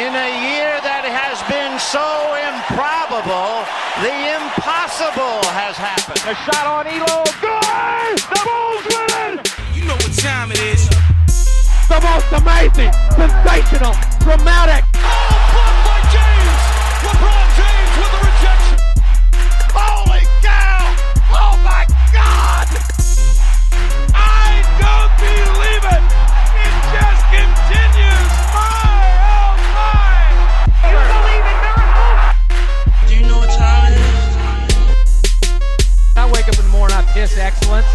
In a year that has been so improbable, the impossible has happened. A shot on Ehlo. Good! The Bulls win it! You know what time it is. The most amazing, sensational, dramatic. Morning, excellence.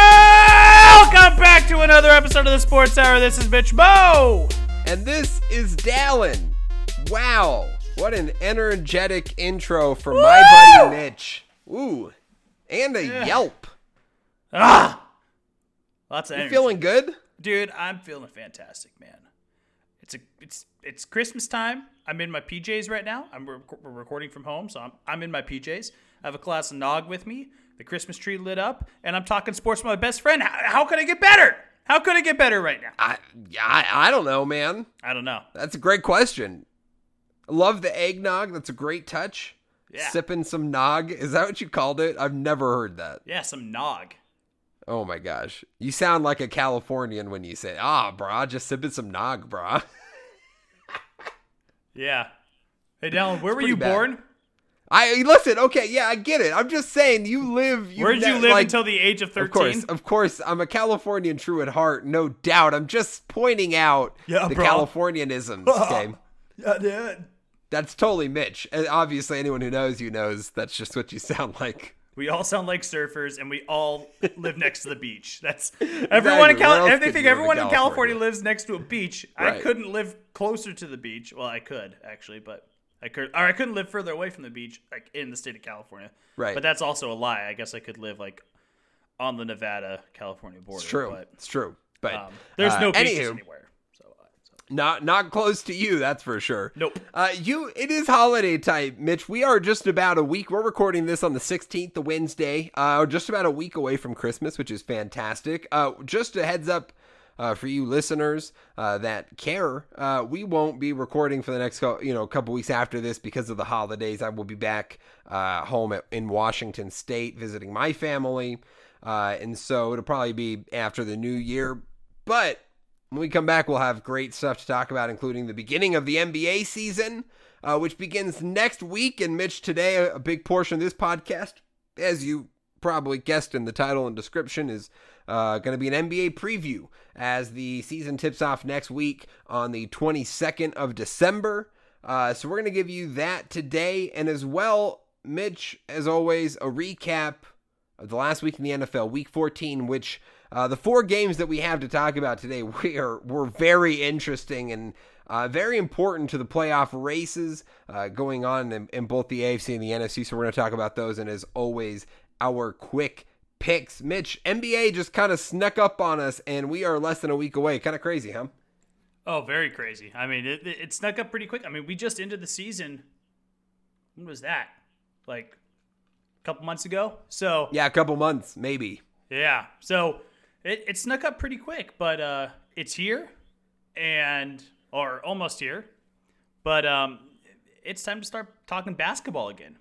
Welcome back to another episode of the Sports Hour. This is Mitch Mo. And this is Dallen. Wow. What an energetic intro for my buddy Mitch. Ooh. And a yelp. Ah, lots of You energy. feeling good? dude. I'm feeling fantastic, man. It's a it's it's Christmas time. I'm in my PJs right now. I'm rec- we're recording from home, so I'm I'm in my PJs. I have a glass of nog with me. The Christmas tree lit up, and I'm talking sports with my best friend. How, how could I get better? How could I get better right now? I, I I don't know, man. I don't know. That's a great question. Love the eggnog. That's a great touch. Yeah. Sipping some nog. Is that what you called it? I've never heard that. Yeah, some nog. Oh my gosh. You sound like a Californian when you say, ah, brah, just sipping some nog, brah. Yeah. Hey, Dallen, where were you bad. born? I listen, okay, yeah, I get it. I'm just saying you live you Where did you live like- until the age of 13? Of course, of course, I'm a Californian true at heart, no doubt. I'm just pointing out Yeah, the bro. Californianisms. Okay, Yeah, dude. that's totally Mitch. And obviously, anyone who knows you knows that's just what you sound like. We all sound like surfers, and we all live next to the beach. That's everyone in Exactly. Else California. think everyone in California California? lives next to a beach. I couldn't live closer to the beach. Well, I could actually, but I could, or I couldn't live further away from the beach, like in the state of California. Right. But that's also a lie. I guess I could live like on the Nevada California border. It's true. But it's true. But um, there's uh, no beaches anywho, anywhere. Not not close to you, that's for sure. Nope. Uh, you it is holiday time, Mitch. We are just about a week. We're recording this on the 16th, the Wednesday. Uh, just about a week away from Christmas, which is fantastic. Uh, just a heads up uh, for you listeners uh, that care, uh, we won't be recording for the next you know couple weeks after this because of the holidays. I will be back uh, home at, in Washington State visiting my family, uh, and so it'll probably be after the new year. But when we come back, we'll have great stuff to talk about, including the beginning of the NBA season, uh, which begins next week. And Mitch, today, a big portion of this podcast, as you probably guessed in the title and description, is uh, going to be an NBA preview as the season tips off next week on the 22nd of December. Uh, so we're going to give you that today. And as well, Mitch, as always, a recap of the last week in the NFL, Week 14, which uh, the four games that we have to talk about today we are were very interesting and uh, very important to the playoff races uh, going on in, in both the AFC and the NFC. So we're going to talk about those, and as always, our quick picks. Mitch, NBA just kind of snuck up on us, and we are less than a week away. Kind of crazy, huh? Oh, very crazy. I mean, it, it snuck up pretty quick. I mean, we just ended the season. When was that? Like a couple months ago. So Yeah, a couple months, maybe. yeah. So it, it snuck up pretty quick, but uh, it's here, and or almost here. But um, it's time to start talking basketball again.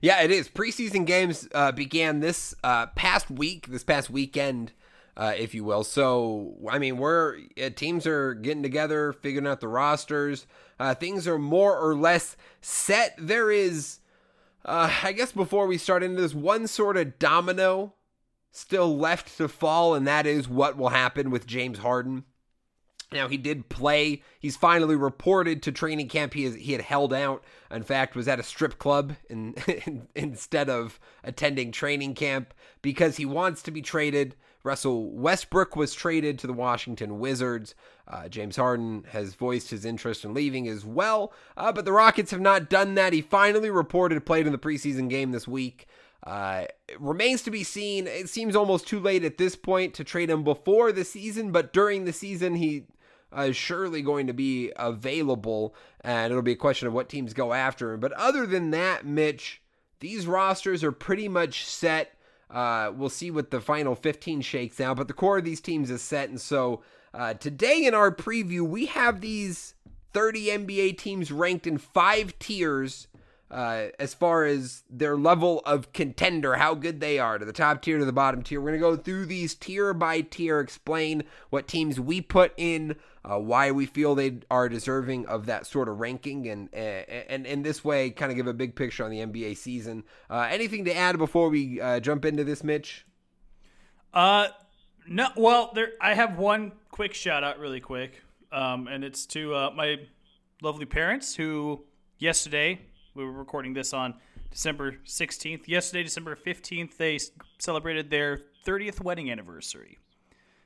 Yeah, it is. Preseason games uh, began this uh, past week, this past weekend, uh, if you will. So, I mean, we're uh, teams are getting together, figuring out the rosters. Uh, things are more or less set. There is, uh, I guess, before we start into this, one sort of domino still left to fall, and that is what will happen with James Harden. Now he did play. He's finally reported to training camp. He has, he had held out. In fact, was at a strip club in, in, instead of attending training camp because he wants to be traded. Russell Westbrook was traded to the Washington Wizards. Uh, James Harden has voiced his interest in leaving as well, uh, but the Rockets have not done that. He finally reported played in the preseason game this week. Uh, remains to be seen. It seems almost too late at this point to trade him before the season, but during the season, he uh, is surely going to be available, and it'll be a question of what teams go after him. But other than that, Mitch, these rosters are pretty much set. Uh, we'll see what the final 15 shakes out, but the core of these teams is set. And so uh, today in our preview, we have these 30 NBA teams ranked in five tiers uh, as far as their level of contender, how good they are, to the top tier, to the bottom tier. We're going to go through these tier by tier, explain what teams we put in, uh, why we feel they are deserving of that sort of ranking, and and in this way, kind of give a big picture on the NBA season. Uh, anything to add before we uh, jump into this, Mitch? Uh, no. Well, there. I have one quick shout out, really quick, um, and it's to uh, my lovely parents who yesterday we were recording this on December 16th. Yesterday, December 15th, they celebrated their 30th wedding anniversary.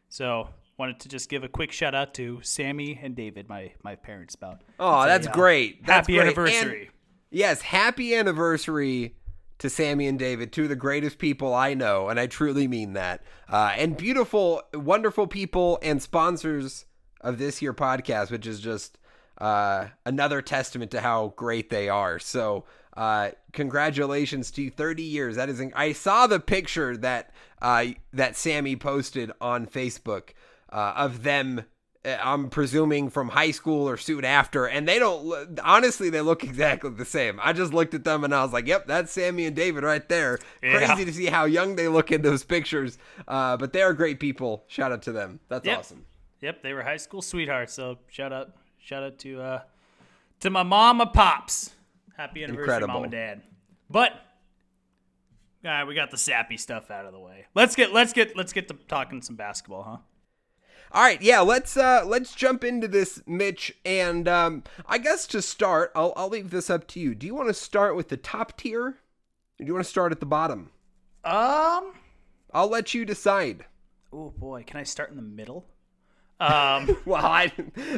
So, wanted to just give a quick shout out to Sammy and David, my my parents. About oh, that's uh, great. That's happy great. anniversary. And, yes, happy anniversary to Sammy and David, two of the greatest people I know, and I truly mean that. Uh, and beautiful, wonderful people and sponsors of this here podcast, which is just uh, another testament to how great they are. So, uh, congratulations to you, 30 years. That is, I saw the picture that uh, that Sammy posted on Facebook uh, of them. uh, I'm presuming from high school or soon after, and they don't. Honestly, they look exactly the same. I just looked at them and I was like, "Yep, that's Sammy and David right there." Yeah. Crazy to see how young they look in those pictures, uh, but they are great people. Shout out to them. That's Yep. awesome. Yep, they were high school sweethearts. So shout out, shout out to uh, to my mom and pops. Happy anniversary, Incredible. mom and dad. But all right, we got the sappy stuff out of the way. Let's get let's get let's get to talking some basketball, huh? All right, yeah, let's uh let's jump into this, Mitch. And um I guess to start, I'll I'll leave this up to you. Do you want to start with the top tier? Or do you want to start at the bottom? Um. I'll let you decide. Oh boy, can I start in the middle? Um. Well, I,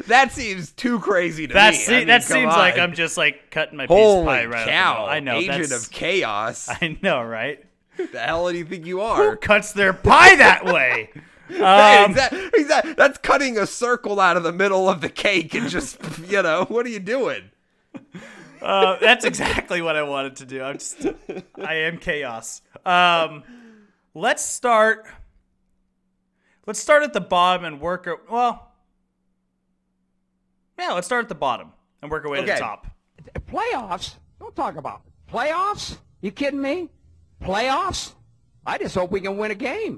that seems too crazy to that me. se- I mean, that seems like. I'm just like cutting my piece of Holy pie right cow! up the middle. I know. agent that's, of chaos. I know, right? the hell do you think you Who are? cuts their pie that way? Hey, Um, that, he's that, that's cutting a circle out of the middle of the cake and just, you know, what are you doing? Uh, that's exactly what I wanted to do. I'm just, I am chaos. Um, let's start. Let's start at the bottom and work. Our, well, yeah, let's start at the bottom and work our way to the top. Playoffs? Don't talk about playoffs. You kidding me? Playoffs? I just hope we can win a game.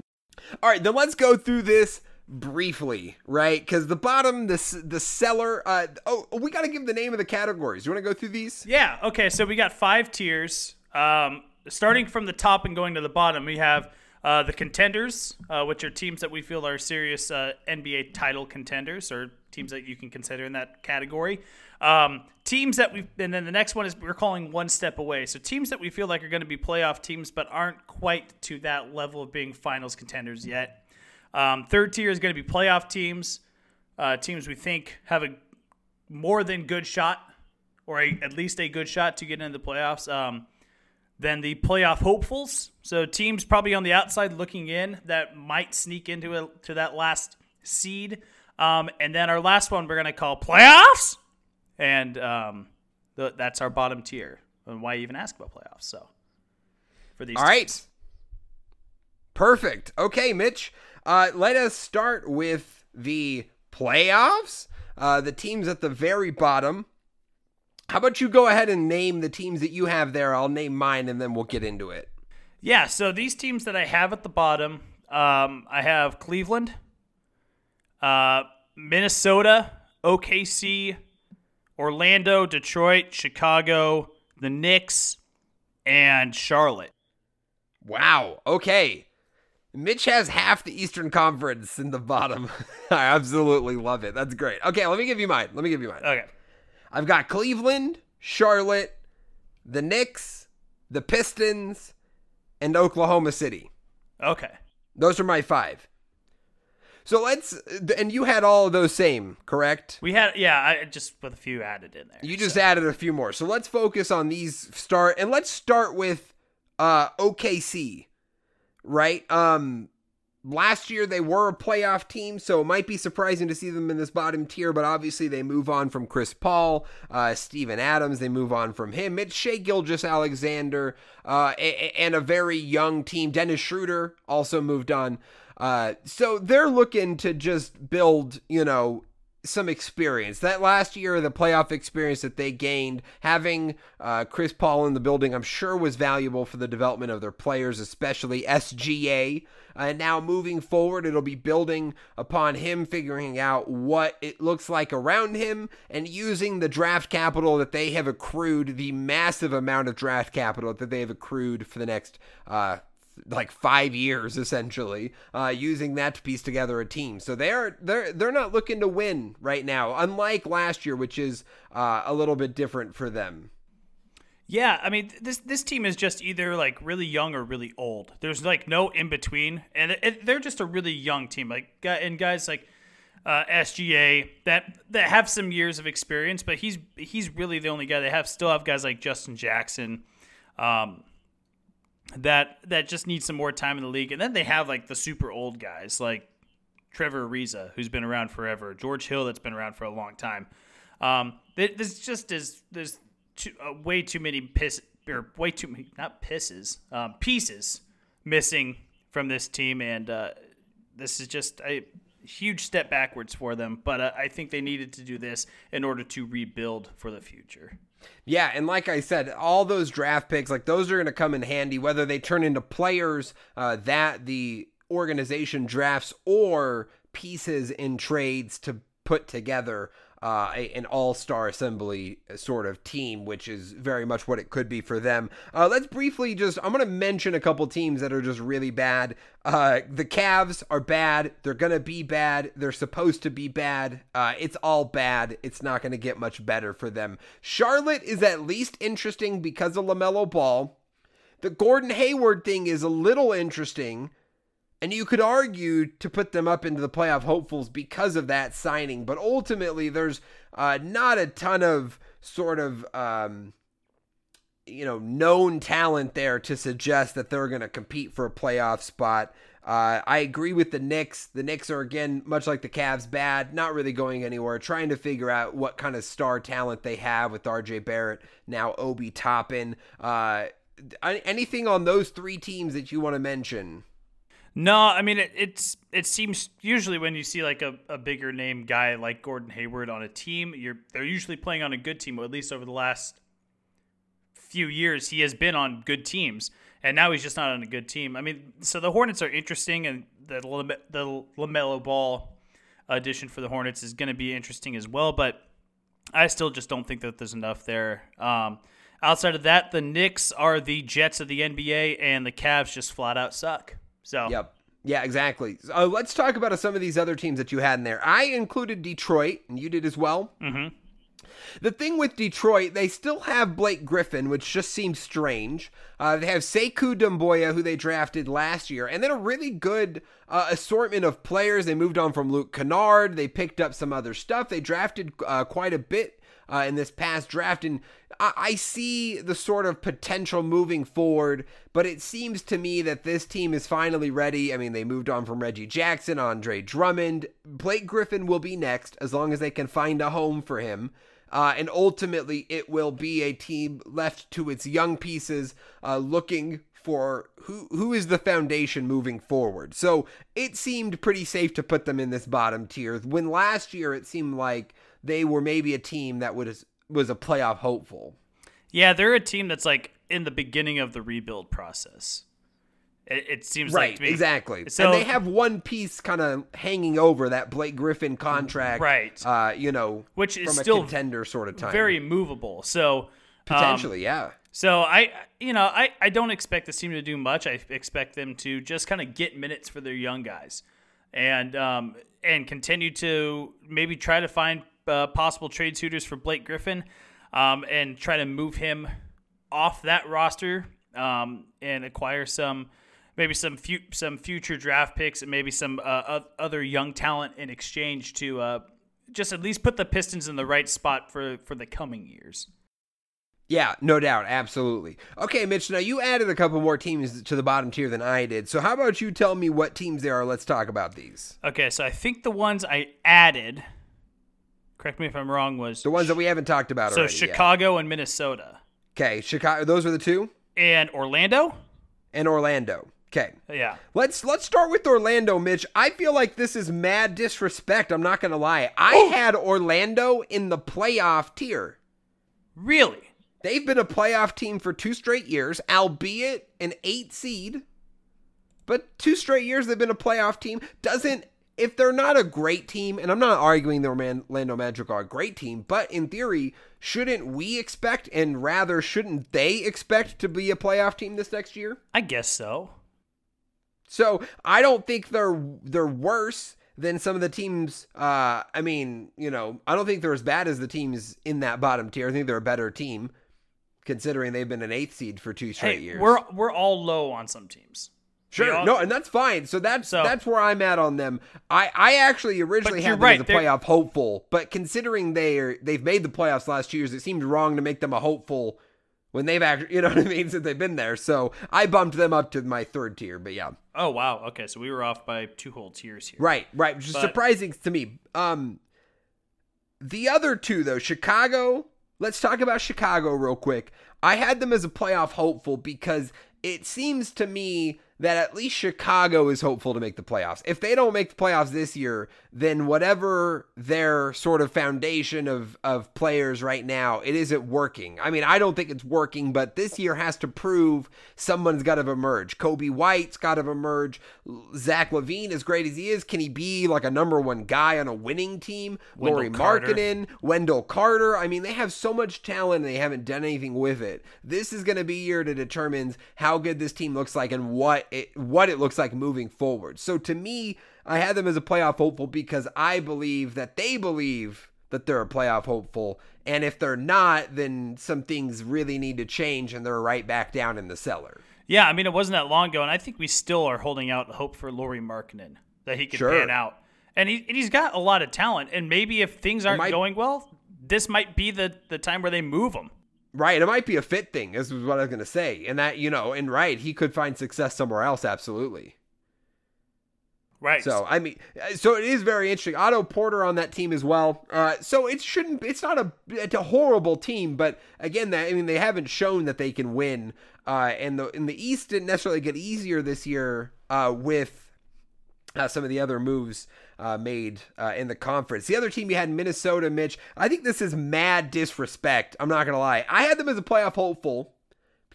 All right, then let's go through this briefly, right? Because the bottom, the the cellar. Uh, oh, we got to give the name of the categories. You want to go through these? Yeah. Okay. So we got five tiers. Um, starting from the top and going to the bottom, we have uh, the contenders, uh, which are teams that we feel are serious uh, NBA title contenders, or teams that you can consider in that category. Um, teams that we, and then the next one is we're calling one step away. So teams that we feel like are going to be playoff teams, but aren't quite to that level of being finals contenders yet. Um, third tier is going to be playoff teams, uh, teams we think have a more than good shot or a, at least a good shot to get into the playoffs. Um, then the playoff hopefuls, so teams probably on the outside looking in that might sneak into it to that last seed. Um, and then our last one we're gonna call playoffs, and um, th- that's our bottom tier. And why even ask about playoffs? So for these, All right. Perfect. Okay, Mitch. Uh, let us start with the playoffs. Uh, the teams at the very bottom. How about you go ahead and name the teams that you have there? I'll name mine and then we'll get into it. Yeah, so these teams that I have at the bottom, um, I have Cleveland, uh, Minnesota, OKC, Orlando, Detroit, Chicago, the Knicks, and Charlotte. Wow. Okay. Mitch has half the Eastern Conference in the bottom. I absolutely love it. That's great. Okay, let me give you mine. Let me give you mine. Okay. I've got Cleveland, Charlotte, the Knicks, the Pistons, and Oklahoma City. Okay. Those are my five. So let's, and you had all of those same, correct? We had, yeah, I just with a few added in there. You just so. added a few more. So let's focus on these start, and let's start with uh OKC, right? Um, last year they were a playoff team, so it might be surprising to see them in this bottom tier, but obviously they move on from Chris Paul, uh, Steven Adams, they move on from him. It's Shai Gilgeous-Alexander, uh, and a very young team. Dennis Schroeder also moved on. Uh, so they're looking to just build, you know, some experience. That last year, the playoff experience that they gained, having uh, Chris Paul in the building, I'm sure was valuable for the development of their players, especially SGA. And uh, now moving forward, it'll be building upon him figuring out what it looks like around him and using the draft capital that they have accrued, the massive amount of draft capital that they have accrued for the next uh, like five years essentially, uh, using that to piece together a team. So they're they're they're not looking to win right now, unlike last year, which is uh, a little bit different for them. Yeah, I mean this this team is just either like really young or really old. There's like no in between, and it, it, they're just a really young team. Like and guys like uh, SGA that that have some years of experience, but he's he's really the only guy they have. Still have guys like Justin Jackson. Um, that that just need some more time in the league. And then they have like the super old guys like Trevor Ariza, who's been around forever, George Hill, that's been around for a long time. Um, just is there's too, uh, way too many piss or way too many not pisses um, pieces missing from this team, and uh, this is just a huge step backwards for them. But uh, I think they needed to do this in order to rebuild for the future. Yeah, and like I said, all those draft picks, like those are going to come in handy, whether they turn into players uh, that the organization drafts or pieces in trades to put together uh, a, an all star assembly sort of team, which is very much what it could be for them. Uh, let's briefly just, I'm going to mention a couple teams that are just really bad. Uh, the Cavs are bad. They're going to be bad. They're supposed to be bad. Uh, it's all bad. It's not going to get much better for them. Charlotte is at least interesting because of LaMelo Ball. The Gordon Hayward thing is a little interesting and you could argue to put them up into the playoff hopefuls because of that signing, but ultimately there's uh, not a ton of sort of um, you know known talent there to suggest that they're going to compete for a playoff spot. Uh, I agree with the Knicks. The Knicks are again much like the Cavs, bad, not really going anywhere. Trying to figure out what kind of star talent they have with R.J. Barrett now, Obi Toppin. Uh, anything on those three teams that you want to mention? No, I mean it, it's it seems usually when you see like a, a bigger name guy like Gordon Hayward on a team, you're they're usually playing on a good team, or at least over the last few years he has been on good teams, and now he's just not on a good team. I mean, so the Hornets are interesting, and the the LaMelo Ball addition for the Hornets is going to be interesting as well, but I still just don't think that there's enough there. Um, outside of that, the Knicks are the Jets of the NBA, and the Cavs just flat out suck. So yep. Yeah, exactly. Uh, let's talk about some of these other teams that you had in there. I included Detroit, and you did as well. Mm-hmm. The thing with Detroit, they still have Blake Griffin, which just seems strange. Uh, they have Sekou Doumbouya, who they drafted last year, and then a really good uh, assortment of players. They moved on from Luke Kennard. They picked up some other stuff. They drafted uh, quite a bit uh, in this past draft. And I-, I see the sort of potential moving forward, but it seems to me that this team is finally ready. I mean, they moved on from Reggie Jackson, Andre Drummond. Blake Griffin will be next as long as they can find a home for him. Uh, and ultimately, it will be a team left to its young pieces, uh, looking for who who is the foundation moving forward. So it seemed pretty safe to put them in this bottom tier. When last year it seemed like they were maybe a team that was was a playoff hopeful. Yeah, they're a team that's like in the beginning of the rebuild process. It, it seems right, like to me. exactly. So, and they have one piece kind of hanging over that Blake Griffin contract, right? Uh, you know, which is from still a contender sort of time, very movable. So potentially, um, yeah. So I, you know, I, I don't expect this team to do much. I expect them to just kind of get minutes for their young guys, and um, and continue to maybe try to find uh, possible trade suitors for Blake Griffin, um, and try to move him off that roster um, and acquire some maybe some fu- some future draft picks and maybe some uh, other young talent in exchange to uh, just at least put the Pistons in the right spot for for the coming years. Yeah, no doubt, absolutely. Okay, Mitch. Now you added a couple more teams to the bottom tier than I did. So how about you tell me what teams there are? Let's talk about these. Okay, so I think the ones I added, correct me if I'm wrong, was The ones that we haven't talked about so already. Chicago and Minnesota Okay, Chicago. Those are the two, and Orlando. and Orlando. Okay. Yeah. Let's let's start with Orlando, Mitch. I feel like this is mad disrespect. I'm not gonna lie. I Oh. had Orlando in the playoff tier. Really? They've been a playoff team for two straight years, albeit an eight seed. But two straight years they've been a playoff team. Doesn't if they're not a great team, and I'm not arguing the Orlando Magic are a great team, but in theory, shouldn't we expect, and rather shouldn't they expect to be a playoff team this next year? I guess so. So I don't think they're they're worse than some of the teams. Uh, I mean, you know, I don't think they're as bad as the teams in that bottom tier. I think they're a better team, considering they've been an eighth seed for two straight Hey, years. we're we're all low on some teams. Sure, all- no, and that's fine. So that's So- that's where I'm at on them. I I actually originally had them right, as a playoff hopeful, but considering they're they've made the playoffs last two years, it seemed wrong to make them a hopeful when they've actually, you know what I mean, since they've been there. So I bumped them up to my third tier. But yeah. Oh wow. Okay, so we were off by two whole tiers here. Right, right. Which is But- surprising to me. Um, the other two though, Chicago. Let's talk about Chicago real quick. I had them as a playoff hopeful because it seems to me that at least Chicago is hopeful to make the playoffs. If they don't make the playoffs this year, then whatever their sort of foundation of of players right now, it isn't working. I mean, I don't think it's working, but this year has to prove someone's got to emerge. Coby White's got to emerge. Zach LaVine, as great as he is, can he be like a number one guy on a winning team? Wendell Laurie Carter. Markkanen, Wendell Carter. I mean, they have so much talent and they haven't done anything with it. This is going to be year to determine how good this team looks like and what it what it looks like moving forward. So to me, I had them as a playoff hopeful because I believe that they believe that they're a playoff hopeful. And if they're not, then some things really need to change and they're right back down in the cellar. Yeah, I mean it wasn't that long ago, and I think we still are holding out hope for Lauri Markkanen that he can Sure. pan out. And he and he's got a lot of talent. And maybe if things aren't might- going well, this might be the the time where they move him. Right, it might be a fit thing. This is what I was going to say, and that you know, and right, he could find success somewhere else. Absolutely. Right. So I mean, uh, so it is very interesting. Otto Porter on that team as well. Uh, so it shouldn't. It's not a. It's a horrible team, but again, that I mean, they haven't shown that they can win. Uh, and the in the East didn't necessarily get easier this year uh, with uh, some of the other moves uh, made in the conference. The other team you had Minnesota, Mitch. I think this is mad disrespect. I'm not gonna lie. I had them as a playoff hopeful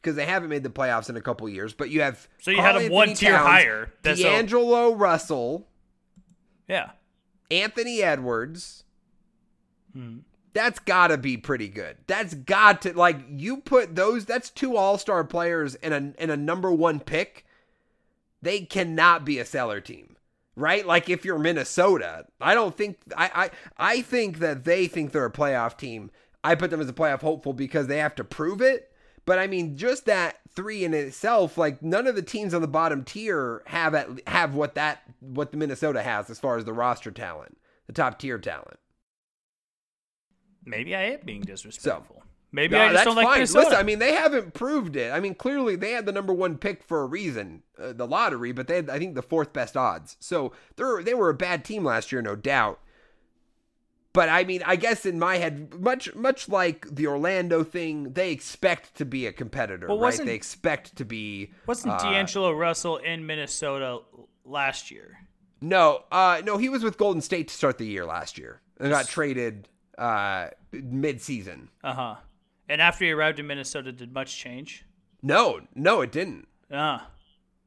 because they haven't made the playoffs in a couple years. But you have So you had Karl them one tier Towns, higher. That's so- D'Angelo Russell. yeah. Anthony Edwards. Hmm. That's got to be pretty good. That's got to like you put those. That's two All Star players and a and a number one pick. They cannot be a cellar team, right? Like if you're Minnesota, I don't think I I I think that they think they're a playoff team. I put them as a playoff hopeful because they have to prove it. But I mean, just that three in itself, like none of the teams on the bottom tier have at, have what that what the Minnesota has as far as the roster talent, the top tier talent. Maybe I am being disrespectful. Maybe No, I just don't like. Minnesota. Listen, I mean, they haven't proved it. I mean, clearly they had the number one pick for a reason, uh, the lottery, but they had, I think, the fourth best odds. So they're they were a bad team last year, no doubt. But I mean, I guess in my head, much much like the Orlando thing, they expect to be a competitor, Well, right? They expect to be. Wasn't uh, D'Angelo Russell in Minnesota last year? No, uh, no, he was with Golden State to start the year last year and got traded uh, mid season. Uh huh. And after he arrived in Minnesota, did much change? No, no, it didn't. Ah.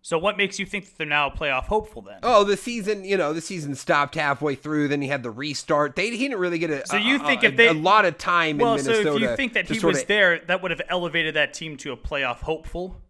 So what makes you think that they're now a playoff hopeful then? Oh, the season, you know, the season stopped halfway through. Then he had the restart. They he didn't really get a. So you a- think a, if they- a lot of time well, in so if you think that he was of- there, that would have elevated that team to a playoff hopeful.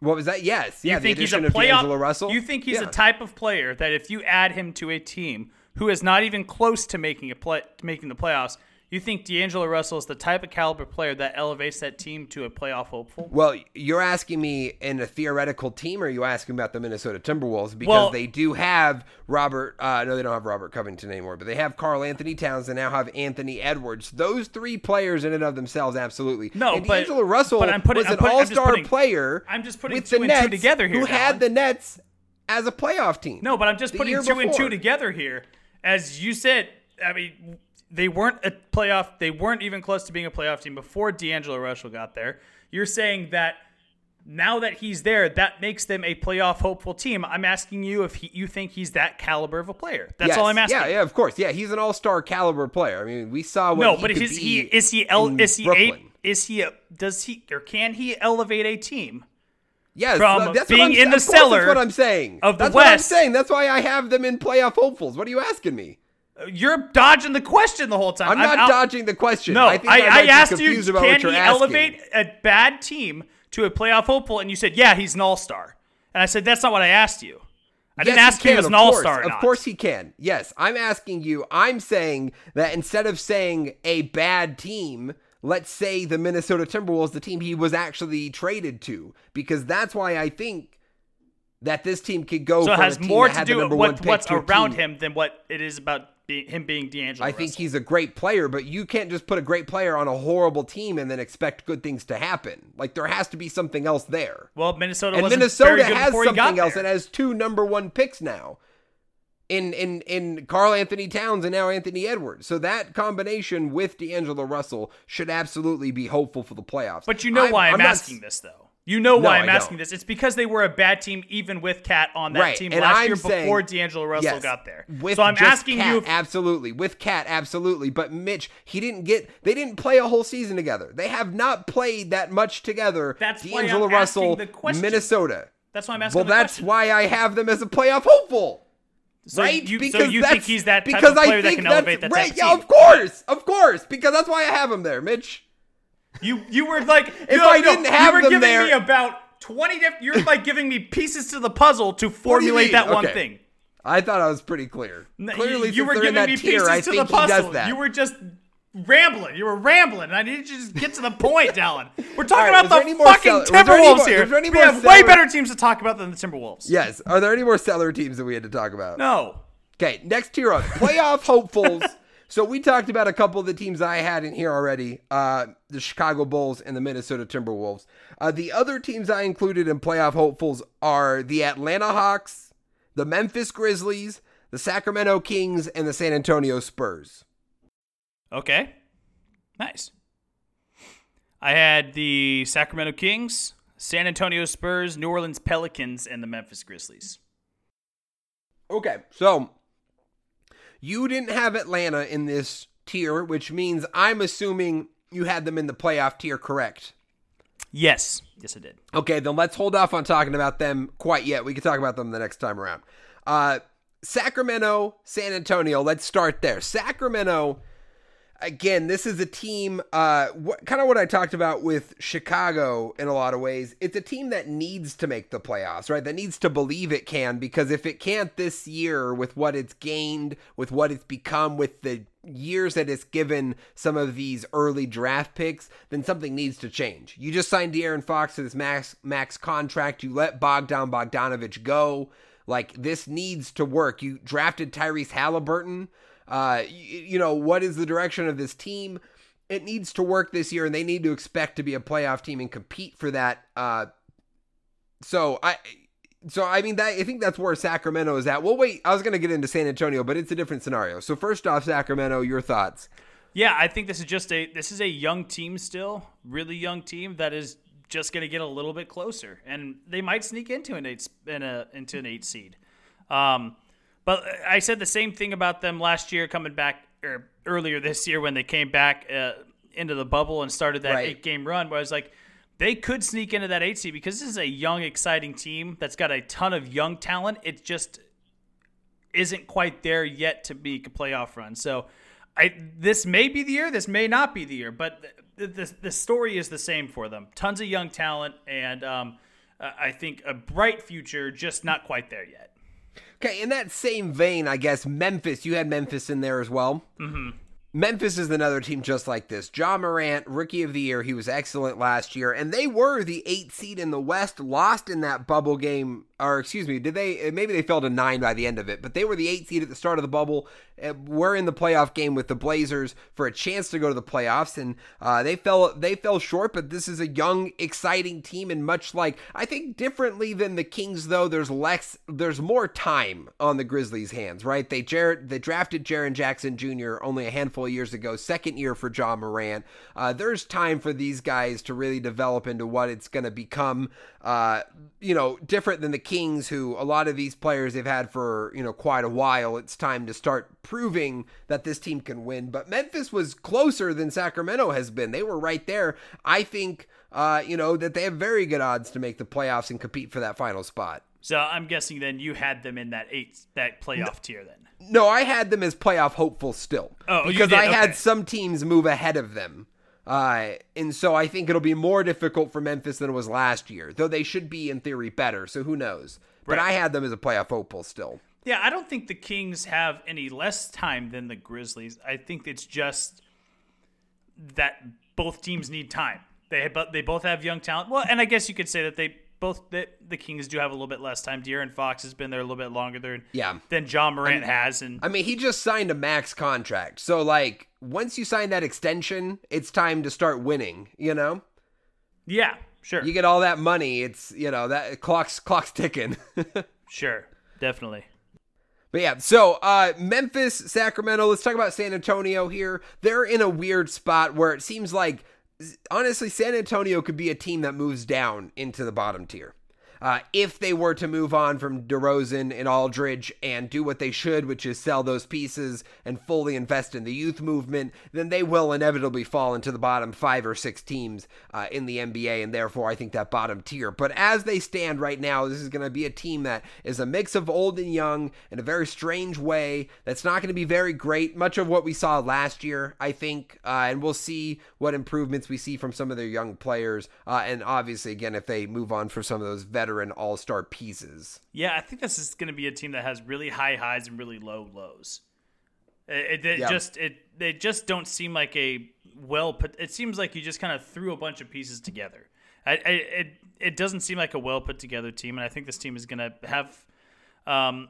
what was that? Yes, yeah. You think the he's a playoff? Russell. You think he's Yeah. the type of player that if you add him to a team who is not even close to making a play, to making the playoffs, You think D'Angelo Russell is the type of caliber player that elevates that team to a playoff hopeful? Well, you're asking me in a theoretical team, or are you asking about the Minnesota Timberwolves? Because Well- they do have Robert. Uh, no, they don't have Robert Covington anymore, but they have Karl-Anthony Towns. They now have Anthony Edwards. Those three players, in and of themselves, absolutely. No, and but- D'Angelo Russell but I'm putting- was I'm an putting- I'm all-star putting- player. I'm just putting with two the and two Nets, together here, Who had the Nets as a playoff team? No, but I'm just putting two and two together here. As you said, I mean, they weren't a playoff. They weren't even close to being a playoff team before D'Angelo Russell got there. You're saying that now that he's there, that makes them a playoff hopeful team. I'm asking you if he, you think he's that caliber of a player. That's all I'm asking. Yeah, yeah, of course. Yeah, he's an all-star caliber player. I mean, we saw what no, he but is he is he el- is he a, is he a, does he or can he elevate a team? Yes, from uh, that's being what I'm, in the cellar That's what I'm saying. of the that's what I'm saying. That's why I have them in playoff hopefuls. What are you asking me? You're dodging the question the whole time. I'm not out- dodging the question. No, I, I, I, asked you, can he asking. elevate a bad team to a playoff hopeful? And you said, yeah, he's an all star. And I said, that's not what I asked you. I didn't Yes, ask he him can, as an all star. Of course he can. Yes, I'm asking you. I'm saying that instead of saying a bad team, let's say the Minnesota Timberwolves, the team he was actually traded to, because that's why I think that this team could go. So it from has a team more that to do with what, what's around team- him than what it is about be, him being D'Angelo. I think he's a great player, but you can't just put a great player on a horrible team and then expect good things to happen. Like there has to be something else there. well, Minnesota and Minnesota has before he got something else. It has two number one picks now. In in in Karl-Anthony Towns and now Anthony Edwards. So that combination with D'Angelo Russell should absolutely be hopeful for the playoffs. But you know why I'm, not asking s- this, though. You know why I I'm asking this. It's because they were a bad team, even with KAT on that Right, team and last I'm year saying- before D'Angelo Russell Yes, got there. With so I'm asking KAT, you. If, absolutely with KAT, absolutely. But Mitch, he didn't get. They didn't play a whole season together. They have not played that much together. That's why I'm D'Angelo asking Russell, the question. Minnesota. that's why I'm asking. Well, that's question. why I have them as a playoff hopeful. So right? You, because so you think he's that type because of player I that think can that's, elevate that right, yeah, of course, of course, because that's why I have him there, Mitch. You you were like if I didn't have you were them giving there- me about twenty different. You're like giving me pieces to the puzzle to What do you formulate that one Okay. thing. I thought I was pretty clear. No, Clearly, you, you were giving me tier, pieces I to the puzzle. that. You were just rambling. You were rambling. and I need you to just get to the point, Alan. We're talking right, about the fucking sell- was there any Timberwolves more- here. we have way better teams to talk about than the Timberwolves. yes. Are there any more cellar teams that we had to talk about? No. Okay, next tier up. Playoff hopefuls. So we talked about a couple of the teams I had in here already. Uh, the Chicago Bulls and the Minnesota Timberwolves. Uh, the other teams I included in playoff hopefuls are the Atlanta Hawks, the Memphis Grizzlies, the Sacramento Kings, and the San Antonio Spurs. Okay. Nice. I had the Sacramento Kings, San Antonio Spurs, New Orleans Pelicans, and the Memphis Grizzlies. Okay, so you didn't have Atlanta in this tier, which means I'm assuming you had them in the playoff tier, correct? Yes. Yes, I did. Okay, then let's hold off on talking about them quite yet. We can talk about them the next time around. Uh, Sacramento, San Antonio. Let's start there. Sacramento. Again, this is a team, uh, what, kind of what I talked about with Chicago in a lot of ways. It's a team that needs to make the playoffs, right? That needs to believe it can, because if it can't this year with what it's gained, with what it's become, with the years that it's given some of these early draft picks, then something needs to change. You just signed De'Aaron Fox to this max max contract. You let Bogdan Bogdanovich go. Like this needs to work. You drafted Tyrese Halliburton. Uh, you, you know what is the direction of this team? It needs to work this year, and they need to expect to be a playoff team and compete for that. Uh, so I. So I mean that I think that's where Sacramento is at. Well, wait, I was going to get into San Antonio, but it's a different scenario. So first off, Sacramento, your thoughts? Yeah, I think this is just a this is a young team still, really young team that is just going to get a little bit closer, and they might sneak into an eight in a into an eight seed. Um, but I said the same thing about them last year, coming back or earlier this year when they came back uh, into the bubble and started that Right. eight game run, where I was like. They could sneak into that eight seed because this is a young, exciting team that's got a ton of young talent. It just isn't quite there yet to make a playoff run. So, I this may be the year, this may not be the year, but the the, the story is the same for them. Tons of young talent, and um, I think a bright future, just not quite there yet. Okay, in that same vein, I guess Memphis. You had Memphis in there as well. Mm-hmm. Memphis is another team just like this. Ja Morant, rookie of the year, he was excellent last year, and they were the eight seed in the West, lost in that bubble game, or excuse me, did they? Maybe they fell to nine by the end of it, but they were the eight seed at the start of the bubble. Uh, We're in the playoff game with the Blazers for a chance to go to the playoffs, and uh, they fell they fell short. But this is a young, exciting team, and much like I think differently than the Kings, though, there's less, there's more time on the Grizzlies' hands, right? They Jared, they drafted Jaren Jackson Jr. only a handful of years ago, second year for Ja Morant. Uh, there's time for these guys to really develop into what it's going to become. Uh, you know, different than the Kings, who a lot of these players they've had for you know quite a while. It's time to start proving that this team can win. But Memphis was closer than Sacramento has been. They were right there. I think. Uh, you know that they have very good odds to make the playoffs and compete for that final spot. So I'm guessing then you had them in that eight that playoff tier then. No, I had them as playoff hopeful still. Oh, you because? I had some teams move ahead of them. Uh, and so I think it'll be more difficult for Memphis than it was last year, though they should be in theory better. So who knows? But I had them as a playoff hopeful still. Yeah, I don't think the Kings have any less time than the Grizzlies. I think it's just that both teams need time. They but they both have young talent. Well, and I guess you could say that they both that the Kings do have a little bit less time. De'Aaron Fox has been there a little bit longer than Yeah. than Ja Morant has, and I mean, he just signed a max contract. So, like, once you sign that extension, it's time to start winning, you know? yeah, sure, You get all that money, it's, you know, that clock's clock's ticking. sure, definitely. But yeah, so uh Memphis, Sacramento, let's talk about San Antonio here. They're in a weird spot where it seems like honestly San Antonio could be a team that moves down into the bottom tier. Uh, if they were to move on from DeRozan and Aldridge and do what they should, which is sell those pieces and fully invest in the youth movement, then they will inevitably fall into the bottom five or six teams uh, in the NBA, and therefore I think that bottom tier. But as they stand right now, this is going to be a team that is a mix of old and young in a very strange way. That's not going to be very great. Much of what we saw last year, I think, uh, and we'll see what improvements we see from some of their young players, uh, and obviously again if they move on for some of those veteran all-star pieces. Yeah, I think this is going to be a team that has really high highs and really low lows. It, it, it Yeah. just it they just don't seem like a well put. It seems like you just kind of threw a bunch of pieces together. I, I, it it doesn't seem like a well put together team, and I think this team is going to have um,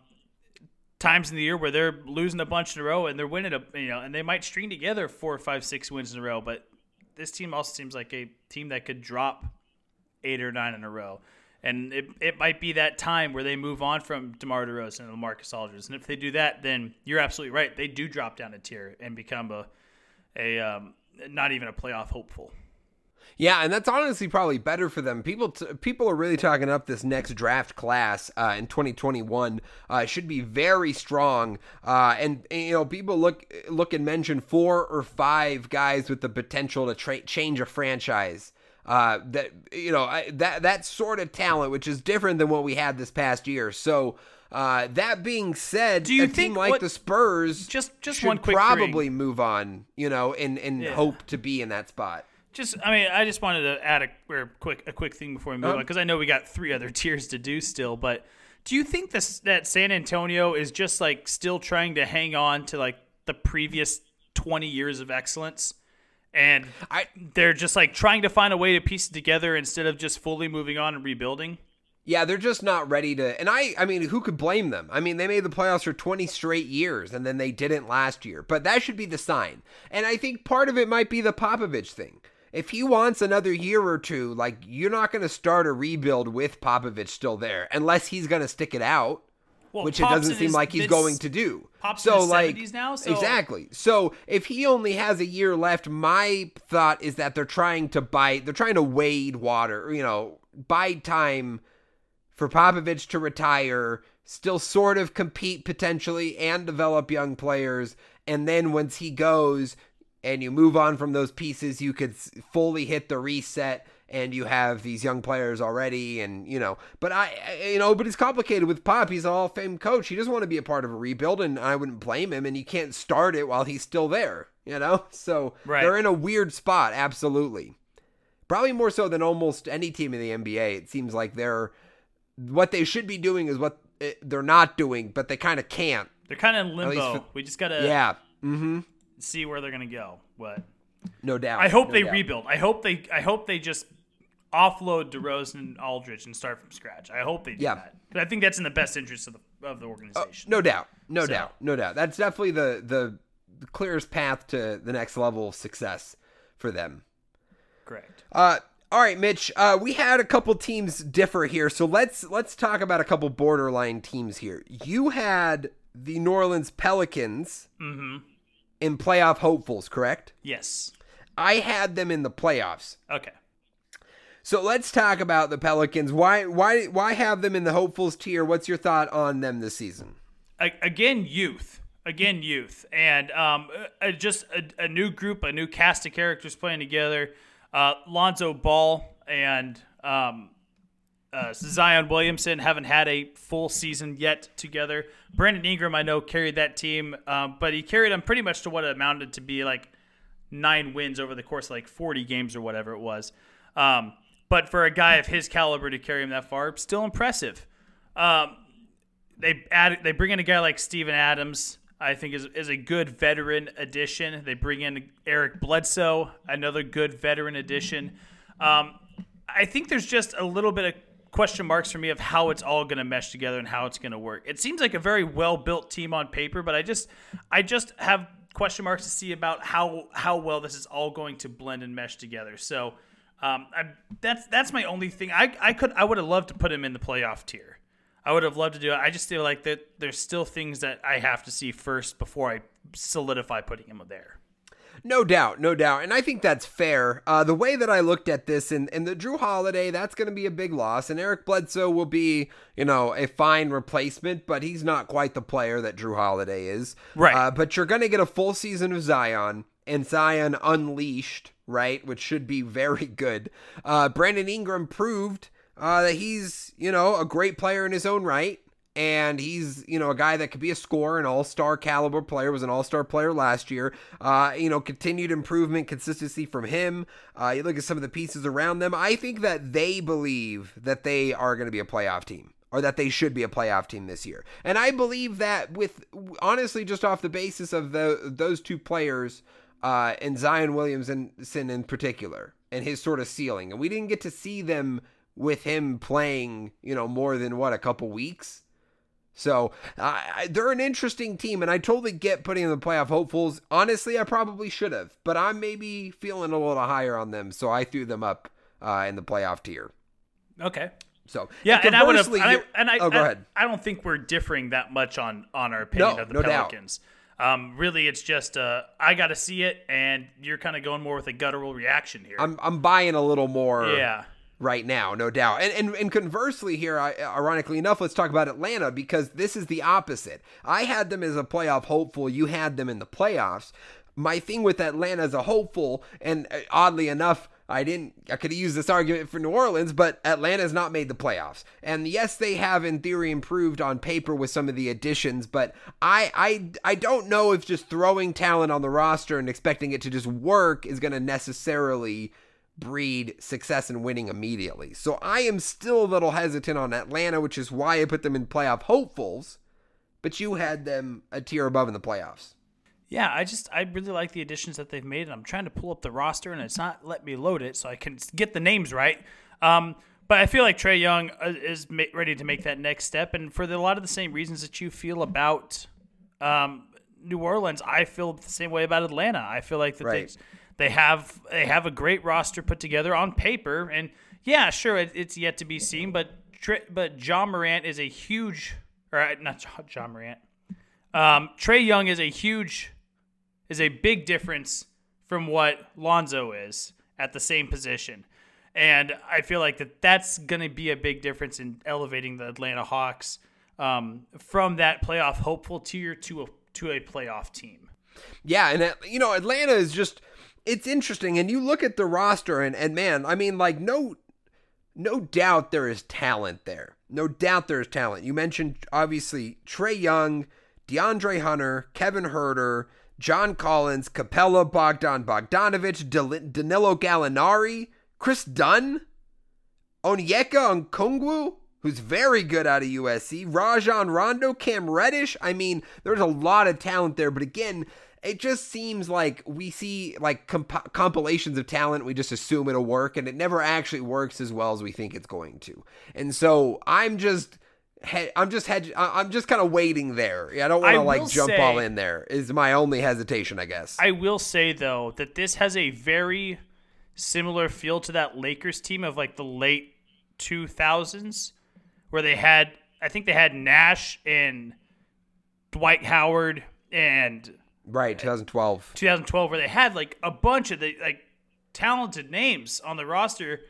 times in the year where they're losing a bunch in a row and they're winning a you know, and they might string together four, five, six wins in a row. But this team also seems like a team that could drop eight or nine in a row. And it, it might be that time where they move on from DeMar DeRozan and LaMarcus Aldridge. And if they do that, then you're absolutely right. They do drop down a tier and become a, a um, not even a playoff hopeful. Yeah, and that's honestly probably better for them. People t- people are really talking up this next draft class uh, in 2021. Uh, should be very strong, uh, and, and, you know people look look and mention four or five guys with the potential to tra- change a franchise. Uh, that you know I, that that sort of talent, which is different than what we had this past year. So. Uh, that being said, Do you think like what- the Spurs Just- just one quick probably move on, you know, and and Yeah. hope to be in that spot. Just, I mean, I just wanted to add a quick a quick thing before we move Uh-huh. on because I know we got three other tiers to do still. But do you think this that San Antonio is just like still trying to hang on to like the previous twenty years of excellence, and I- they're just like trying to find a way to piece it together instead of just fully moving on and rebuilding? Yeah, they're just not ready to. And I, I mean, who could blame them? I mean, they made the playoffs for 20 straight years, and then they didn't last year. But that should be the sign. And I think part of it might be the Popovich thing. If he wants another year or two, like you're not going to start a rebuild with Popovich still there, unless he's going to stick it out, Well, which it doesn't seem like he's going to do. Pop's so like 70s now, so- exactly. So if he only has a year left, my thought is that they're trying to buy, they're trying to wade water, you know, buy time for Popovich to retire, still sort of compete potentially and develop young players. And then once he goes and you move on from those pieces, you could fully hit the reset and you have these young players already. And, you know, but I, you know, but it's complicated with Pop. He's a Hall of Fame coach. He doesn't want to be a part of a rebuild, and I wouldn't blame him. And you can't start it while he's still there, you know? So Right. they're in a weird spot, absolutely. Probably more so than almost any team in the NBA. It seems like they're what they should be doing is what eh, they're not doing, but they kind of can't. They're kind of in limbo. for- we just gotta yeah. Mm-hmm. see where they're gonna go. what No doubt. I hope no they doubt. rebuild. I hope they. I hope they just offload DeRozan and Aldridge and start from scratch. I hope they do Yeah. that. But I think that's in the best interest of the of the organization. No doubt. No So- doubt. No doubt. That's definitely the the clearest path to the next level of success for them. Correct. Uh, all right, Mitch. Uh, we had a couple teams differ here, so let's let's talk about a couple borderline teams here. You had the New Orleans Pelicans Mm-hmm. in playoff hopefuls, correct? Yes. I had them in the playoffs. Okay. So let's talk about the Pelicans. Why why why have them in the hopefuls tier? What's your thought on them this season? Again, youth. Again, youth, and um, just a, a new group, a new cast of characters playing together. Uh, Lonzo Ball and um, uh, Zion Williamson haven't had a full season yet together. Brandon Ingram, I know, carried that team, um, but he carried them pretty much to what it amounted to be like nine wins over the course of like 40 games or whatever it was. Um, but for a guy of his caliber to carry him that far, still impressive. Um, they add they bring in a guy like Steven Adams. I think is is a good veteran addition. They bring in Eric Bledsoe, another good veteran addition. Um, I think there's just a little bit of question marks for me of how it's all going to mesh together and how it's going to work. It seems like a very well built team on paper, but I just I just have question marks to see about how how well this is all going to blend and mesh together. So um, I, that's that's my only thing. I I could I would have loved to put him in the playoff tier. I would have loved to do it. I just feel like that there's still things that I have to see first before I solidify putting him there. No doubt, no doubt. And I think that's fair. Uh, the way that I looked at this and, and the Jrue Holiday, that's going to be a big loss. And Eric Bledsoe will be, you know, a fine replacement, but he's not quite the player that Jrue Holiday is. Right. Uh, but you're going to get a full season of Zion and Zion unleashed, right? Which should be very good. Uh, Brandon Ingram proved uh, that he's, you know, a great player in his own right and he's you know a guy that could be a scorer, an all-star caliber player, was an all-star player last year. Uh, you know, continued improvement, consistency from him. Uh, you look at some of the pieces around them. I think that they believe that they are going to be a playoff team. Or that they should be a playoff team this year, and I believe that with honestly just off the basis of the those two players, uh, and Zion Williamson in particular, and his sort of ceiling, and we didn't get to see them with him playing, you know, more than what a couple weeks. So uh, they're an interesting team, and I totally get putting in the playoff hopefuls. Honestly, I probably should have, but I'm maybe feeling a little higher on them, so I threw them up uh, in the playoff tier. Okay. So Yeah, and I would have, and I, and I, oh, go I, ahead. I don't think we're differing that much on on our opinion No, of the no doubt. Um, really, it's just uh, I got to see it, and you're kind of going more with a guttural reaction here. I'm I'm buying a little more. yeah. right now, no doubt. And and, and conversely here, I, ironically enough, let's talk about Atlanta because this is the opposite. I had them as a playoff hopeful. You had them in the playoffs. My thing with Atlanta as a hopeful, and uh, oddly enough, I didn't. I could have used this argument for New Orleans, but Atlanta's not made the playoffs. And yes, they have in theory improved on paper with some of the additions, but I I I don't know if just throwing talent on the roster and expecting it to just work is going to necessarily breed success and winning immediately. So I am still a little hesitant on Atlanta, which is why I put them in playoff hopefuls. But you had them a tier above in the playoffs. Yeah, I just I really like the additions that they've made, and I'm trying to pull up the roster, and it's not let me load it so I can get the names right. Um, but I feel like Trae Young uh, is ready to make that next step, and for the, a lot of the same reasons that you feel about um, New Orleans, I feel the same way about Atlanta. I feel like that Right. they they have they have a great roster put together on paper, and yeah, sure, it, it's yet to be seen, but but John Morant is a huge, or uh, not John, John Morant. Um, Trae Young is a huge is a big difference from what Lonzo is at the same position. And I feel like that that's going to be a big difference in elevating the Atlanta Hawks um, from that playoff hopeful tier to a to a playoff team. Yeah, and uh, you know Atlanta is just it's interesting, and you look at the roster, and and man, I mean, like no, no doubt there is talent there. No doubt there is talent. You mentioned obviously Trae Young, DeAndre Hunter, Kevin Huerter, John Collins, Capela, Bogdan Bogdanovich, Del- Danilo Gallinari, Kris Dunn, Onyeka Okongwu, who's very good out of USC, Rajon Rondo, Cam Reddish. I mean, there's a lot of talent there, but again, it just seems like we see like comp- compilations of talent. We just assume it'll work, and it never actually works as well as we think it's going to. And so I'm just. He- I'm just hedge- I- I'm just kind of waiting there. I don't want to like jump say- all in there. Is my only hesitation, I guess. I will say though that this has a very similar feel to that Lakers team of like the late 2000s where they had I think they had Nash and Dwight Howard and right, uh, 2012. 2012 where they had like a bunch of the like talented names on the roster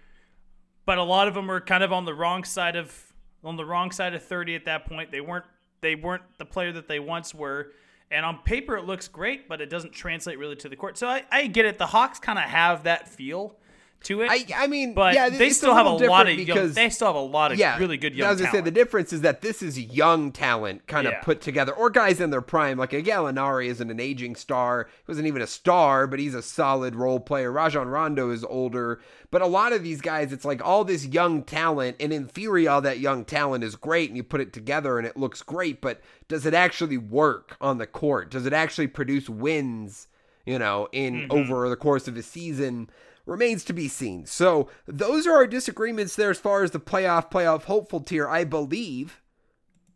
but a lot of them were kind of on the wrong side of on the wrong side of 30 at that point. They weren't they weren't the player that they once were. And on paper it looks great but it doesn't translate really to the court. So i, I get it. The hawks kind of have that feel to it I I mean, but yeah, they still have a lot of young, they still have a lot of really good young I was gonna talent. say the difference is that this is young talent kind of Yeah. put together, or guys in their prime. Like a Gallinari isn't an aging star; he wasn't even a star, but he's a solid role player. Rajon Rondo is older, but a lot of these guys, it's like all this young talent, and in theory, all that young talent is great, and you put it together and it looks great. But does it actually work on the court? Does it actually produce wins? You know, in Mm-hmm. over the course of a season remains to be seen. So those are our disagreements there as far as the playoff playoff hopeful tier, I believe.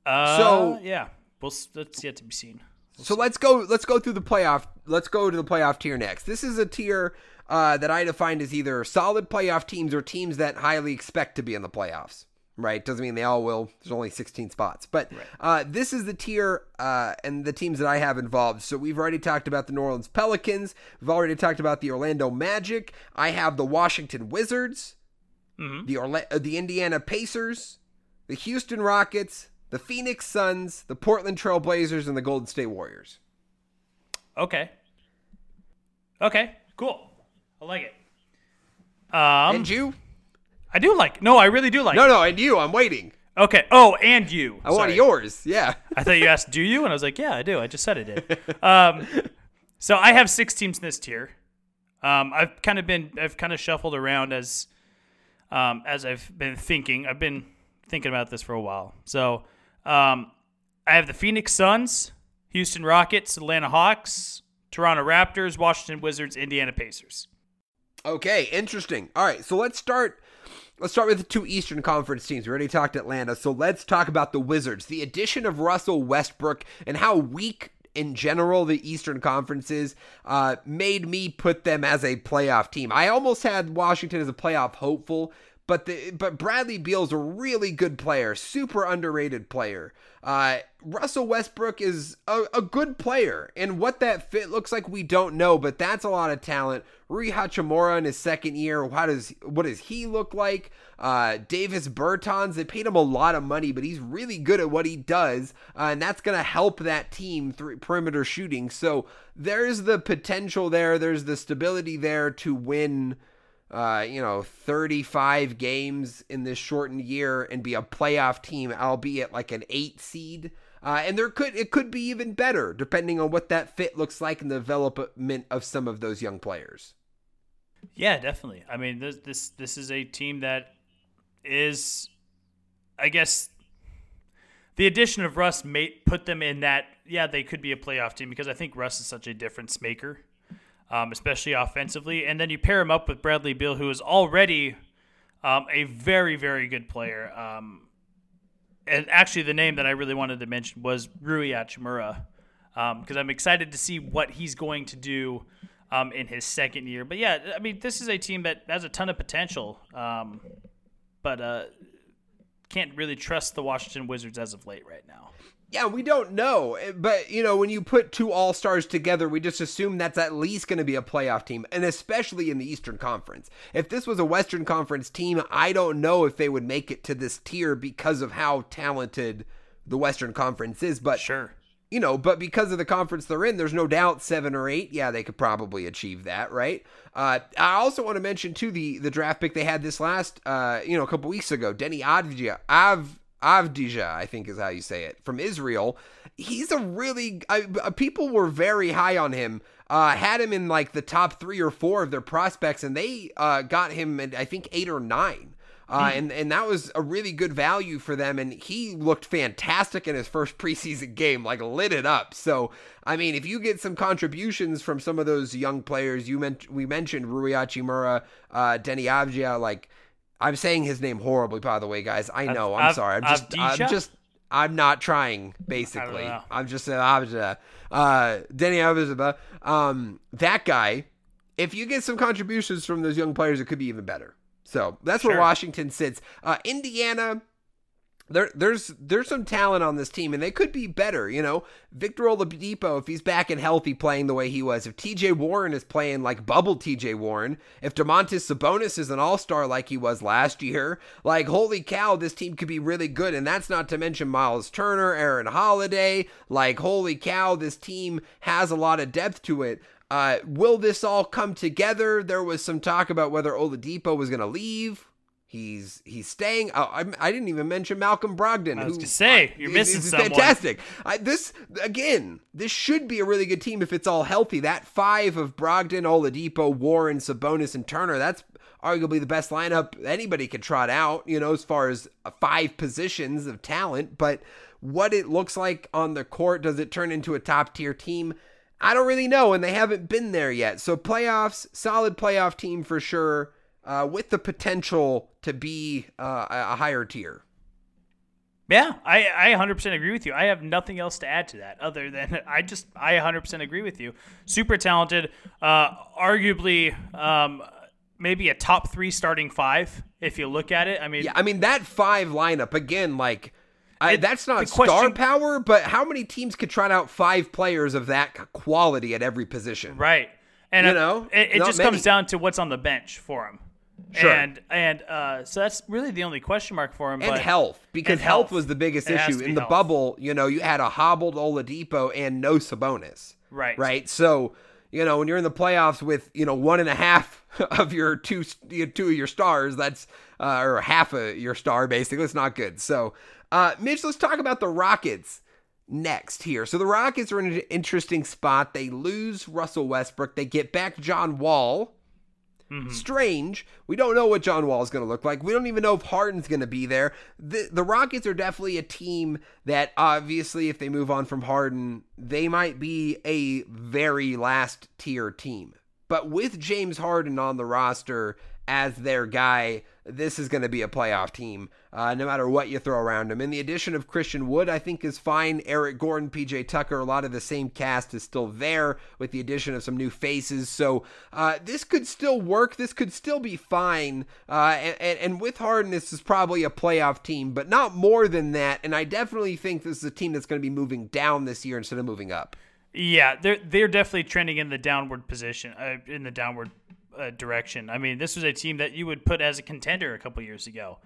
uh, so- yeah well that's yet to be seen So let's go let's go through the playoff let's go to the playoff tier next. This is a tier uh, that I defined as either solid playoff teams or teams that highly expect to be in the playoffs. Right? Doesn't mean they all will. There's only 16 spots. But uh, this is the tier uh, and the teams that I have involved. So we've already talked about the New Orleans Pelicans. We've already talked about the Orlando Magic. I have the Washington Wizards, the Orla- uh, the Indiana Pacers, the Houston Rockets, the Phoenix Suns, the Portland Trail Blazers, and the Golden State Warriors. Okay. Okay. Cool. I like it. Um, and you? I do like. No, I really do like. No, no, and you. I'm waiting. Okay. Oh, and you. I want Sorry. yours. Yeah. I thought you asked, "Do you?" And I was like, "Yeah, I do. I just said I did." Um, so I have six teams in this tier. Um, I've kind of been, I've kind of shuffled around as, um, as I've been thinking. I've been thinking about this for a while. So, um, I have the Phoenix Suns, Houston Rockets, Atlanta Hawks, Toronto Raptors, Washington Wizards, Indiana Pacers. Okay, interesting. All right, so let's start. Let's start with the two Eastern Conference teams. We already talked Atlanta, so let's talk about the Wizards. The addition of Russell Westbrook and how weak in general the Eastern Conference is uh, made me put them as a playoff team. I almost had Washington as a playoff hopeful, but the but Bradley Beal's a really good player, super underrated player. Uh, Russell Westbrook is a, a good player, and what that fit looks like we don't know, but that's a lot of talent. Rui Hachimura in his second year, how does what does he look like? Uh, Davis Bertans, they paid him a lot of money, but he's really good at what he does, uh, and that's gonna help that team through perimeter shooting. So there's the potential there, there's the stability there to win uh, you know, 35 games in this shortened year and be a playoff team, albeit like an eight seed. Uh, and there could it could be even better depending on what that fit looks like and the development of some of those young players. Yeah, definitely. I mean, this this this is a team that is, I guess, the addition of Russ may put them in that. Yeah, they could be a playoff team because I think Russ is such a difference maker, um, especially offensively. And then you pair him up with Bradley Beal, who is already um, a very very good player. Um, and actually, the name that I really wanted to mention was Rui Hachimura, because I'm excited to see what he's going to do um, in his second year. But yeah, I mean, this is a team that has a ton of potential, um, but uh, can't really trust the Washington Wizards as of late right now. Yeah, we don't know. But, you know, when you put two All Stars together, we just assume that's at least going to be a playoff team, and especially in the Eastern Conference. If this was a Western Conference team, I don't know if they would make it to this tier because of how talented the Western Conference is. But, Sure. You know, but because of the conference they're in, there's no doubt seven or eight. Yeah, they could probably achieve that, right? Uh, I also want to mention too the the draft pick they had this last, uh, you know, a couple weeks ago, Deni Avdija, Av Avdija, I think is how you say it, from Israel. He's a really I, uh, people were very high on him. Uh, had him in like the top three or four of their prospects, and they uh, got him at I think eight or nine. Uh, and and that was a really good value for them, and he looked fantastic in his first preseason game, like lit it up. So I mean, if you get some contributions from some of those young players, you meant we mentioned Rui Hachimura, uh, Deni Avdia, like I'm saying his name horribly, by the way, guys. I know, I'm sorry. I'm just, I'm just, I'm not trying. Basically. I'm just uh, Avdia, uh, Deni Avdia. Um, that guy. If you get some contributions from those young players, it could be even better. So that's where Washington sits. Uh, Indiana, there, there's there's some talent on this team, and they could be better. You know, Victor Oladipo, if he's back and healthy, playing the way he was, if T.J. Warren is playing like bubble T.J. Warren, if Domantas Sabonis is an All Star like he was last year, like holy cow, this team could be really good. And that's not to mention Miles Turner, Aaron Holiday. Like holy cow, this team has a lot of depth to it. Uh, will this all come together? There was some talk about whether Oladipo was going to leave. He's he's staying. Oh, I, I didn't even mention Malcolm Brogdon. I was who- gonna say, you're is- missing is someone. Fantastic. I, this again, this should be a really good team if it's all healthy. That five of Brogdon, Oladipo, Warren, Sabonis, and Turner. That's arguably the best lineup anybody could trot out. You know, as far as uh, five positions of talent. But what it looks like on the court, does it turn into a top tier team? I don't really know, and they haven't been there yet. So playoffs, solid playoff team for sure, uh, with the potential to be uh, a higher tier. Yeah, I, I 100% agree with you. I have nothing else to add to that other than I just, I 100% agree with you. Super talented, uh, arguably um, maybe a top three starting five if you look at it. I mean, Yeah, I mean that five lineup again, like I, that's not the star question- power, but how many teams could trot out five players of that quality at every position? Right. And You know, it, it just many. comes down to what's on the bench for him. Sure. And and uh, so that's really the only question mark for him. And health, because and health. health. was the biggest issue in the health. bubble. You know, you had a hobbled Oladipo and no Sabonis. Right. Right. So you know when you're in the playoffs with you know one and a half of your two two of your stars, that's uh, or half of your star basically. It's not good. So, uh, Mitch, let's talk about the Rockets next here. So the Rockets are in an interesting spot. They lose Russell Westbrook. They get back John Wall. Strange. We don't know what John Wall is going to look like. We don't even know if Harden's going to be there. The the Rockets are definitely a team that obviously if they move on from Harden, they might be a very last tier team. But with James Harden on the roster as their guy, this is going to be a playoff team, uh, no matter what you throw around them. And the addition of Christian Wood, I think, is fine. Eric Gordon, PJ Tucker, a lot of the same cast is still there with the addition of some new faces. So uh, this could still work. This could still be fine. Uh, and, and, and with Harden, this is probably a playoff team, but not more than that. And I definitely think this is a team that's going to be moving down this year instead of moving up. Yeah, they're they're definitely trending in the downward position, uh, in the downward uh, direction. I mean, this was a team that you would put as a contender a couple years ago,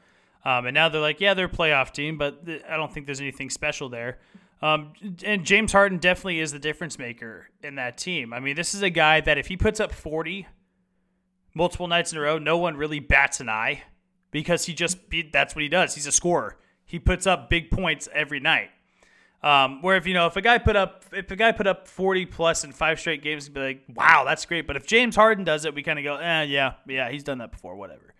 um, and now they're like, yeah, they're a playoff team, but th- I don't think there's anything special there. Um, and James Harden definitely is the difference maker in that team. I mean, this is a guy that if he puts up 40 multiple nights in a row, no one really bats an eye because he just that's what he does. He's a scorer. He puts up big points every night. Um, where if you know if a guy put up if a guy put up 40 plus in five straight games, be like, wow, that's great. But if James Harden does it, we kind of go, eh, yeah, yeah, he's done that before, whatever.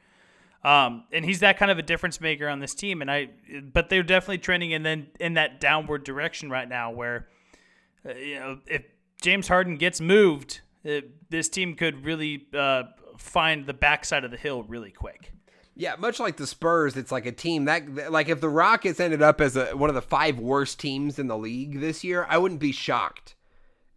Um, and he's that kind of a difference maker on this team. And I, but they're definitely trending in then in that downward direction right now, where uh, you know if James Harden gets moved, uh, this team could really uh, find the backside of the hill really quick. Yeah, much like the Spurs, it's like a team that, like, if the Rockets ended up as a, one of the five worst teams in the league this year, I wouldn't be shocked.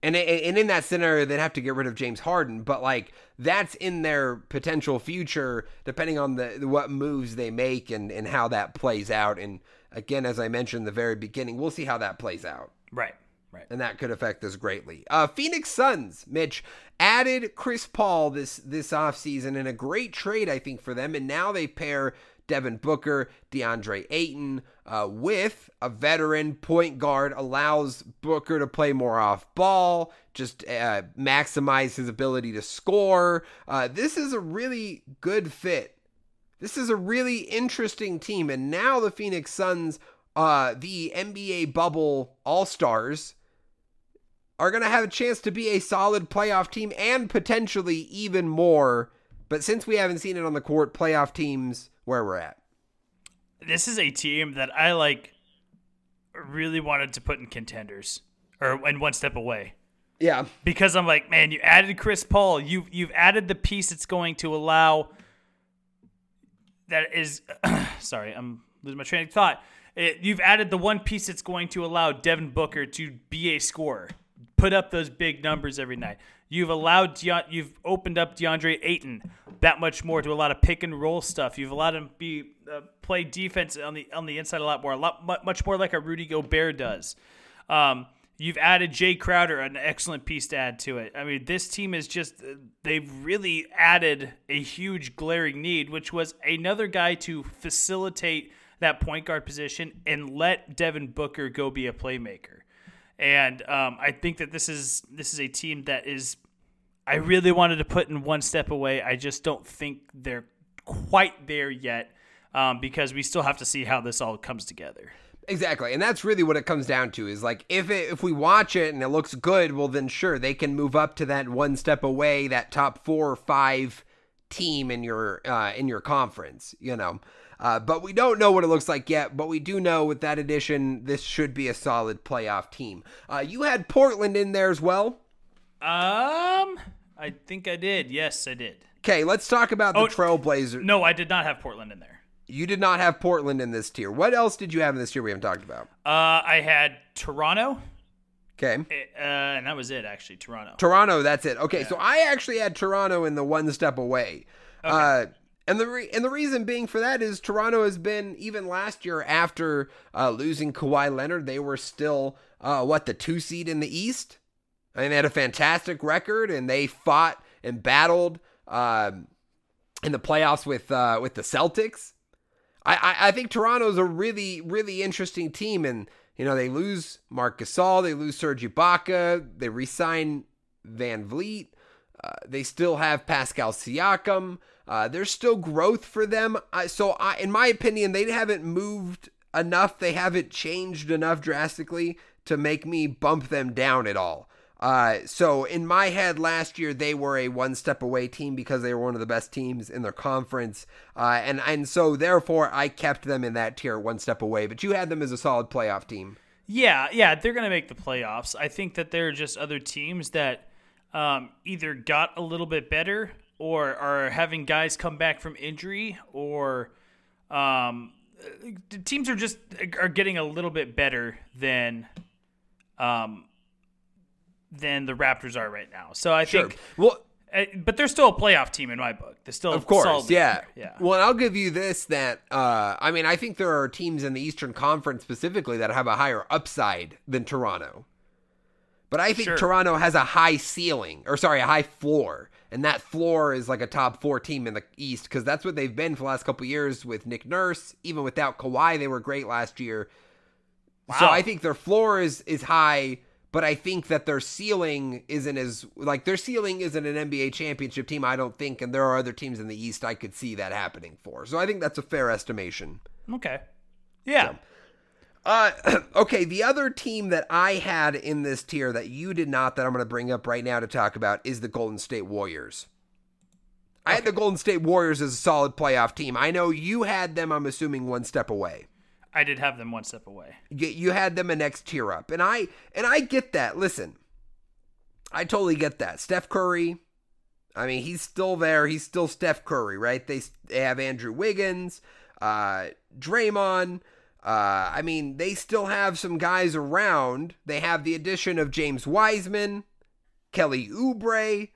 And and in that scenario, they'd have to get rid of James Harden, but like that's in their potential future, depending on the what moves they make and and how that plays out. And again, as I mentioned in the very beginning, we'll see how that plays out Right. Right. and that could affect us greatly. Uh, Phoenix Suns, Mitch, added Chris Paul this this offseason in a great trade, I think, for them. And now they pair Devin Booker, DeAndre Ayton uh, with a veteran point guard, allows Booker to play more off ball, just uh, maximize his ability to score. Uh, this is a really good fit. This is a really interesting team. And now the Phoenix Suns, uh, the NBA bubble all stars, are going to have a chance to be a solid playoff team and potentially even more. But since we haven't seen it on the court, playoff teams where we're at. This is a team that I like really wanted to put in contenders or and one step away. Yeah. Because I'm like, man, you added Chris Paul. You you've added the piece that's going to allow that is sorry, I'm losing my train of thought. It, you've added the one piece that's going to allow Devin Booker to be a scorer, put up those big numbers every night. You've allowed you've opened up DeAndre Ayton that much more to a lot of pick and roll stuff. You've allowed him be uh, play defense on the on the inside a lot more, a lot much more like a Rudy Gobert does. Um, You've added Jae Crowder, an excellent piece to add to it. I mean, this team is just, they've really added a huge glaring need, which was another guy to facilitate that point guard position and let Devin Booker go be a playmaker. And um, I think that this is this is a team that is I really wanted to put in one step away. I just don't think they're quite there yet um, because we still have to see how this all comes together. Exactly. And that's really what it comes down to is like if it, if we watch it and it looks good, well then sure, they can move up to that one step away, that top 4 or 5 team in your uh, in your conference, you know. Uh, but we don't know what it looks like yet. But we do know with that addition, this should be a solid playoff team. Uh, you had Portland in there as well. Um, I think I did. Yes, I did. Okay, let's talk about the Oh, Trailblazers. No, I did not have Portland in there. You did not have Portland in this tier. What else did you have in this tier we haven't talked about? Uh, I had Toronto, Okay. uh, and that was it actually. Toronto. Toronto, that's it. Okay, so I actually had Toronto in the one step away. Uh, and the re- and the reason being for that is Toronto has been even last year after uh, losing Kawhi Leonard, they were still uh, what the two seed in the East. I mean, they had a fantastic record and they fought and battled um, in the playoffs with uh, with the Celtics. I, I, I think Toronto's a really, really interesting team. And, you know, they lose Marc Gasol, they lose Serge Ibaka, they re-sign VanVleet. Uh, they still have Pascal Siakam. Uh, there's still growth for them. Uh, so, I, in my opinion, they haven't moved enough. They haven't changed enough drastically to make me bump them down at all. Uh, so in my head last year they were a one step away team because they were one of the best teams in their conference, uh, and and so therefore I kept them in that tier one step away. But you had them as a solid playoff team. Yeah, yeah, they're going to make the playoffs. I think that there are just other teams that um, either got a little bit better or are having guys come back from injury or um, teams are just are getting a little bit better than um, than the Raptors are right now. So I think Well, uh, but they're still a playoff team in my book. They're still Of course, yeah. yeah. Well, I'll give you this that uh, I mean, I think there are teams in the Eastern Conference specifically that have a higher upside than Toronto. But I think Sure. Toronto has a high ceiling, or sorry, a high floor, and that floor is like a top four team in the East because that's what they've been for the last couple of years with Nick Nurse. Even without Kawhi, they were great last year. Wow. So I think their floor is is high, but I think that their ceiling isn't as like their ceiling isn't an NBA championship team. I don't think, and there are other teams in the East I could see that happening for. So I think that's a fair estimation. Okay. Yeah. Uh, okay, the other team that I had in this tier that you did not, that I'm going to bring up right now to talk about, is the Golden State Warriors. I had the Golden State Warriors as a solid playoff team. I know you had them. I'm assuming one step away. I did have them one step away. you, you had them a next tier up and i and i get that listen i totally get that steph curry i mean he's still there he's still steph curry right they, they have andrew wiggins uh draymond uh i mean they still have some guys around they have the addition of james wiseman kelly oubre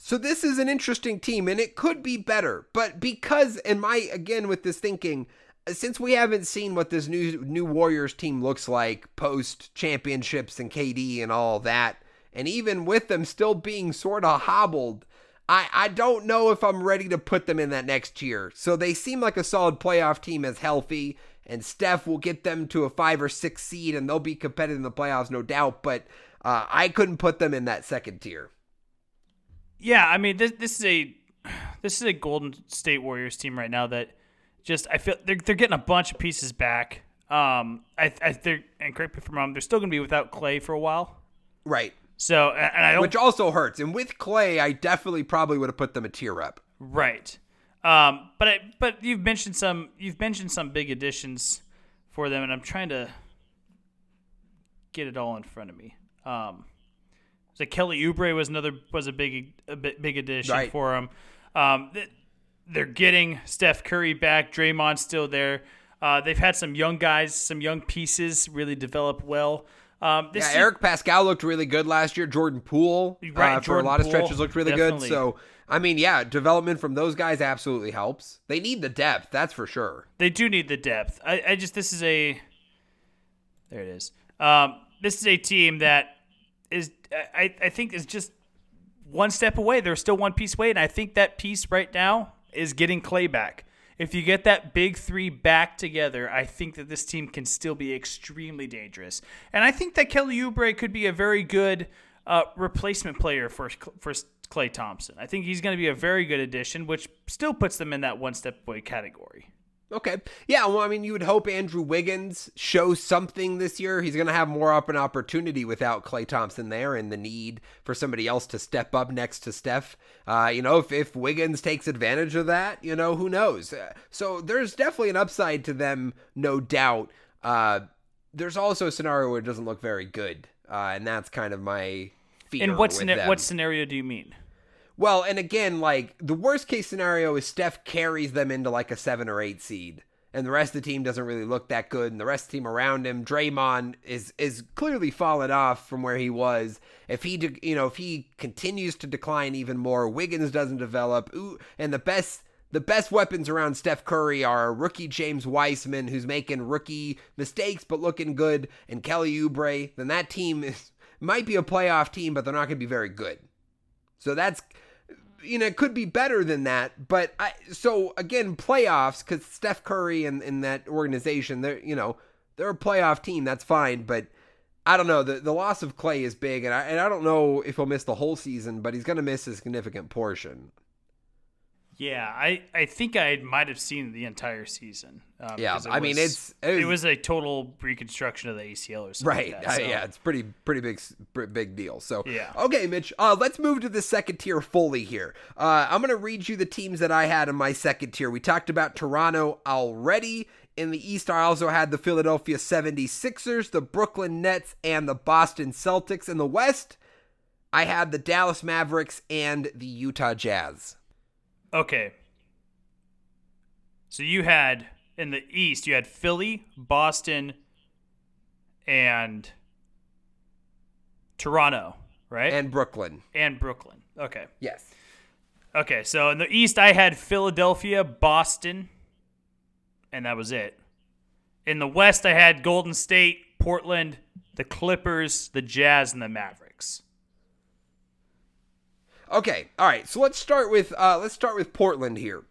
so this is an interesting team and it could be better. But because and my again with this thinking, since we haven't seen what this new new Warriors team looks like post championships and KD and all that, and even with them still being sort of hobbled, I I don't know if I'm ready to put them in that next year. So they seem like a solid playoff team as healthy and Steph will get them to a 5 or 6 seed and they'll be competitive in the playoffs no doubt, but uh, I couldn't put them in that second tier. Yeah, I mean this this is a this is a Golden State Warriors team right now that just I feel they're they're getting a bunch of pieces back. Um, I I think and correct me if I'm wrong, they're still going to be without Klay for a while. Right. So and and I don't Which also hurts. And with Klay, I definitely probably would have put them a tier up. right. Um, but I, but you've mentioned some you've mentioned some big additions for them, and I'm trying to get it all in front of me. Um, so Kelly Oubre was another was a big a big, addition Right. for them. Um, they're getting Steph Curry back. Draymond's still there. Uh, they've had some young guys, some young pieces really develop well. Um, this Yeah, is- Eric Paschall looked really good last year. Jordan Poole, Right, uh, for a lot of Poole, stretches, looked really definitely. good. So, I mean, yeah, development from those guys absolutely helps. They need the depth, that's for sure. they do need the depth. I, I just this is a there it is. Um, this is a team that is I, I think is just one step away. They're still one piece away, and I think that piece right now is getting Klay back. If you get that big three back together, I think that this team can still be extremely dangerous. And I think that Kelly Oubre could be a very good uh, replacement player for for Klay Thompson. I think he's going to be a very good addition, which still puts them in that one step away category. Okay. Yeah, well, I mean, you would hope Andrew Wiggins shows something this year. He's going to have more up an opportunity without Klay Thompson there and the need for somebody else to step up next to Steph. Uh, you know, if, if Wiggins takes advantage of that, you know, who knows? Uh, so there's definitely an upside to them, no doubt. Uh, there's also a scenario where it doesn't look very good, uh, and that's kind of my fear. In what with what scenario do you mean? Well, and again, like the worst case scenario is Steph carries them into like a seven or eight seed, and the rest of the team doesn't really look that good, and the rest of the team around him, Draymond is is clearly fallen off from where he was. If he, de- you know, if he continues to decline even more, Wiggins doesn't develop, ooh, and the best. The best weapons around Steph Curry are rookie James Wiseman, who's making rookie mistakes but looking good, and Kelly Oubre. Then that team is might be a playoff team, but they're not going to be very good. So that's you know, it could be better than that. But I so again, playoffs because Steph Curry and, and that organization, they're you know they're a playoff team. That's fine, but I don't know. The the loss of Klay is big, and I and I don't know if he'll miss the whole season, but he's going to miss a significant portion. Yeah, I, I think I might have seen the entire season. Um, Yeah, I mean, was- it's- it it was- was, a total reconstruction of the ACL or something. Right. Like that, Uh, yeah, it's pretty pretty big big deal. So Yeah. Okay, Mitch. Uh, let's move to the second tier fully here. Uh, I'm gonna read you the teams that I had in my second tier. We talked about Toronto already. In the East, I also had the Philadelphia 76ers, the Brooklyn Nets, and the Boston Celtics. In the West, I had the Dallas Mavericks and the Utah Jazz. Okay. So you had in the East, you had Philly, Boston, and Toronto, right? And Brooklyn. and Brooklyn. Okay. Yes. Okay, so in the East, I had Philadelphia, Boston, and that was it. In the West, I had Golden State, Portland, the Clippers, the Jazz, and the Mavericks. Okay. All right. So let's start with uh, let's start with Portland here.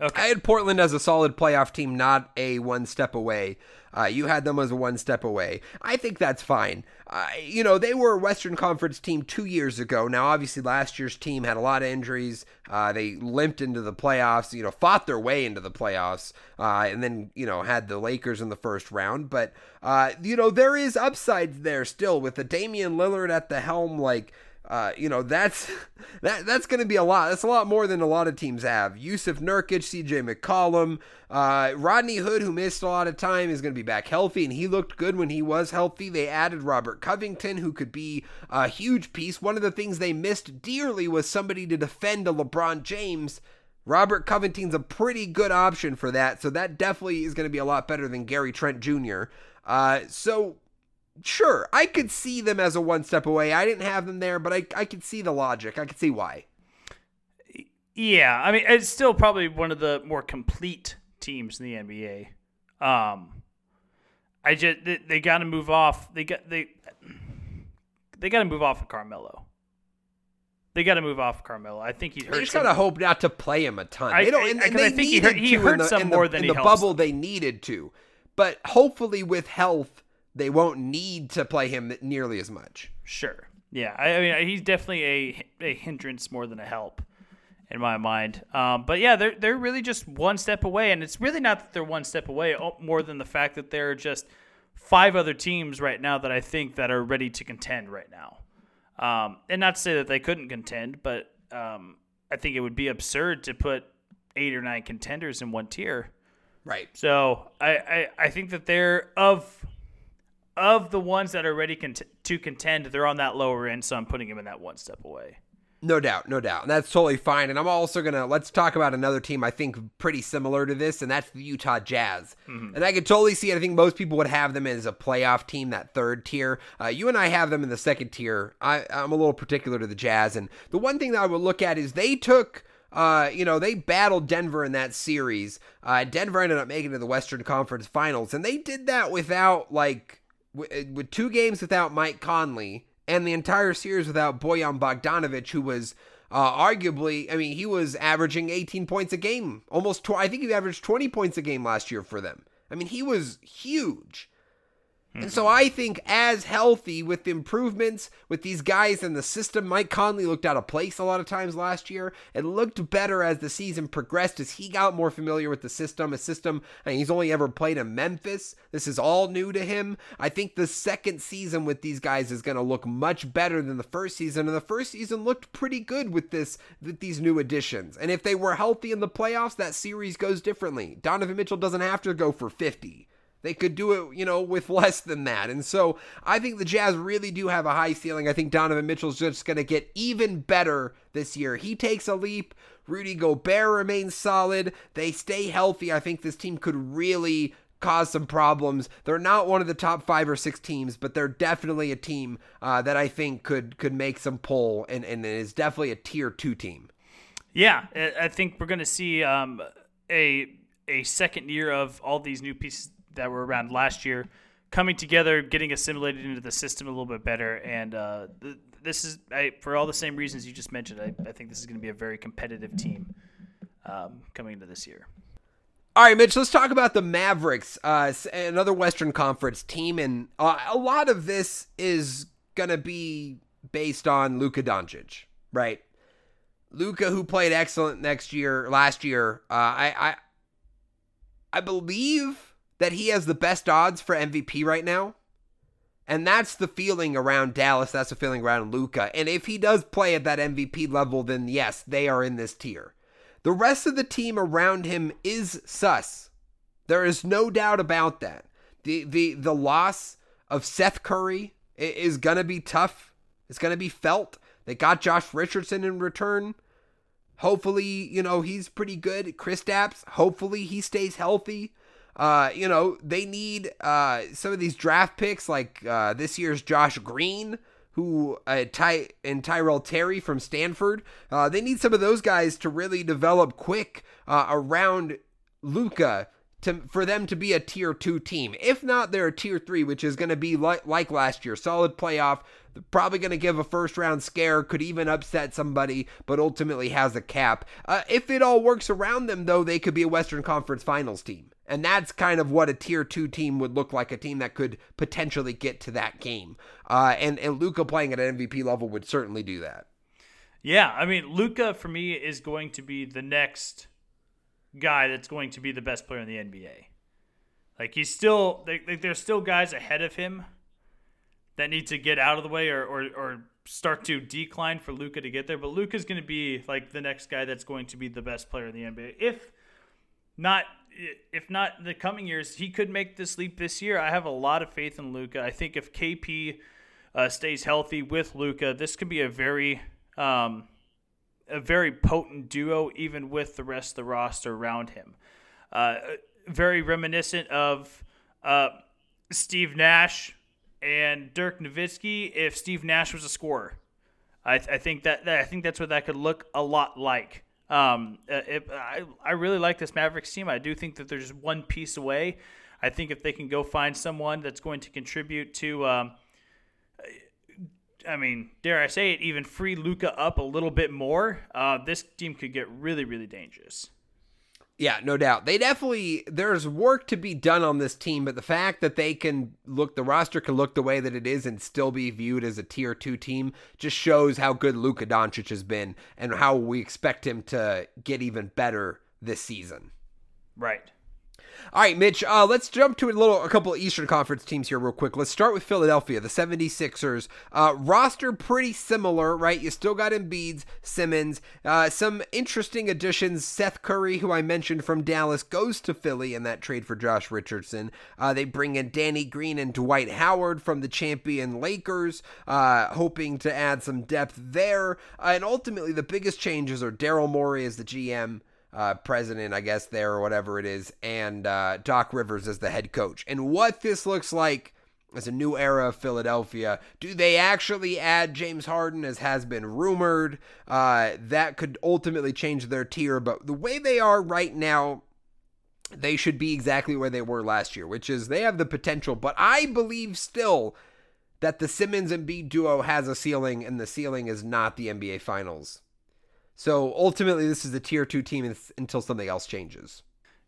Okay. I had Portland as a solid playoff team, not a one step away. Uh, you had them as a one step away. I think that's fine. Uh, you know, they were a Western Conference team two years ago. Now, obviously, last year's team had a lot of injuries. Uh, they limped into the playoffs, you know, fought their way into the playoffs, uh, and then, you know, had the Lakers in the first round. But, uh, you know, there is upside there still with the Damian Lillard at the helm. Like, uh, you know that's that that's going to be a lot. That's a lot more than a lot of teams have. Jusuf Nurkic, C.J. McCollum, uh, Rodney Hood, who missed a lot of time, is going to be back healthy, and he looked good when he was healthy. They added Robert Covington, who could be a huge piece. One of the things they missed dearly was somebody to defend a LeBron James. Robert Covington's a pretty good option for that, so that definitely is going to be a lot better than Gary Trent Jr. Uh, so sure, I could see them as a one step away. I didn't have them there, but I I could see the logic. I could see why. Yeah, I mean, it's still probably one of the more complete teams in the NBA. Um, I just they, they got to move off. They got they they got to move off of Carmelo. They got to move off Carmelo. I think he They just gotta hope not to play him a ton. I- They don't. And, I- and 'cause I they think he hurt- he hurt in the, some the, more than in he the helps. bubble. They needed to, but hopefully with health, they won't need to play him nearly as much. Sure. Yeah. I, I mean, he's definitely a a hindrance more than a help in my mind. Um, but yeah, they're they're really just one step away, and it's really not that they're one step away, more than the fact that there are just five other teams right now that I think that are ready to contend right now. Um, and not to say that they couldn't contend, but um, I think it would be absurd to put eight or nine contenders in one tier. Right. So I, I, I think that they're of of the ones that are ready cont- to contend, they're on that lower end. So I'm putting them in that one step away. No doubt, no doubt. And that's totally fine. And I'm also going to let's talk about another team I think pretty similar to this, and that's the Utah Jazz. Mm-hmm. And I could totally see it. I think most people would have them as a playoff team, that third tier. Uh, you and I have them in the second tier. I, I'm a little particular to the Jazz. And the one thing that I would look at is they took. Uh, you know, they battled Denver in that series. Uh, Denver ended up making it to the Western Conference Finals, and they did that without, like, with two games without Mike Conley and the entire series without Bojan Bogdanovich, who was uh, arguably, I mean, he was averaging 18 points a game, almost. Tw- I think he averaged 20 points a game last year for them. I mean, he was huge. And so I think as healthy with improvements with these guys in the system, Mike Conley looked out of place a lot of times last year. It looked better as the season progressed as he got more familiar with the system. A system, and he's only ever played in Memphis. This is all new to him. I think the second season with these guys is going to look much better than the first season, and the first season looked pretty good with this with these new additions. And if they were healthy in the playoffs, that series goes differently. Donovan Mitchell doesn't have to go for 50. They could do it, you know, with less than that. And so I think the Jazz really do have a high ceiling. I think Donovan Mitchell's just going to get even better this year. He takes a leap. Rudy Gobert remains solid. They stay healthy. I think this team could really cause some problems. They're not one of the top five or six teams, but they're definitely a team uh, that I think could could make some pull and, and is definitely a tier two team. Yeah, I think we're going to see um, a a second year of all these new pieces that were around last year coming together, getting assimilated into the system a little bit better. And uh, th- this is, I, for all the same reasons you just mentioned, I, I think this is going to be a very competitive team um, coming into this year. All right, Mitch, let's talk about the Mavericks, uh, another Western Conference team. And uh, a lot of this is going to be based on Luka Doncic, right? Luka, who played excellent next year, last year, uh, I, I, I believe that he has the best odds for MVP right now. And that's the feeling around Dallas. That's the feeling around Luka. And if he does play at that MVP level, then yes, they are in this tier. The rest of the team around him is sus. There is no doubt about that. The the the loss of Seth Curry is gonna be tough. It's gonna be felt. They got Josh Richardson in return. Hopefully, you know, he's pretty good. Chris Kristaps, hopefully he stays healthy. Uh, you know, they need uh, some of these draft picks, like uh, this year's Josh Green, who uh, Ty and Tyrell Terry from Stanford. Uh, they need some of those guys to really develop quick uh, around Luka. to for them to be a tier two team. If not, they're a tier three, which is going to be like like last year, solid playoff. Probably going to give a first round scare, could even upset somebody, but ultimately has a cap. Uh, if it all works around them, though, they could be a Western Conference Finals team. And that's kind of what a tier two team would look like, a team that could potentially get to that game. Uh, and, and Luka playing at an MVP level would certainly do that. Yeah, I mean, Luka for me is going to be the next guy that's going to be the best player in the NBA. Like he's still, like, there's still guys ahead of him that need to get out of the way or, or, or start to decline for Luka to get there. But Luka's going to be like the next guy that's going to be the best player in the NBA. If not if not the coming years, he could make this leap this year. I have a lot of faith in Luka. I think if KP uh, stays healthy with Luka, this could be a very um, a very potent duo, even with the rest of the roster around him. Uh, very reminiscent of uh, Steve Nash and Dirk Nowitzki. If Steve Nash was a scorer, I, th- I think that, that I think that's what that could look a lot like. Um, it, I, I really like this Mavericks team. I do think that they're just one piece away. I think if they can go find someone that's going to contribute to, um, I mean, dare I say it, even free Luka up a little bit more, uh, this team could get really, really dangerous. Yeah, no doubt. They definitely there's work to be done on this team, but the fact that they can look the roster can look the way that it is and still be viewed as a tier 2 team just shows how good Luka Doncic has been and how we expect him to get even better this season. Right. All right, Mitch, uh, let's jump to a little a couple Eastern Conference teams here real quick. Let's start with Philadelphia, the 76ers. Uh, roster pretty similar, right? You still got Embiid, Simmons, uh, some interesting additions. Seth Curry, who I mentioned from Dallas, goes to Philly in that trade for Josh Richardson. Uh, they bring in Danny Green and Dwight Howard from the champion Lakers, uh, hoping to add some depth there. Uh, and ultimately, the biggest changes are Daryl Morey as the GM uh, president, I guess, there or whatever it is, and uh, Doc Rivers as the head coach. And what this looks like as a new era of Philadelphia. Do they actually add James Harden, as has been rumored? Uh, that could ultimately change their tier, but the way they are right now, they should be exactly where they were last year, which is they have the potential, but I believe still that the Simmons Embiid duo has a ceiling, and the ceiling is not the NBA Finals. So ultimately, this is a tier two team until something else changes.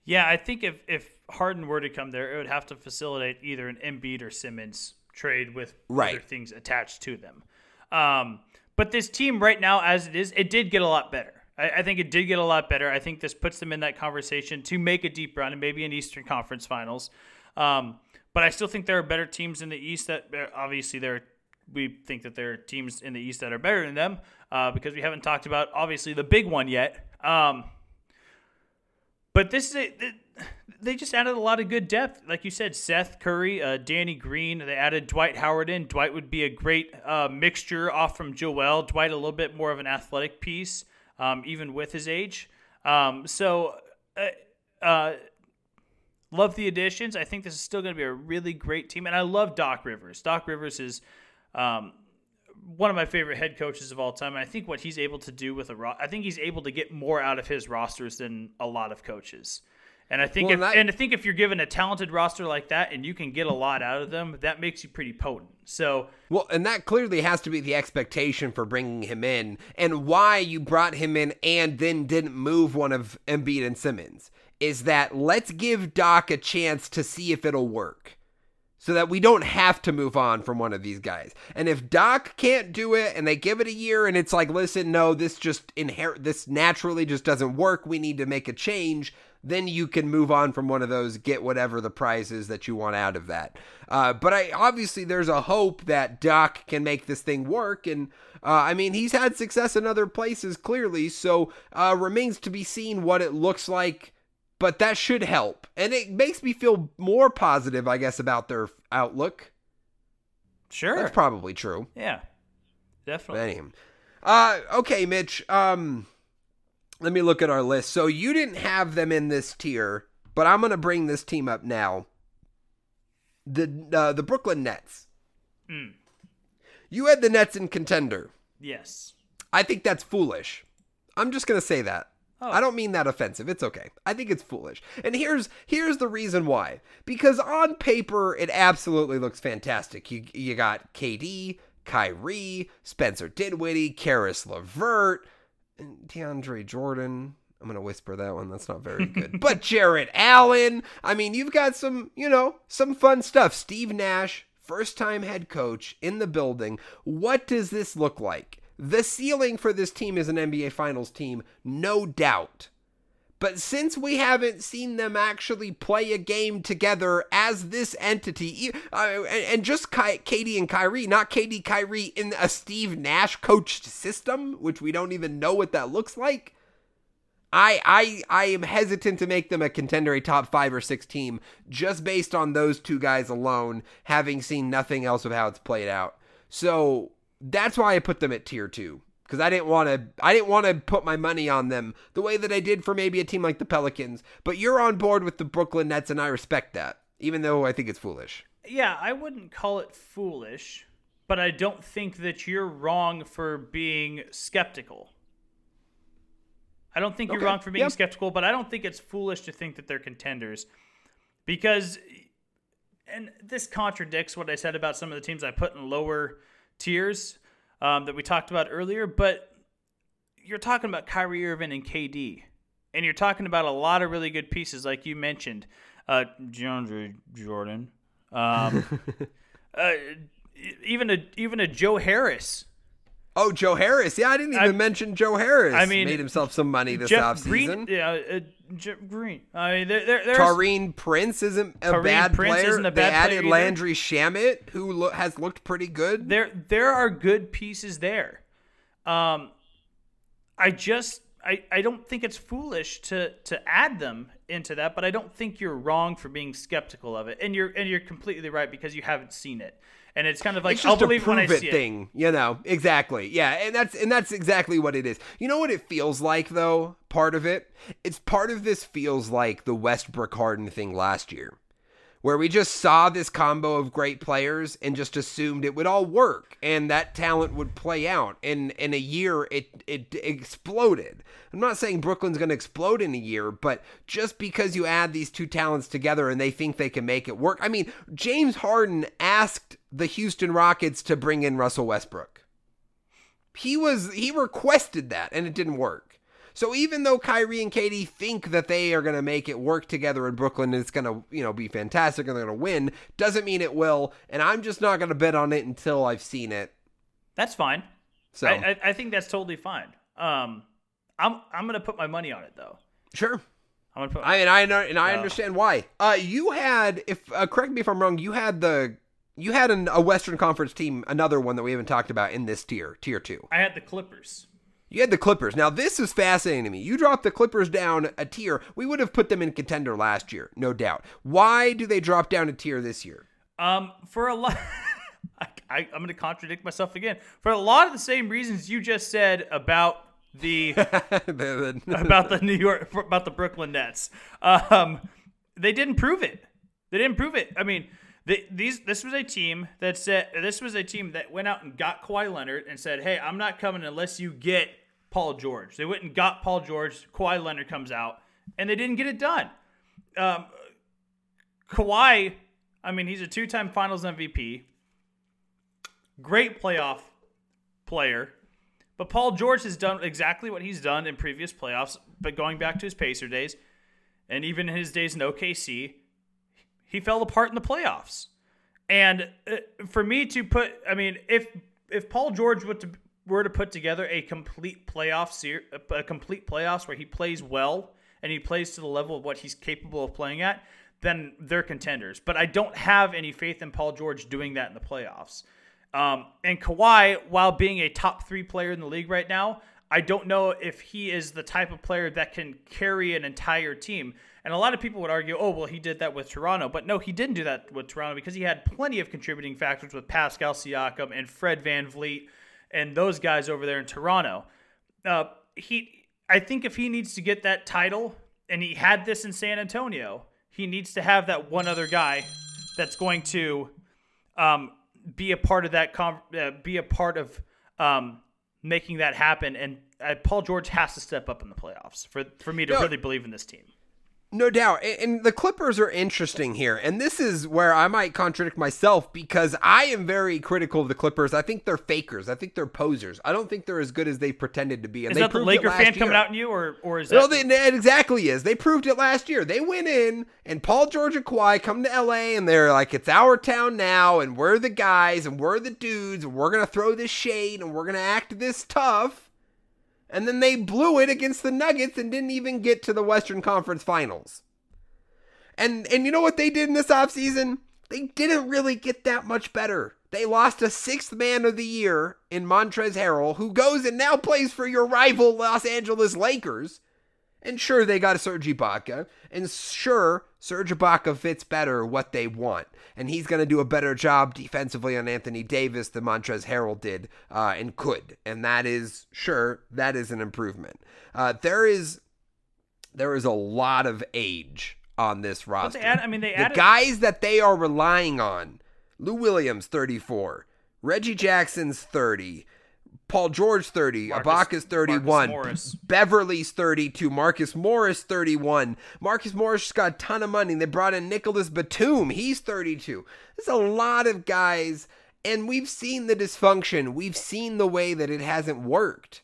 Yeah, I think if if Harden were to come there, it would have to facilitate either an Embiid or Simmons trade with right. other things attached to them. Um, but this team right now, as it is, it did get a lot better. I, I, think it did get a lot better. I think this puts them in that conversation to make a deep run and maybe an Eastern Conference Finals. Um, but I still think there are better teams in the East that uh, obviously there we think that there are teams in the East that are better than them uh, because we haven't talked about obviously the big one yet. Um, but this is a, they just added a lot of good depth, like you said. Seth Curry, uh, Danny Green. They added Dwight Howard in. Dwight would be a great uh, mixture off from Joel. Dwight a little bit more of an athletic piece, um, even with his age. Um, so. Uh, uh love the additions. I think this is still going to be a really great team, and I love Doc Rivers. Doc Rivers is um, one of my favorite head coaches of all time. And I think what he's able to do with a ro- I think he's able to get more out of his rosters than a lot of coaches. And I think well, if, and I think if you're given a talented roster like that and you can get a lot out of them, that makes you pretty potent. So well, and that clearly has to be the expectation for bringing him in, and why you brought him in and then didn't move one of Embiid and Simmons is that let's give Doc a chance to see if it'll work so that we don't have to move on from one of these guys. And if Doc can't do it and they give it a year and it's like, listen, no, this just inherit this naturally just doesn't work. We need to make a change. Then you can move on from one of those, get whatever the prize is that you want out of that. Uh, but I obviously there's a hope that Doc can make this thing work, and uh, I mean he's had success in other places clearly. So uh, remains to be seen what it looks like but that should help. And it makes me feel more positive, I guess, about their outlook. Sure. That's probably true. Yeah. Definitely. Anyway. Uh okay, Mitch. Um let me look at our list. So you didn't have them in this tier, but I'm going to bring this team up now. The uh, the Brooklyn Nets. Mm. You had the Nets in contender. Yes. I think that's foolish. I'm just going to say that. Oh. I don't mean that offensive. It's okay. I think it's foolish. And here's here's the reason why. Because on paper it absolutely looks fantastic. You you got KD, Kyrie, Spencer Dinwiddie, Caris LeVert, and DeAndre Jordan. I'm gonna whisper that one. That's not very good. but Jarrett Allen. I mean, you've got some, you know, some fun stuff. Steve Nash, first time head coach in the building. What does this look like? The ceiling for this team is an NBA Finals team, no doubt. But since we haven't seen them actually play a game together as this entity, uh, and just Ky- KD and Kyrie, not KD Kyrie in a Steve Nash coached system, which we don't even know what that looks like. I I I am hesitant to make them a contender, a top five or six team, just based on those two guys alone, having seen nothing else of how it's played out. So that's why I put them at tier two because I didn't want to I didn't want to put my money on them the way that I did for maybe a team like the Pelicans. But you're on board with the Brooklyn Nets and I respect that, even though I think it's foolish. Yeah, I wouldn't call it foolish, but I don't think that you're wrong for being skeptical. I don't think you're wrong for being yep. skeptical, but I don't think it's foolish to think that they're contenders because and this contradicts what I said about some of the teams I put in lower tiers um, that we talked about earlier, but you're talking about Kyrie Irving and KD, and you're talking about a lot of really good pieces, like you mentioned, uh, DeAndre Jordan, um, uh, even a even a Joe Harris. Oh, Joe Harris. Yeah, I didn't even I- mention Joe Harris. I mean, made himself some money this Jeff offseason. Green, yeah, uh, Jeff Green. I mean, there, there, there's Taurean Prince isn't a Taurean bad Prince player. isn't a they bad player added either. Landry Shamet, who lo- has looked pretty good. there there are good pieces there. Um, I just I, I don't think it's foolish to to add them into that, but I don't think you're wrong for being skeptical of it. And you're and you're completely right because you haven't seen it. And it's kind of like I'll believe when I it see it. thing, you know. Exactly. Yeah, and that's and that's exactly what it is. You know what it feels like though? Part of it, it's part of this feels like the Westbrook Harden thing last year, where we just saw this combo of great players and just assumed it would all work and that talent would play out. And in a year, it it exploded. I'm not saying Brooklyn's going to explode in a year, but just because you add these two talents together and they think they can make it work. I mean, James Harden asked the Houston Rockets to bring in Russell Westbrook. He was he requested that and it didn't work. So even though Kyrie and KD think that they are going to make it work together in Brooklyn and it's going to, you know, be fantastic and they're going to win, doesn't mean it will, and I'm just not going to bet on it until I've seen it. That's fine. So, I, I, I think that's totally fine. Um, I'm I'm gonna put my money on it though. sure. I'm gonna put. I mean, I know, and I understand why. Uh, you had, if uh, correct me if I'm wrong, you had the, you had an, a Western Conference team, another one that we haven't talked about in this tier, tier two. I had the Clippers. You had the Clippers. Now this is fascinating to me. You dropped the Clippers down a tier. We would have put them in contender last year, no doubt. Why do they drop down a tier this year? Um, for a lot, I, I'm going to contradict myself again. For a lot of the same reasons you just said about the- about the New York about the Brooklyn Nets. Um, they didn't prove it. They didn't prove it. I mean, these this was a team that said this was a team that went out and got Kawhi Leonard and said, "Hey, I'm not coming unless you get Paul George." They went and got Paul George. Kawhi Leonard comes out, and they didn't get it done. Um, Kawhi, I mean, he's a two-time Finals MVP. Great playoff player. But Paul George has done exactly what he's done in previous playoffs, but going back to his Pacer days, and even in his days in OKC, he fell apart in the playoffs. And uh, for me to put, I mean, if if Paul George were to were to put together a complete playoff ser- a complete playoffs where he plays well and he plays to the level of what he's capable of playing at, then they're contenders. But I don't have any faith in Paul George doing that in the playoffs. Um, and Kawhi, while being a top three player in the league right now, I don't know if he is the type of player that can carry an entire team. And a lot of people would argue, oh, well, he did that with Toronto. But no, he didn't do that with Toronto because he had plenty of contributing factors with Pascal Siakam and Fred VanVleet and those guys over there in Toronto. Uh, he, I think if he needs to get that title, and he had this in San Antonio, he needs to have that one other guy that's going to um, be a part of that, con- uh, be a part of um, making that happen. And uh, Paul George has to step up in the playoffs for for me to No. really believe in this team. No doubt. And- the Clippers are interesting here. And this is where I might contradict myself because I am very critical of the Clippers. I think they're fakers. I think they're posers. I don't think they're as good as they pretended to be. And Is that the Laker fan coming out in you, or or is that? Well, they, it exactly is. They proved it last year. They went in, and Paul George and Kawhi come to LA, and they're like, "It's our town now, and we're the guys, and we're the dudes, and we're gonna throw this shade, and we're gonna act this tough." And then they blew it against the Nuggets and didn't even get to the Western Conference Finals. And and you know what they did in this offseason? They didn't really get that much better. They lost a sixth man of the year in Montrez Harrell, who goes and now plays for your rival Los Angeles Lakers. And sure, they got a Serge Ibaka, and sure, Serge Ibaka fits better what they want, and he's going to do a better job defensively on Anthony Davis than Montrez Harrell did uh, and could, and that is sure that is an improvement. Uh, there is there is a lot of age on this roster. add, I mean, they the guys that they are relying on: Lou Williams, thirty-four, Reggie Jackson's thirty. Paul George 30, Marcus- Ibaka's 31, Marcus Beverley's 32, Marcus Morris 31. Marcus Morris just got a ton of money. They brought in Nicolas Batum, he's 32. There's a lot of guys, and we've seen the dysfunction. We've seen the way that it hasn't worked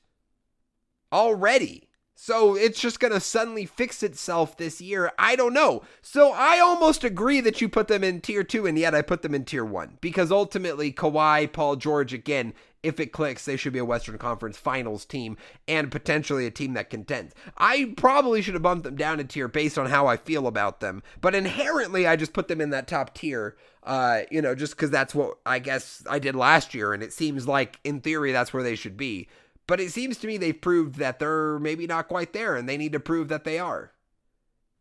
already. So it's just going to suddenly fix itself this year. I don't know. So I almost agree that you put them in tier two, and yet I put them in tier one because ultimately Kawhi, Paul George, again, if it clicks, they should be a Western Conference Finals team and potentially a team that contends. I probably should have bumped them down a tier based on how I feel about them, but inherently, I just put them in that top tier. Uh, you know, just because that's what I guess I did last year, and it seems like in theory that's where they should be. But it seems to me they've proved that they're maybe not quite there, and they need to prove that they are.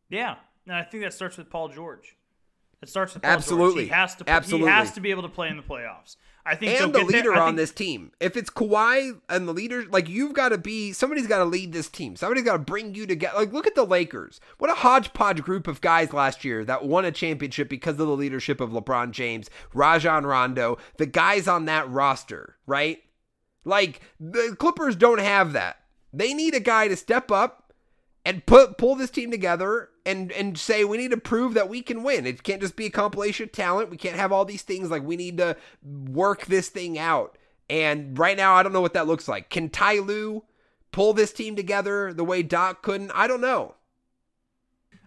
Yeah, and I think that starts with Paul George. It starts with Paul Absolutely. George. He has to. Absolutely. He has to be able to play in the playoffs. I think and the leader. On this team. If it's Kawhi and the leader, like you've got to be somebody's got to lead this team. Somebody's got to bring you together. Like look at the Lakers. What a hodgepodge group of guys last year that won a championship because of the leadership of LeBron James, Rajon Rondo, the guys on that roster, right? Like the Clippers don't have that. They need a guy to step up and put pull this team together and and say we need to prove that we can win. It can't just be a compilation of talent. We can't have all these things like we need to work this thing out. And right now I don't know what that looks like. Can Ty Lue pull this team together the way Doc couldn't? I don't know.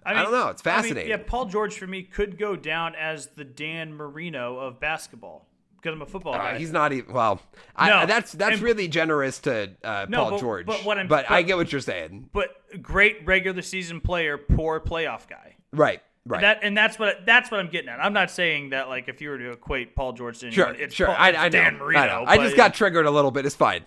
I don't know. It's I mean, fascinating. yeah, Paul George for me could go down as the Dan Marino of basketball because I'm a football Uh, guy. he's not even well. I, No, that's that's and- really generous to uh, No, Paul but- George. but what I'm- I but- get what you're saying. but great regular season player, poor playoff guy. Right. Right. That and that's what that's what I'm getting at. I'm not saying that like if you were to equate Paul George to sure. anyone, it's sure. Paul, I, it's I know. Marino. I know. I just got triggered a little bit. It's fine.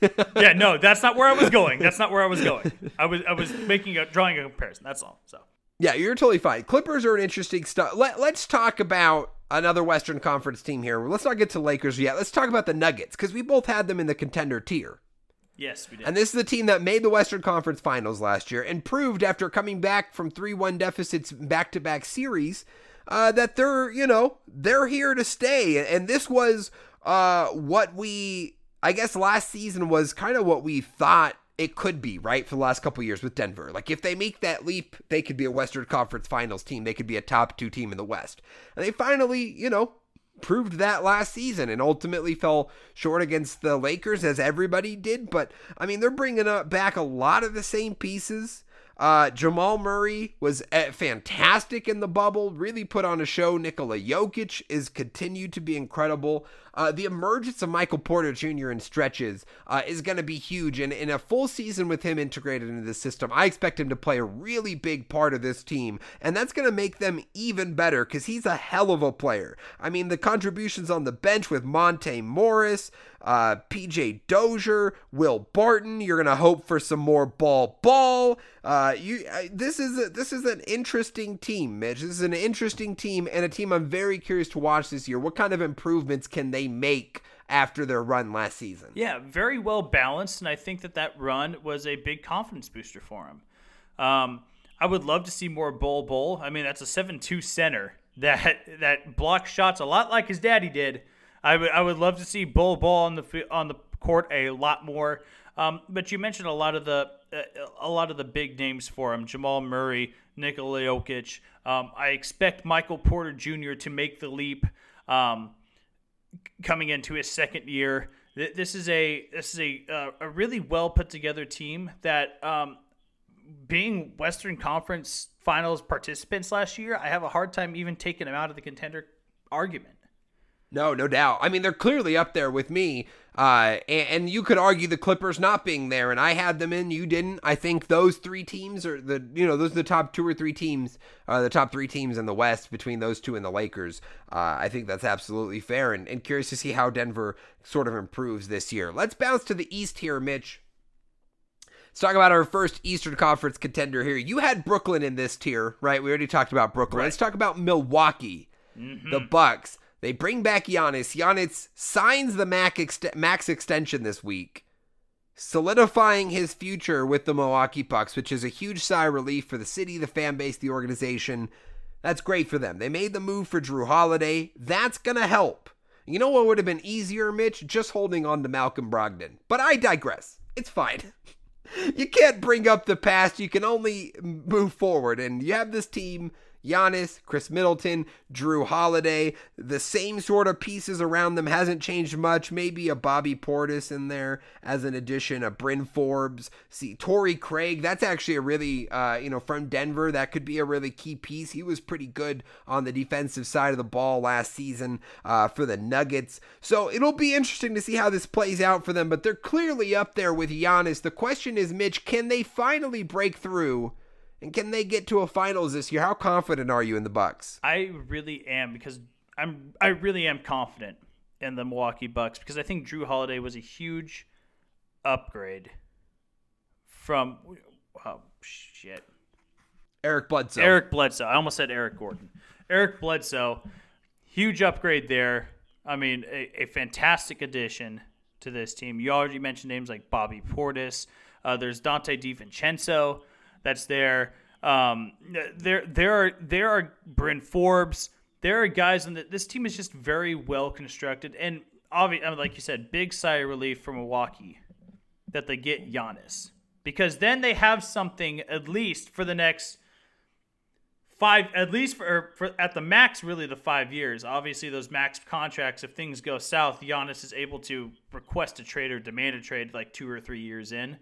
yeah, no, that's not where I was going. That's not where I was going. I was I was making a drawing a comparison. That's all. So Yeah, you're totally fine. Clippers are an interesting stuff. Let, let's talk about another Western Conference team here. Let's not get to Lakers yet. Let's talk about the Nuggets because we both had them in the contender tier. yes, we did. And this is the team that made the Western Conference Finals last year and proved after coming back from 3-1 deficits back-to-back series uh, that they're, you know, they're here to stay. And this was uh, what we, I guess last season was kind of what we thought it could be, right, for the last couple years with Denver. Like, if they make that leap, they could be a Western Conference Finals team. They could be a top two team in the West. And they finally, you know, proved that last season and ultimately fell short against the Lakers as everybody did. But I mean, they're bringing up back a lot of the same pieces. Uh, Jamal Murray was uh, fantastic in the bubble, really put on a show. Nikola Jokic is continued to be incredible. Uh, the emergence of Michael Porter Jr. in stretches uh, is going to be huge. And in a full season with him integrated into the system, I expect him to play a really big part of this team. And that's going to make them even better because he's a hell of a player. I mean, the contributions on the bench with Monte Morris, uh, PJ Dozier, Will Barton. You're gonna hope for some more Bol Bol. Uh, you this is a, this is an interesting team, Mitch. This is an interesting team and a team I'm very curious to watch this year. What kind of improvements can they make after their run last season? Yeah, very well balanced, and I think that that run was a big confidence booster for him. Um, I would love to see more Bol Bol. I mean, that's a seven-two center that that blocks shots a lot like his daddy did. I would I would love to see Bol Bol on the on the court a lot more. Um, but you mentioned a lot of the uh, a lot of the big names for him: Jamal Murray, Nikola Jokic. Um, I expect Michael Porter Jr. to make the leap. Um, coming into his second year. Th- This is a this is a uh, a really well put together team that um, being Western Conference Finals participants last year, I have a hard time even taking them out of the contender argument. No, no doubt. I mean, they're clearly up there with me. Uh, and, and you could argue the Clippers not being there, and I had them in, you didn't. I think those three teams are the, you know, those are the top two or three teams, uh, the top three teams in the West between those two and the Lakers. Uh, I think that's absolutely fair, and, and curious to see how Denver sort of improves this year. Let's bounce to the East here, Mitch. Let's talk about our first Eastern Conference contender here. You had Brooklyn in this tier, right? We already talked about Brooklyn. Let's talk about Milwaukee, the Bucks. They bring back Giannis. Giannis signs the max, max extension this week, solidifying his future with the Milwaukee Bucks, which is a huge sigh of relief for the city, the fan base, the organization. That's great for them. They made the move for Jrue Holiday. That's going to help. You know what would have been easier, Mitch? Just holding on to Malcolm Brogdon. But I digress. It's fine. you can't bring up the past. You can only move forward. And you have this team. Giannis, Khris Middleton, Jrue Holiday, the same sort of pieces around them hasn't changed much. Maybe a Bobby Portis in there as an addition, a Bryn Forbes, see Torrey Craig. That's actually a really, uh, you know, from Denver. That could be a really key piece. He was pretty good on the defensive side of the ball last season uh, for the Nuggets. So it'll be interesting to see how this plays out for them. But they're clearly up there with Giannis. The question is, Mitch, can they finally break through? And can they get to a finals this year? How confident are you in the Bucks? I really am because I'm I really am confident in the Milwaukee Bucks because I think Jrue Holiday was a huge upgrade from oh shit. Eric Bledsoe. Eric Bledsoe. I almost said Eric Gordon. Eric Bledsoe, huge upgrade there. I mean, a, a fantastic addition to this team. You already mentioned names like Bobby Portis. Uh, there's Donte DiVincenzo that's there. Um, there, there are there are Bryn Forbes. There are guys, and this team is just very well constructed. And obviously, I mean, like you said, big sigh of relief for Milwaukee that they get Giannis because then they have something at least for the next five, at least for, for at the max, really the five years. Obviously, those max contracts, if things go south, Giannis is able to request a trade or demand a trade like two or three years in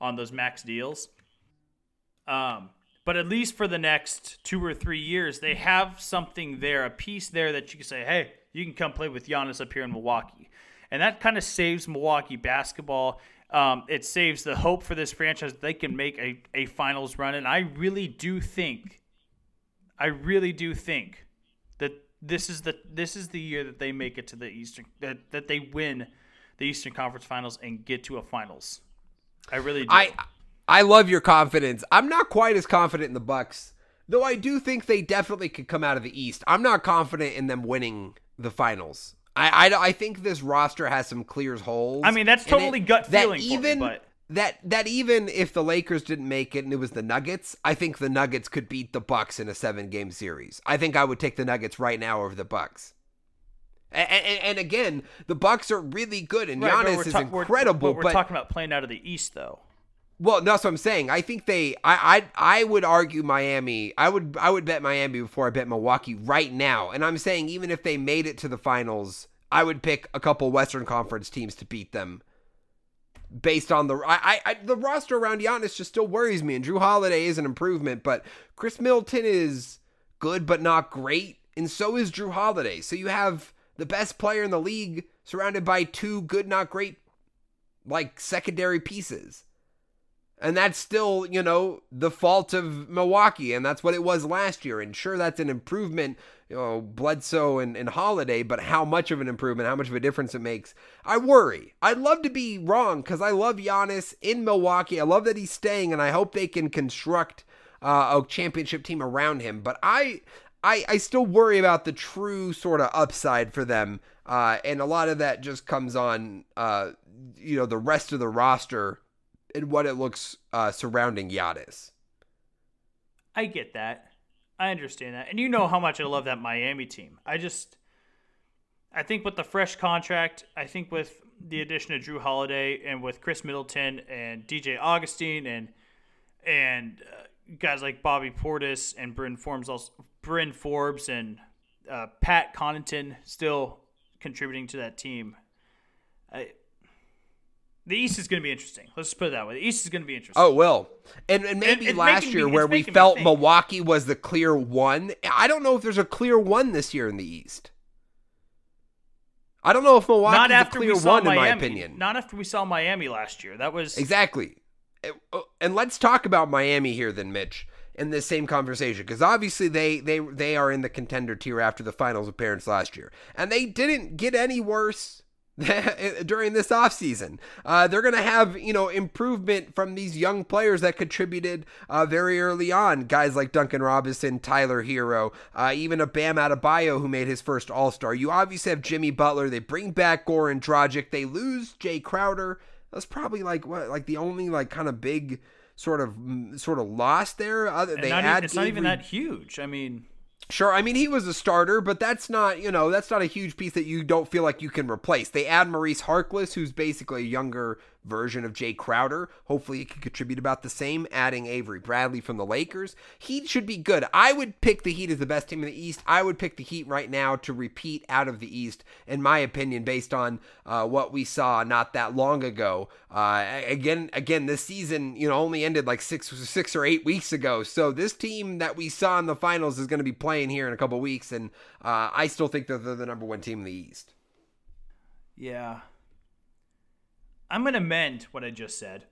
on those max deals. Um, but at least for the next two or three years, they have something there, a piece there that you can say, hey, you can come play with Giannis up here in Milwaukee. And that kind of saves Milwaukee basketball. Um, it saves the hope for this franchise they can make a, a finals run. And I really do think, I really do think that this is the this is the year that they make it to the Eastern that, that they win the Eastern Conference Finals and get to a finals. I really do. I I love your confidence. I'm not quite as confident in the Bucks, though I do think they definitely could come out of the East. I'm not confident in them winning the finals. I, I, I think this roster has some clear holes. I mean, that's totally it, gut feeling. even me, but that that even if the Lakers didn't make it and it was the Nuggets, I think the Nuggets could beat the Bucks in a seven game series. I think I would take the Nuggets right now over the Bucks. And, and, and again, the Bucks are really good, and right, Giannis is ta- incredible. We're, we're, we're talking about playing out of the East, though. Well, that's what I'm saying. I think they. I, I I would argue Miami. I would I would bet Miami before I bet Milwaukee right now. And I'm saying even if they made it to the finals, I would pick a couple Western Conference teams to beat them. Based on the I, I the roster around Giannis just still worries me. And Jrue Holiday is an improvement, but Khris Middleton is good but not great, and so is Jrue Holiday. So you have the best player in the league surrounded by two good not great like secondary pieces. And that's still, you know, the fault of Milwaukee, and that's what it was last year. And sure, that's an improvement, you know, Bledsoe and, and Holiday, but how much of an improvement, how much of a difference it makes, I worry. I'd love to be wrong because I love Giannis in Milwaukee. I love that he's staying, and I hope they can construct uh, a championship team around him. But I, I, I still worry about the true sort of upside for them, uh, and a lot of that just comes on, uh, you know, the rest of the roster and what it looks uh, surrounding Giannis. I get that. I understand that. And you know how much I love that Miami team. I just I think with the fresh contract, I think with the addition of Jrue Holiday and with Khris Middleton and DJ Augustin and and uh, guys like Bobby Portis and Bryn Forbes, also, Bryn Forbes and uh, Pat Connaughton still contributing to that team. I, the East is going to be interesting. Let's put it that way. The East is going to be interesting. Oh, well. And, and maybe last year me, where we felt Milwaukee was the clear one. I don't know if there's a clear one this year in the East. I don't know if Milwaukee's a clear one Miami. in my opinion. Not after we saw Miami last year. That was Exactly. And oh, let's talk about Miami here then, Mitch, in this same conversation because obviously they they they are in the contender tier after the finals appearance last year. And they didn't get any worse during this offseason. Uh, they're going to have, you know, improvement from these young players that contributed uh, very early on. Guys like Duncan Robinson, Tyler Herro, uh, even a Bam Adebayo who made his first All Star. You obviously have Jimmy Butler. They bring back Goran Dragic. They lose Jae Crowder. That's probably like what, like the only like kind of big sort of sort of loss there. Other they not, add it's not even that huge. I mean. Sure, I mean he was a starter, but that's not you know that's not a huge piece that you don't feel like you can replace. They add Maurice Harkless, who's basically a younger version of Jae Crowder. Hopefully, he can contribute about the same, adding Avery Bradley from the Lakers. Heat should be good. I would pick the Heat as the best team in the East. I would pick the Heat right now to repeat out of the East, in my opinion, based on uh, what we saw not that long ago. Uh, again, again, this season, you know, only ended like six, six or eight weeks ago. So this team that we saw in the finals is going to be playing here in a couple weeks, and uh, I still think that they're the number one team in the East. Yeah. I'm gonna amend what I just said,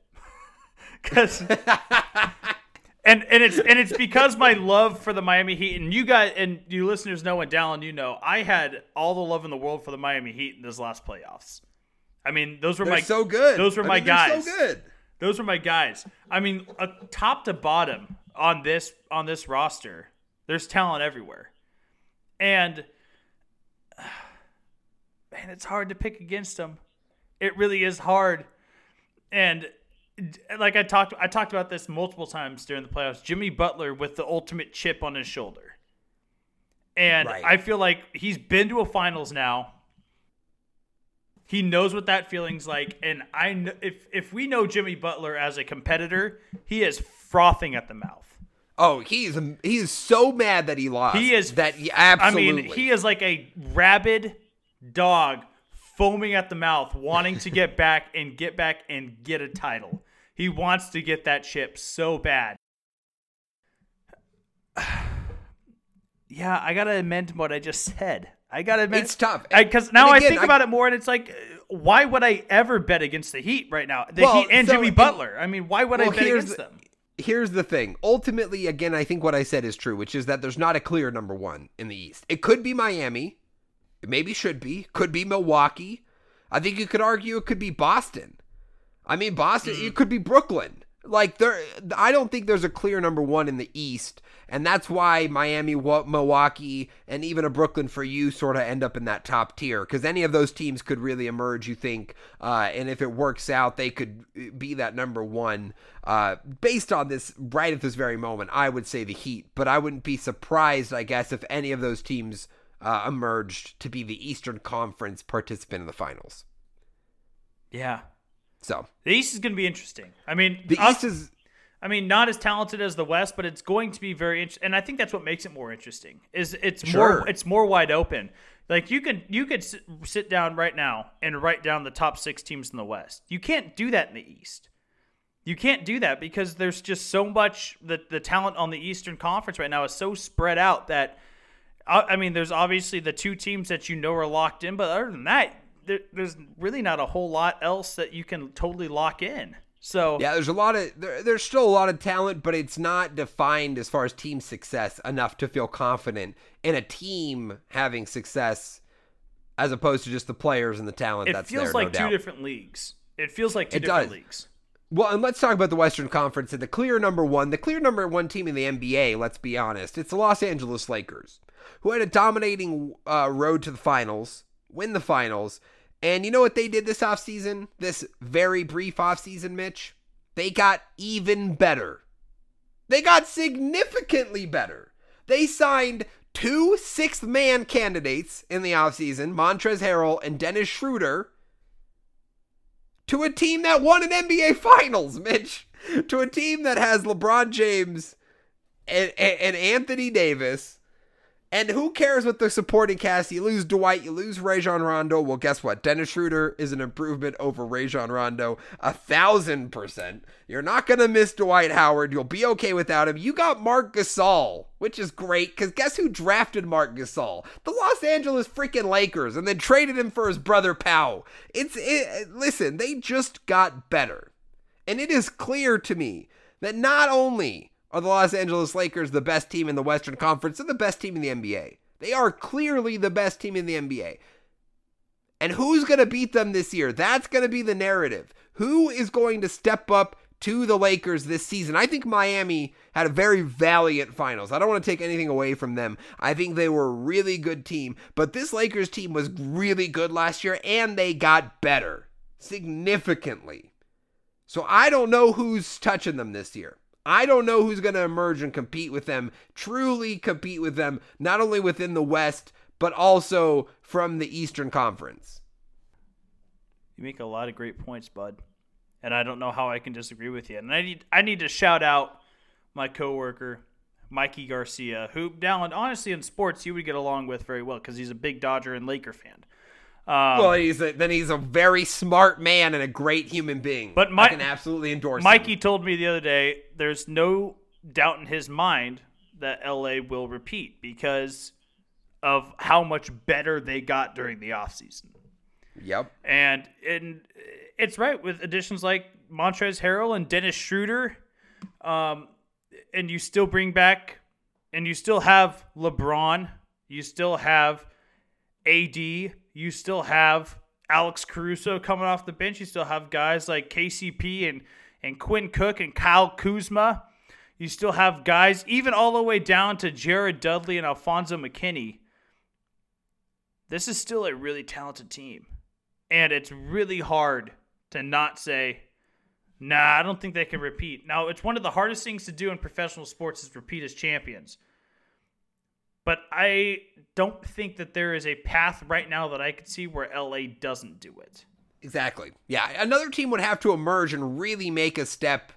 because and and it's and it's because my love for the Miami Heat and you guys and you listeners know and Dallen, you know, I had all the love in the world for the Miami Heat in this last playoffs. I mean, those were they're my so good. Those were I my mean, guys. So good. Those were my guys. I mean, uh, top to bottom on this on this roster, there's talent everywhere, and man, it's hard to pick against them. It really is hard, and like I talked, I talked about this multiple times during the playoffs. Jimmy Butler with the ultimate chip on his shoulder, and Right. I feel like he's been to a finals now. He knows what that feeling's like, and I kn- if if we know Jimmy Butler as a competitor, he is frothing at the mouth. Oh, he's he is so mad that he lost. He is that he, absolutely. I mean, he is like a rabid dog foaming at the mouth, wanting to get back and get back and get a title. He wants to get that chip so bad. yeah, I gotta amend what I just said. I gotta amend. It's tough. because now And I think I- about it more, and it's like, why would I ever bet against the Heat right now? The Well, Heat and so- Jimmy Butler. I mean, why would I bet against the- them? Here's the thing. Ultimately, again, I think what I said is true, which is that there's not a clear number one in the East. It could be Miami. It maybe should be. Could be Milwaukee. I think you could argue it could be Boston. I mean, Boston. It could be Brooklyn. Like there, I don't think there's a clear number one in the East, and that's why Miami, Wa- Milwaukee, and even a Brooklyn for you sort of end up in that top tier because any of those teams could really emerge. You think, uh, and if it works out, they could be that number one. Uh, based on this, right at this very moment, I would say the Heat, but I wouldn't be surprised, I guess, if any of those teams uh, emerged to be the Eastern Conference participant in the finals. Yeah, So the East is going to be interesting. I mean, the us- East is I mean, not as talented as the West, but it's going to be very interesting. And I think that's what makes it more interesting. Is it's Sure. more it's more wide open. Like you could you could sit, sit down right now and write down the top six teams in the West. You can't do that in the East. You can't do that because there's just so much the the talent on the Eastern Conference right now is so spread out that I I mean, there's obviously the two teams that you know are locked in, but other than that, there, there's really not a whole lot else that you can totally lock in. So Yeah, there's a lot of there, there's still a lot of talent, but it's not defined as far as team success enough to feel confident in a team having success as opposed to just the players and the talent it that's feels there, like no two doubt. different leagues. It feels like two It different does. leagues. Well, and let's talk about the Western Conference and the clear number one, the clear number one team in the NBA. Let's be honest, it's the Los Angeles Lakers, who had a dominating uh, road to the finals, win the finals, and you know what they did this offseason? This very brief offseason, Mitch. They got even better. They got significantly better. They signed two sixth man candidates in the offseason, Montrez Harrell and Dennis Schroeder, to a team that won an NBA Finals, Mitch. To a team that has LeBron James and, and, and Anthony Davis. And who cares what the supporting cast? You lose Dwight, you lose Rajon Rondo. Well, guess what? Dennis Schroeder is an improvement over Rajon Rondo a thousand percent. You're not to miss Dwight Howard. You'll be okay without him. You got Marc Gasol, which is great because guess who drafted Marc Gasol? The Los Angeles freaking Lakers and then traded him for his brother Pau. It's it, listen, they just got better. And it is clear to me that not only are the Los Angeles Lakers the best team in the Western Conference, they're the best team in the NBA. They are clearly the best team in the NBA. And who's going to beat them this year? That's going to be the narrative. Who is going to step up to the Lakers this season? I think Miami had a very valiant finals. I don't want to take anything away from them. I think they were a really good team, but this Lakers team was really good last year and they got better significantly. So I don't know who's touching them this year. I don't know who's going to emerge and compete with them, truly compete with them, not only within the West, but also from the Eastern Conference. You make a lot of great points, bud. and I don't know how I can disagree with you. And I need I need to shout out my coworker Mikey Garcia, who down honestly in sports you would get along with very well because he's a big Dodger and Laker fan. Um, well, he's a, then he's a very smart man and a great human being. But my, I can absolutely endorse. Mikey him. told me the other day there's no doubt in his mind that LA will repeat because of how much better they got during the offseason. Yep. And and it's right with additions like Montrezl Harrell and Dennis Schroeder. Um, and you still bring back and you still have LeBron, you still have AD, you still have Alex Caruso coming off the bench. You still have guys like KCP and and Quinn Cook and Kyle Kuzma. You still have guys, even all the way down to Jared Dudley and Alfonzo McKinnie. This is still a really talented team. And it's really hard to not say, nah, I don't think they can repeat. Now, it's one of the hardest things to do in professional sports is repeat as champions. But I don't think that there is a path right now that I could see where LA doesn't do it. Exactly. Yeah, another team would have to emerge and really make a step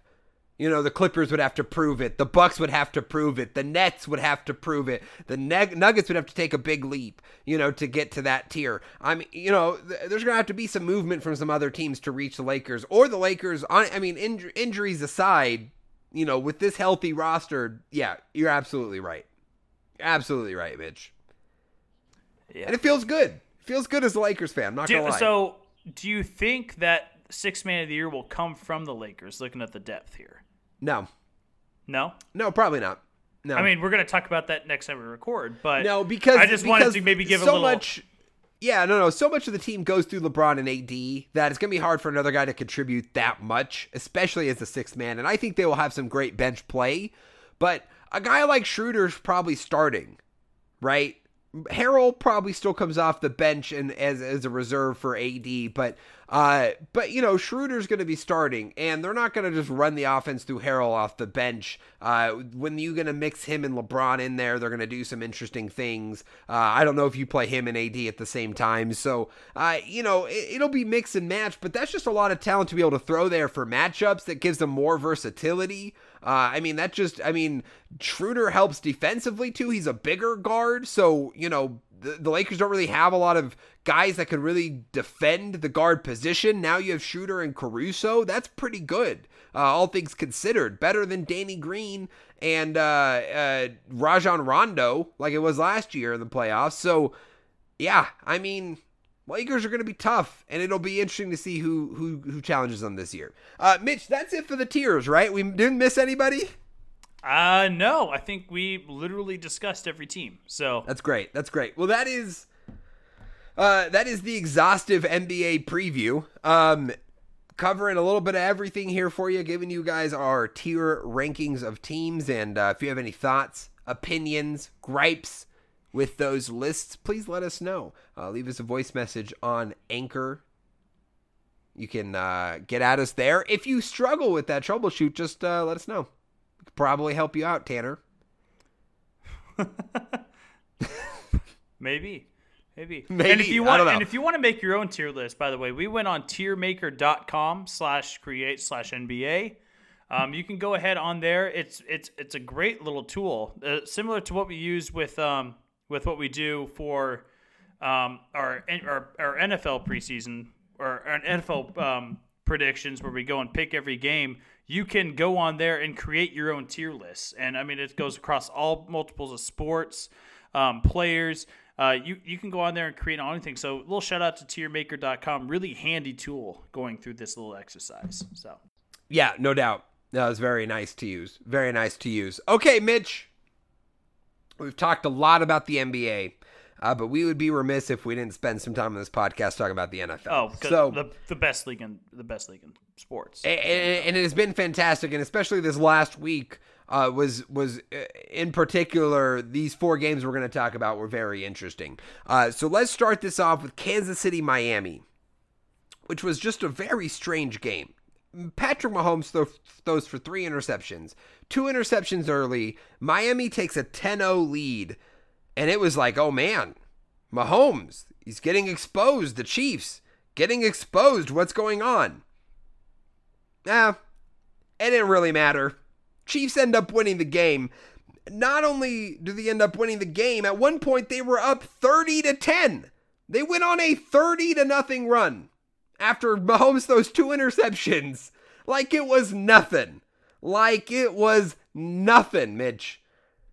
you know, the Clippers would have to prove it. The Bucks would have to prove it. The Nets would have to prove it. The Nuggets would have to take a big leap, you know, to get to that tier. I mean, you know, th- there's going to have to be some movement from some other teams to reach the Lakers or the Lakers. On, I mean, in- injuries aside, you know, with this healthy roster, yeah, you're absolutely right. Absolutely right, Mitch. Yeah. And it feels good. It feels good as a Lakers fan. I'm not gonna lie. So, do you think that six man of the year will come from the Lakers? Looking at the depth here. No. No? No, probably not. No. I mean, we're going to talk about that next time we record, but no, because I just because wanted to maybe give so a little much. Yeah, no, no. So much of the team goes through LeBron and AD that it's going to be hard for another guy to contribute that much, especially as a sixth man. And I think they will have some great bench play, but a guy like Schroeder's probably starting, right? Harrell probably still comes off the bench and as as a reserve for AD, but uh, but you know Schroeder's going to be starting, and they're not going to just run the offense through Harrell off the bench. Uh, when you're going to mix him and LeBron in there, they're going to do some interesting things. Uh, I don't know if you play him and AD at the same time, so uh, you know it, will be mix and match. But that's just a lot of talent to be able to throw there for matchups that gives them more versatility. Uh, I mean, that just, I mean, Truder helps defensively too. He's a bigger guard. So, you know, the, the Lakers don't really have a lot of guys that can really defend the guard position. Now you have Schroeder and Caruso. That's pretty good, uh, all things considered. Better than Danny Green and uh, uh, Rajon Rondo, like it was last year in the playoffs. So, yeah, I mean, Lakers are going to be tough, and it'll be interesting to see who who who challenges them this year. Uh, Mitch, that's it for the tiers, right? We didn't miss anybody. Uh no, I think we literally discussed every team. So that's great. That's great. Well, that is uh, that is the exhaustive NBA preview. Um, covering a little bit of everything here for you, giving you guys our tier rankings of teams, and uh, if you have any thoughts, opinions, gripes with those lists, please let us know. Uh, leave us a voice message on Anchor. You can uh, get at us there. If you struggle with that troubleshoot, just uh, let us know. We could probably help you out, Tanner. Maybe. Maybe. Maybe. And if you want and if you want to make your own tier list, by the way, we went on tiermaker.com slash create slash NBA. Um, you can go ahead on there. It's it's it's a great little tool, uh, similar to what we use with um, with what we do for um, our, our, our NFL preseason or our NFL um, predictions, where we go and pick every game. You can go on there and create your own tier list, and I mean it goes across all multiples of sports, um, players. Uh, you you can go on there and create anything. So little shout out to tiermaker.com. Really handy tool going through this little exercise. So yeah, no doubt. That was very nice to use. Very nice to use. Okay, Mitch. We've talked a lot about the NBA, uh, but we would be remiss if we didn't spend some time on this podcast talking about the NFL. Oh, so the, the best league in the best league in sports, and, and it has been fantastic, and especially this last week uh, was was uh, in particular these four games we're going to talk about were very interesting. Uh, so let's start this off with Kansas City, Miami, which was just a very strange game. Patrick Mahomes throws for three interceptions, two interceptions early. Miami takes a 10 0 lead. And it was like, oh man, Mahomes, he's getting exposed. The Chiefs getting exposed. What's going on? eh, it didn't really matter. Chiefs end up winning the game. Not only do they end up winning the game, at one point they were up 30 to 10. They went on a 30 to nothing run after Mahomes those two interceptions. Like it was nothing. Like it was nothing, Mitch.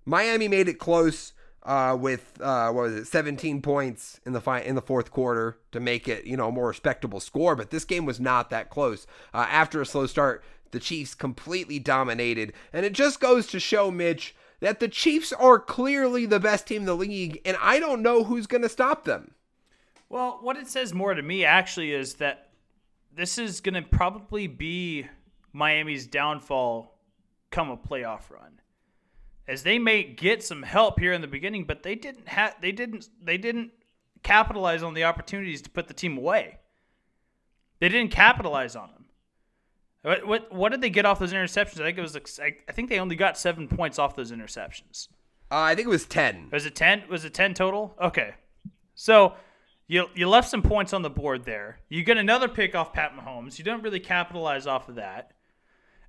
Miami made it close uh, with uh, what was it, 17 points in the fi- in the fourth quarter to make it you know a more respectable score. But this game was not that close. Uh, after a slow start, the Chiefs completely dominated, and it just goes to show, Mitch, that the Chiefs are clearly the best team in the league, and I don't know who's going to stop them. Well, what it says more to me actually is that this is going to probably be Miami's downfall come a playoff run. As they may get some help here in the beginning, but they didn't have they didn't they didn't capitalize on the opportunities to put the team away. They didn't capitalize on them. What what, what did they get off those interceptions? I think it was I think they only got 7 points off those interceptions. Uh, I think it was 10. Was it 10? Was it 10 total? Okay. So, you you left some points on the board there. You get another pick off Pat Mahomes. You don't really capitalize off of that.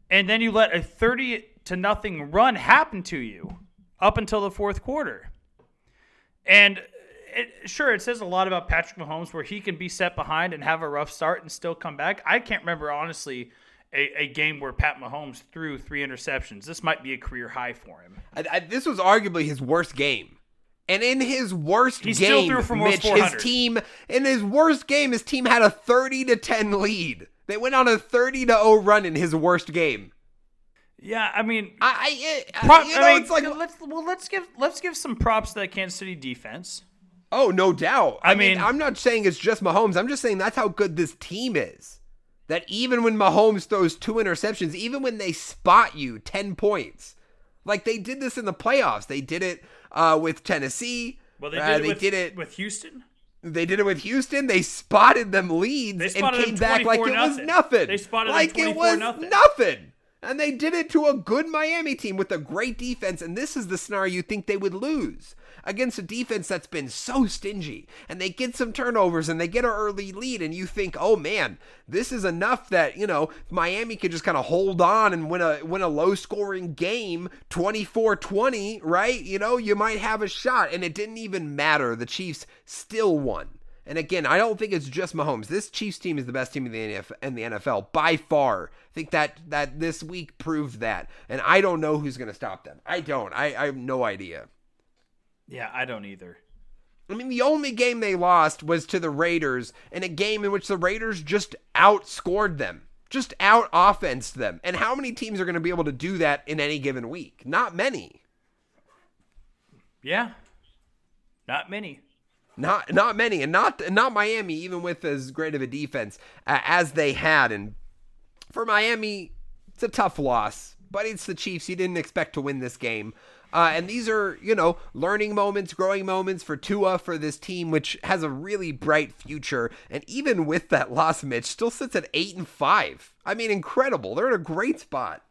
And then you let a 30 to nothing run happen to you up until the fourth quarter. And it, sure, it says a lot about Patrick Mahomes where he can be set behind and have a rough start and still come back. I can't remember, honestly, a, a game where Pat Mahomes threw three interceptions. This might be a career high for him. I, I, this was arguably his worst game. And in his worst he game, still threw for Mitch, his team in his worst game, his team had a 30 to 10 lead. They went on a 30 to 0 run in his worst game. Yeah, I mean, I, I, prop, you know, I mean, it's like let's well, let's give let's give some props to that Kansas City defense. Oh, no doubt. I, I mean, mean- I'm not saying it's just Mahomes. I'm just saying that's how good this team is. That even when Mahomes throws two interceptions, even when they spot you 10 points, like they did this in the playoffs. They did it uh, with Tennessee. Well, they did, Uh, it, they with, did it with Houston. They did it with Houston. They spotted them leads They and came back like it 24 was nothing. nothing. They spotted them like it was nothing. nothing. And they did it to a good Miami team with a great defense. And this is the scenario you think they would lose against a defense that's been so stingy. And they get some turnovers and they get an early lead. And you think, oh man, this is enough that, you know, Miami could just kind of hold on and win a win a low scoring game 24-20, right? You know, you might have a shot. And it didn't even matter. The Chiefs still won. And again, I don't think it's just Mahomes. This Chiefs team is the best team in the NFL, in the NFL by far. I think that that this week proved that. And I don't know who's going to stop them. I don't. I, I have no idea. Yeah, I don't either. I mean, the only game they lost was to the Raiders in a game in which the Raiders just outscored them, just out offensed them. And how many teams are going to be able to do that in any given week? Not many. Yeah, not many. Not not many, and not not Miami, even with as great of a defense uh, as they had. And for Miami, it's a tough loss, but it's the Chiefs. You didn't expect to win this game. Uh, and these are, you know, learning moments, growing moments for Tua for this team, which has a really bright future. And even with that loss, Mitch still sits at eight and five. I mean, incredible. They're in a great spot.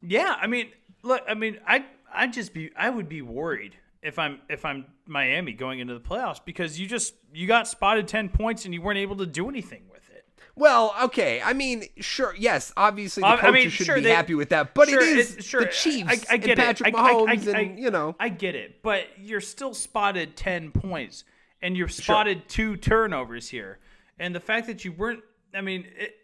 Yeah, I mean, look, I mean, I I just be I would be worried if I'm if I'm Miami going into the playoffs because you just you got spotted 10 points and you weren't able to do anything. Well, okay. I mean, sure. Yes, obviously the I- I mean, should sure, be they- happy with that, but Sure, it is it- sure, the Chiefs I, I get and Patrick it. I- I- Mahomes, I- and you know. I get it, but you're still spotted 10 points and you're spotted two turnovers here. And the fact that you weren't I mean, it,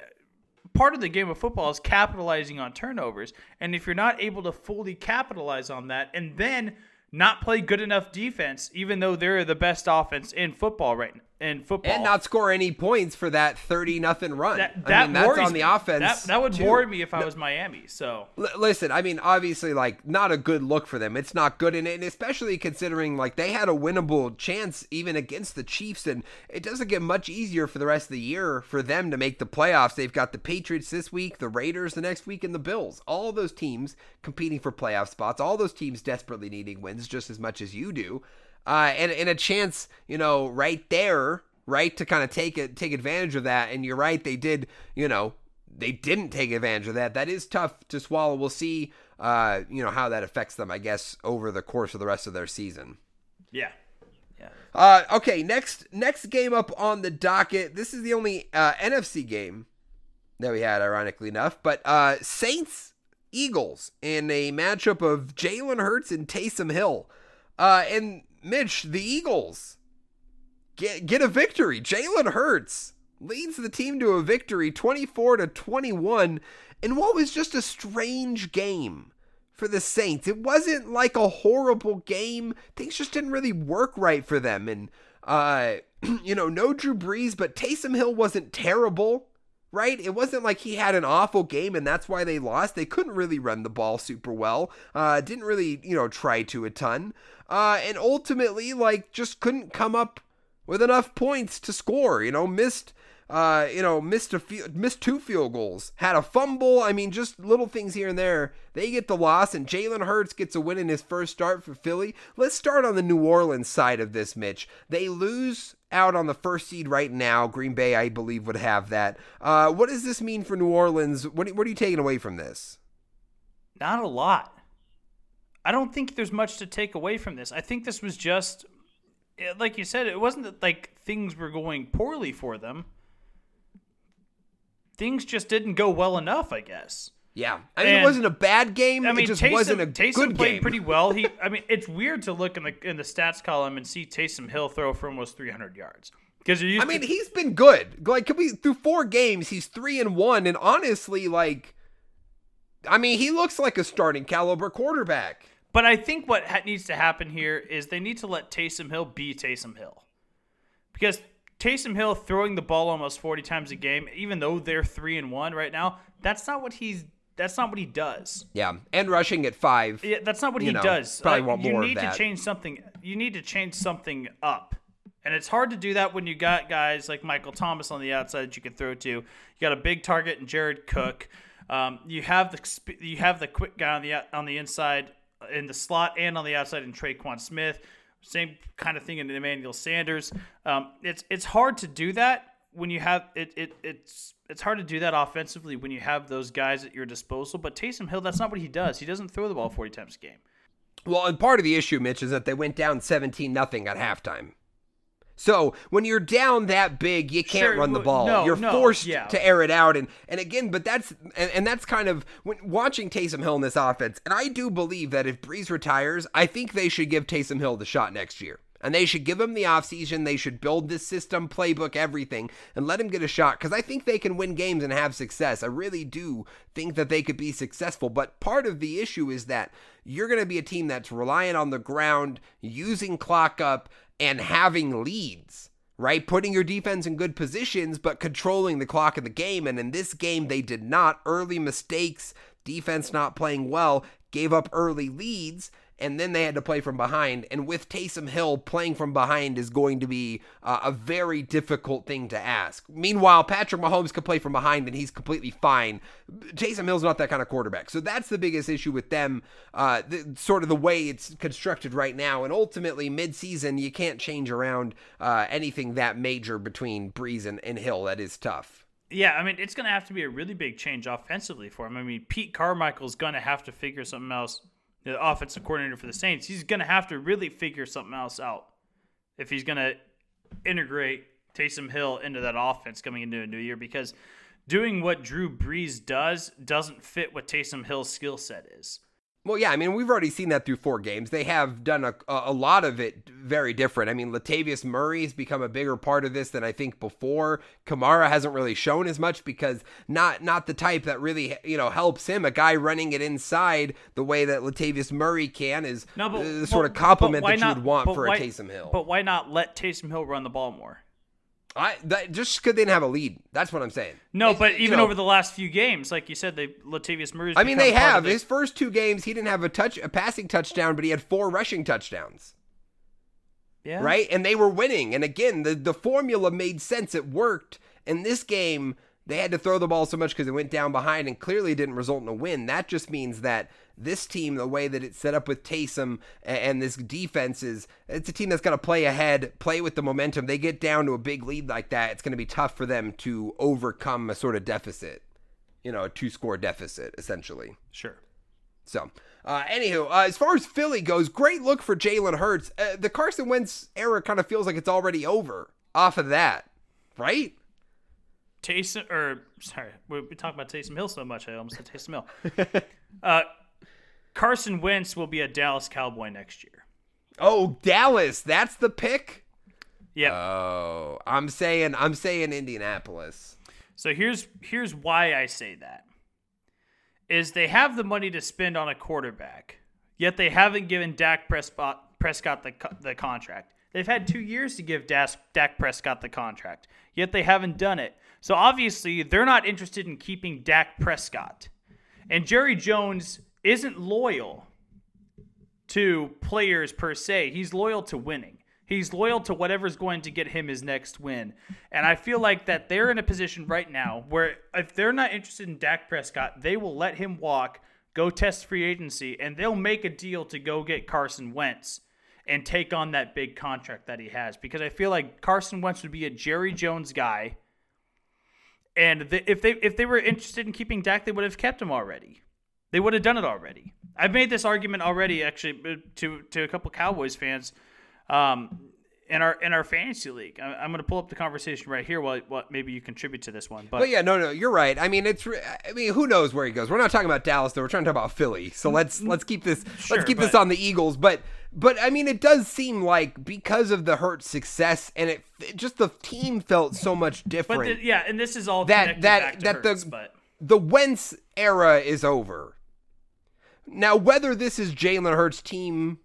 part of the game of football is capitalizing on turnovers. And if you're not able to fully capitalize on that and then not play good enough defense, even though they're the best offense in football right in football. and not score any points for that 30 nothing run. that, I mean, that's on the offense. That, that would too. worry me if I was Miami. So L- listen, I mean, obviously, like, not a good look for them. It's not good, and, and especially considering, like, they had a winnable chance even against the Chiefs, and it doesn't get much easier for the rest of the year for them to make the playoffs. They've got the Patriots this week, the Raiders the next week, and the Bills. All those teams competing for playoff spots, all those teams desperately needing wins just as much as you do. Uh, and, and a chance, you know, right there, right, to kind of take it, take advantage of that. And you're right, they did, you know, they didn't take advantage of that. That is tough to swallow. We'll see, uh, you know, how that affects them, I guess, over the course of the rest of their season. yeah. Yeah. Uh, okay, next next game up on the docket. This is the only uh, NFC game that we had, ironically enough. But uh, Saints Eagles in a matchup of Jalen Hurts and Taysom Hill. Uh, and Mitch, the Eagles get get a victory. Jalen Hurts leads the team to a victory, 24 to 21, in what was just a strange game for the Saints. It wasn't like a horrible game. Things just didn't really work right for them. And uh, you know, no Drew Brees, but Taysom Hill wasn't terrible right? It wasn't like he had an awful game and that's why they lost. They couldn't really run the ball super well. Uh, didn't really, you know, try to a ton. Uh, and ultimately, like, just couldn't come up with enough points to score. You know, missed uh, you know, missed a missed two field goals, had a fumble. I mean, just little things here and there. They get the loss, and Jalen Hurts gets a win in his first start for Philly. Let's start on the New Orleans side of this, Mitch. They lose out on the first seed right now. Green Bay, I believe, would have that. Uh, what does this mean for New Orleans? What, what are you taking away from this? Not a lot. I don't think there's much to take away from this. I think this was just, eh, like you said, it wasn't that like things were going poorly for them things just didn't go well enough, I guess. Yeah, I mean, and, it wasn't a bad game. I mean, it just Taysom, wasn't a Taysom good played game. pretty well. He, I mean, it's weird to look in the in the stats column and see Taysom Hill throw for almost 300 yards. Because I mean, to, he's been good. Like, could be through four games, he's three and one, and honestly, like, I mean, he looks like a starting caliber quarterback. But I think what ha- needs to happen here is they need to let Taysom Hill be Taysom Hill, because Taysom Hill throwing the ball almost 40 times a game, even though they're three and one right now, that's not what he's. That's not what he does. Yeah, and rushing at five. Yeah, that's not what he know, does. Probably want you more need of that. to change something. You need to change something up, and it's hard to do that when you got guys like Michael Thomas on the outside that you can throw to. You got a big target in Jared Cook. Um, you have the you have the quick guy on the on the inside in the slot and on the outside in Tre'Quan Smith. Same kind of thing in Emmanuel Sanders. Um, it's it's hard to do that when you have it, it. It's it's hard to do that offensively when you have those guys at your disposal. But Taysom Hill, that's not what he does. He doesn't throw the ball forty times a game. Well, and part of the issue, Mitch, is that they went down seventeen nothing at halftime. So when you're down that big, you can't Sure, run the ball. no, you're no, forced yeah. to air it out, and and again, but that's and, and that's kind of when watching Taysom Hill in this offense. And I do believe that if Brees retires, I think they should give Taysom Hill the shot next year. And they should give him the offseason. They should build this system, playbook, everything, and let him get a shot because I think they can win games and have success. I really do think that they could be successful. But part of the issue is that you're going to be a team that's reliant on the ground, using clock up, and having leads right? Putting your defense in good positions, but controlling the clock of the game. And in this game, they did not. Early mistakes, defense not playing well, gave up early leads and then they had to play from behind. And with Taysom Hill playing from behind is going to be uh, a very difficult thing to ask. Meanwhile, Patrick Mahomes can play from behind and he's completely fine. Taysom Hill's not that kind of quarterback. So that's the biggest issue with them, uh, the, sort of the way it's constructed right now. And ultimately, midseason, you can't change around uh, anything that major between Brees and, and Hill. That is tough. Yeah, I mean, it's going to have to be a really big change offensively for him. I mean, Pete Carmichael's going to have to figure something else the offensive coordinator for the Saints, he's going to have to really figure something else out if he's going to integrate Taysom Hill into that offense coming into a new year because doing what Drew Brees does doesn't fit what Taysom Hill's skill set is. Well, yeah, I mean, we've already seen that through four games. They have done a, a lot of it very different. I mean, Latavius Murray's become a bigger part of this than I think before. Kamara hasn't really shown as much because not not the type that really you know helps him. A guy running it inside the way that Latavius Murray can is no, but, uh, the sort of compliment that you would want for why, a Taysom Hill. But why not let Taysom Hill run the ball more? I that, just because they didn't have a lead. That's what I'm saying. No, it, but even know, over the last few games, like you said, they Latavius Murray. I mean, they have his first two games. He didn't have a touch, a passing touchdown, but he had four rushing touchdowns. Yeah. Right, and they were winning. And again, the the formula made sense. It worked. In this game, they had to throw the ball so much because it went down behind and clearly didn't result in a win. That just means that this team, the way that it's set up with Taysom and this defense is, it's a team that's going to play ahead, play with the momentum. They get down to a big lead like that, it's going to be tough for them to overcome a sort of deficit, you know, a two score deficit, essentially. Sure. So, uh, anywho, uh, as far as Philly goes, great look for Jalen Hurts. Uh, the Carson Wentz era kind of feels like it's already over off of that, right? Taysom, or sorry, we we talk about Taysom Hill so much, I almost said Taysom Hill. uh, Carson Wentz will be a Dallas Cowboy next year. Oh, Dallas, that's the pick. Yeah. Oh, I'm saying I'm saying Indianapolis. So here's here's why I say that. Is they have the money to spend on a quarterback, yet they haven't given Dak Prescott, Prescott the the contract. They've had two years to give Dak, Dak Prescott the contract, yet they haven't done it. So obviously they're not interested in keeping Dak Prescott, and Jerry Jones isn't loyal to players per se. He's loyal to winning. He's loyal to whatever's going to get him his next win. And I feel like that they're in a position right now where if they're not interested in Dak Prescott, they will let him walk, go test free agency, and they'll make a deal to go get Carson Wentz and take on that big contract that he has. Because I feel like Carson Wentz would be a Jerry Jones guy. And if they if they were interested in keeping Dak, they would have kept him already. They would have done it already. I've made this argument already, actually, uh, to to a couple Cowboys fans, um, in our in our fantasy league. I, I'm going to pull up the conversation right here. While, while maybe you contribute to this one, but But yeah, no, no, you're right. I mean, it's. I mean, who knows where he goes? We're not talking about Dallas, though. We're trying to talk about Philly. So let's let's keep this Sure, let's keep this on the Eagles. But but I mean, it does seem like because of the hurt success and it, it just the team felt so much but different. the, yeah, and this is all that that back to that Hurts, the but the Wentz era is over. Now, whether this is Jalen Hurts' team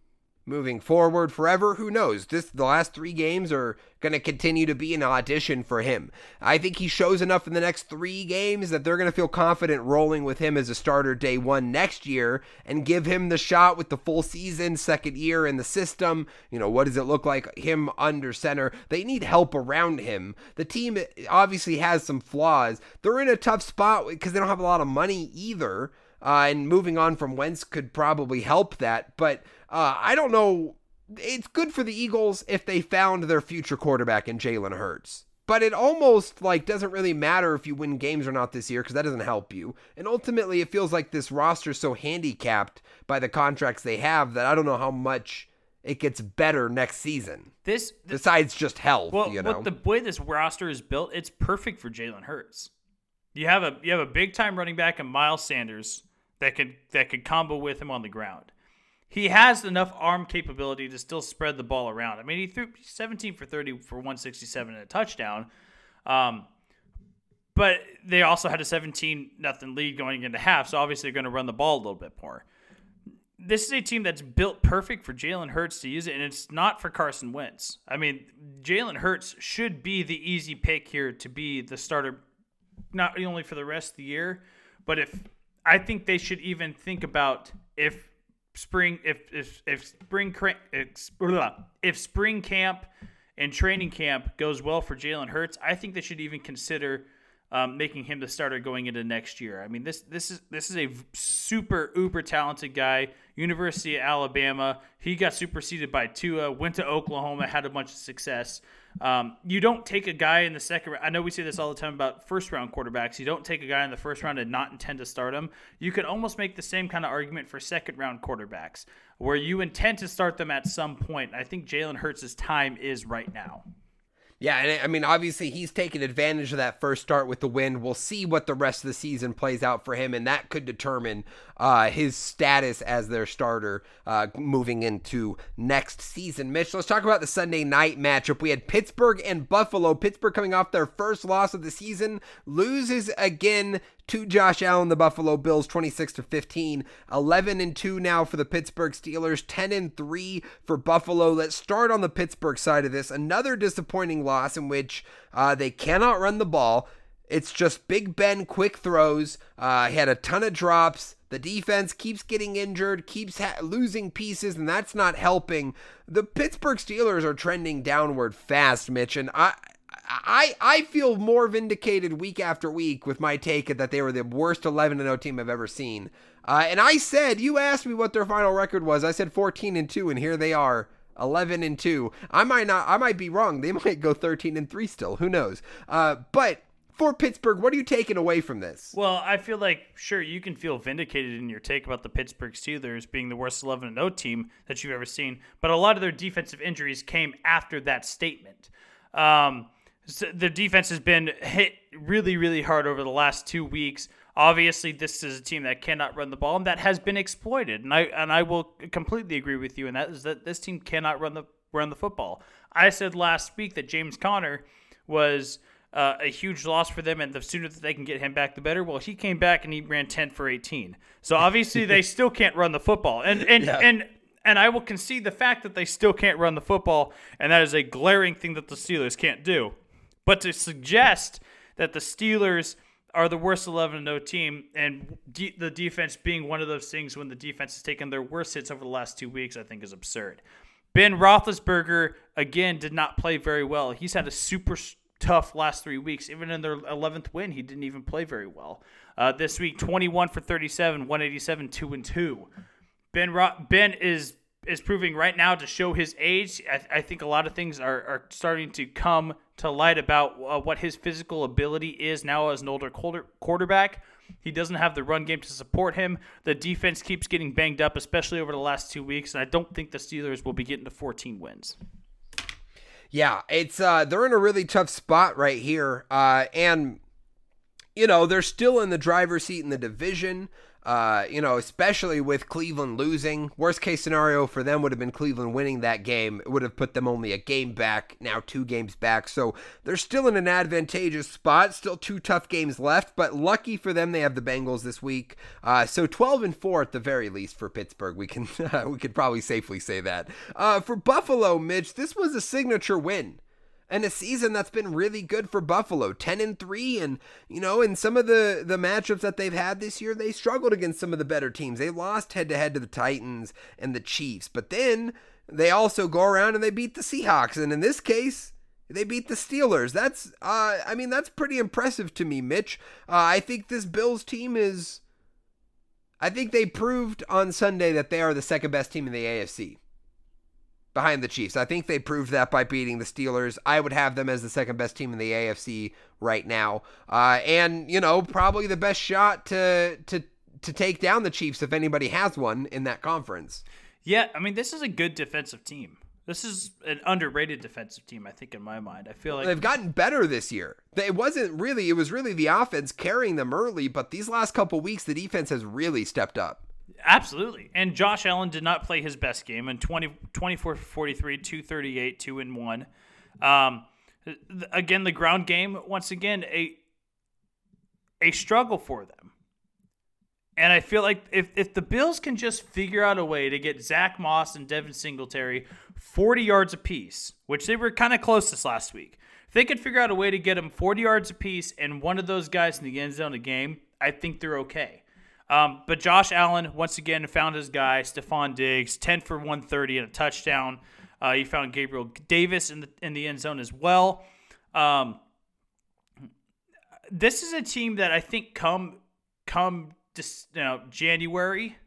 moving forward forever, who knows? This the last three games are going to continue to be an audition for him. I think he shows enough in the next three games that they're going to feel confident rolling with him as a starter day one next year and give him the shot with the full season, second year in the system. You know, what does it look like him under center? They need help around him. The team obviously has some flaws. They're in a tough spot because they don't have a lot of money either. Uh, and moving on from Wentz could probably help that. But uh, I don't know. It's good for the Eagles if they found their future quarterback in Jalen Hurts. But it almost like doesn't really matter if you win games or not this year because that doesn't help you. And ultimately, it feels like this roster is so handicapped by the contracts they have that I don't know how much it gets better next season. this, this Besides just health, well, you know. the way this roster is built, it's perfect for Jalen Hurts. You have a you have a big time running back in Miles Sanders that could that could combo with him on the ground. He has enough arm capability to still spread the ball around. I mean, he threw 17 for 30 for 167 and a touchdown. Um, but they also had a 17 nothing lead going into half, so obviously they're going to run the ball a little bit more. This is a team that's built perfect for Jalen Hurts to use it, and it's not for Carson Wentz. I mean, Jalen Hurts should be the easy pick here to be the starter, not only for the rest of the year, but if I think they should even think about if spring if if if spring if spring camp and training camp goes well for Jalen Hurts, I think they should even consider um, making him the starter going into next year. I mean this this is this is a super uber talented guy. University of Alabama. He got superseded by Tua. Went to Oklahoma. Had a bunch of success. Um, you don't take a guy in the second. I know we say this all the time about first round quarterbacks. You don't take a guy in the first round and not intend to start him. You can almost make the same kind of argument for second round quarterbacks, where you intend to start them at some point. I think Jalen Hurts' time is right now. Yeah, and I mean, obviously, he's taken advantage of that first start with the win. We'll see what the rest of the season plays out for him, and that could determine uh, his status as their starter uh, moving into next season. Mitch, let's talk about the Sunday night matchup. We had Pittsburgh and Buffalo. Pittsburgh coming off their first loss of the season, loses again to Josh Allen, the Buffalo Bills, 26 to 15. 11 and 2 now for the Pittsburgh Steelers, 10 and 3 for Buffalo. Let's start on the Pittsburgh side of this. Another disappointing loss in which uh, they cannot run the ball. It's just Big Ben quick throws. Uh, he had a ton of drops. The defense keeps getting injured, keeps ha- losing pieces, and that's not helping. The Pittsburgh Steelers are trending downward fast, Mitch, and I. I I feel more vindicated week after week with my take that they were the worst 11 0 team I've ever seen. Uh, and I said, you asked me what their final record was. I said 14 and 2, and here they are. 11 and 2. I might not I might be wrong. They might go 13 and 3 still. Who knows? Uh, but for Pittsburgh, what are you taking away from this? Well, I feel like sure you can feel vindicated in your take about the Pittsburgh Steelers being the worst 11 and 0 team that you've ever seen, but a lot of their defensive injuries came after that statement. Um, So the defense has been hit really, really hard over the last two weeks. Obviously, this is a team that cannot run the ball, and that has been exploited. And I and I will completely agree with you, and that is that this team cannot run the run the football. I said last week that James Conner was uh, a huge loss for them, and the sooner that they can get him back, the better. Well, he came back and he ran ten for eighteen. So obviously, they still can't run the football, and and Yeah. and and I will concede the fact that they still can't run the football, and that is a glaring thing that the Steelers can't do. But to suggest that the Steelers are the worst 11 0 team, and de- the defense being one of those things when the defense has taken their worst hits over the last two weeks, I think is absurd. Ben Roethlisberger, again, did not play very well. He's had a super tough last three weeks. Even in their 11th win, he didn't even play very well. Uh, this week, 21 for 37, 187, 2 and 2. Ben Ro- Ben is is proving right now to show his age. I, I think a lot of things are, are starting to come to light about uh, what his physical ability is now as an older quarter, quarterback. He doesn't have the run game to support him. The defense keeps getting banged up, especially over the last two weeks, and I don't think the Steelers will be getting to 14 wins. Yeah, it's uh they're in a really tough spot right here. Uh and you know, they're still in the driver's seat in the division. Uh, you know, especially with Cleveland losing. Worst case scenario for them would have been Cleveland winning that game. It would have put them only a game back, now two games back. So they're still in an advantageous spot. Still two tough games left, but lucky for them, they have the Bengals this week. Uh, so 12 and 4 at the very least for Pittsburgh. We can we could probably safely say that. Uh, for Buffalo, Mitch, this was a signature win and a season that's been really good for Buffalo, 10 and 3 and you know, in some of the the matchups that they've had this year, they struggled against some of the better teams. They lost head to head to the Titans and the Chiefs, but then they also go around and they beat the Seahawks and in this case, they beat the Steelers. That's uh I mean, that's pretty impressive to me, Mitch. Uh, I think this Bills team is I think they proved on Sunday that they are the second best team in the AFC behind the Chiefs. I think they proved that by beating the Steelers. I would have them as the second best team in the AFC right now, uh, and you know probably the best shot to to to take down the Chiefs if anybody has one in that conference. Yeah, I mean, this is a good defensive team. This is an underrated defensive team, I think, in my mind. I feel like They've gotten better this year. It wasn't really it was really the offense carrying them early, but these last couple weeks the defense has really stepped up. Absolutely. And Josh Allen did not play his best game in 20, 24 for 43, 238, 2 and 1. Um, again, the ground game, once again, a a struggle for them. And I feel like if, if the Bills can just figure out a way to get Zach Moss and Devin Singletary 40 yards apiece, which they were kind of close this last week, if they could figure out a way to get them 40 yards apiece and one of those guys in the end zone a game, I think they're okay. Um, but Josh Allen, once again, found his guy, Stefon Diggs, 10 for 130 and a touchdown. Uh, he found Gabriel Davis in the, in the end zone as well. Um, this is a team that I think come come dis, you know, January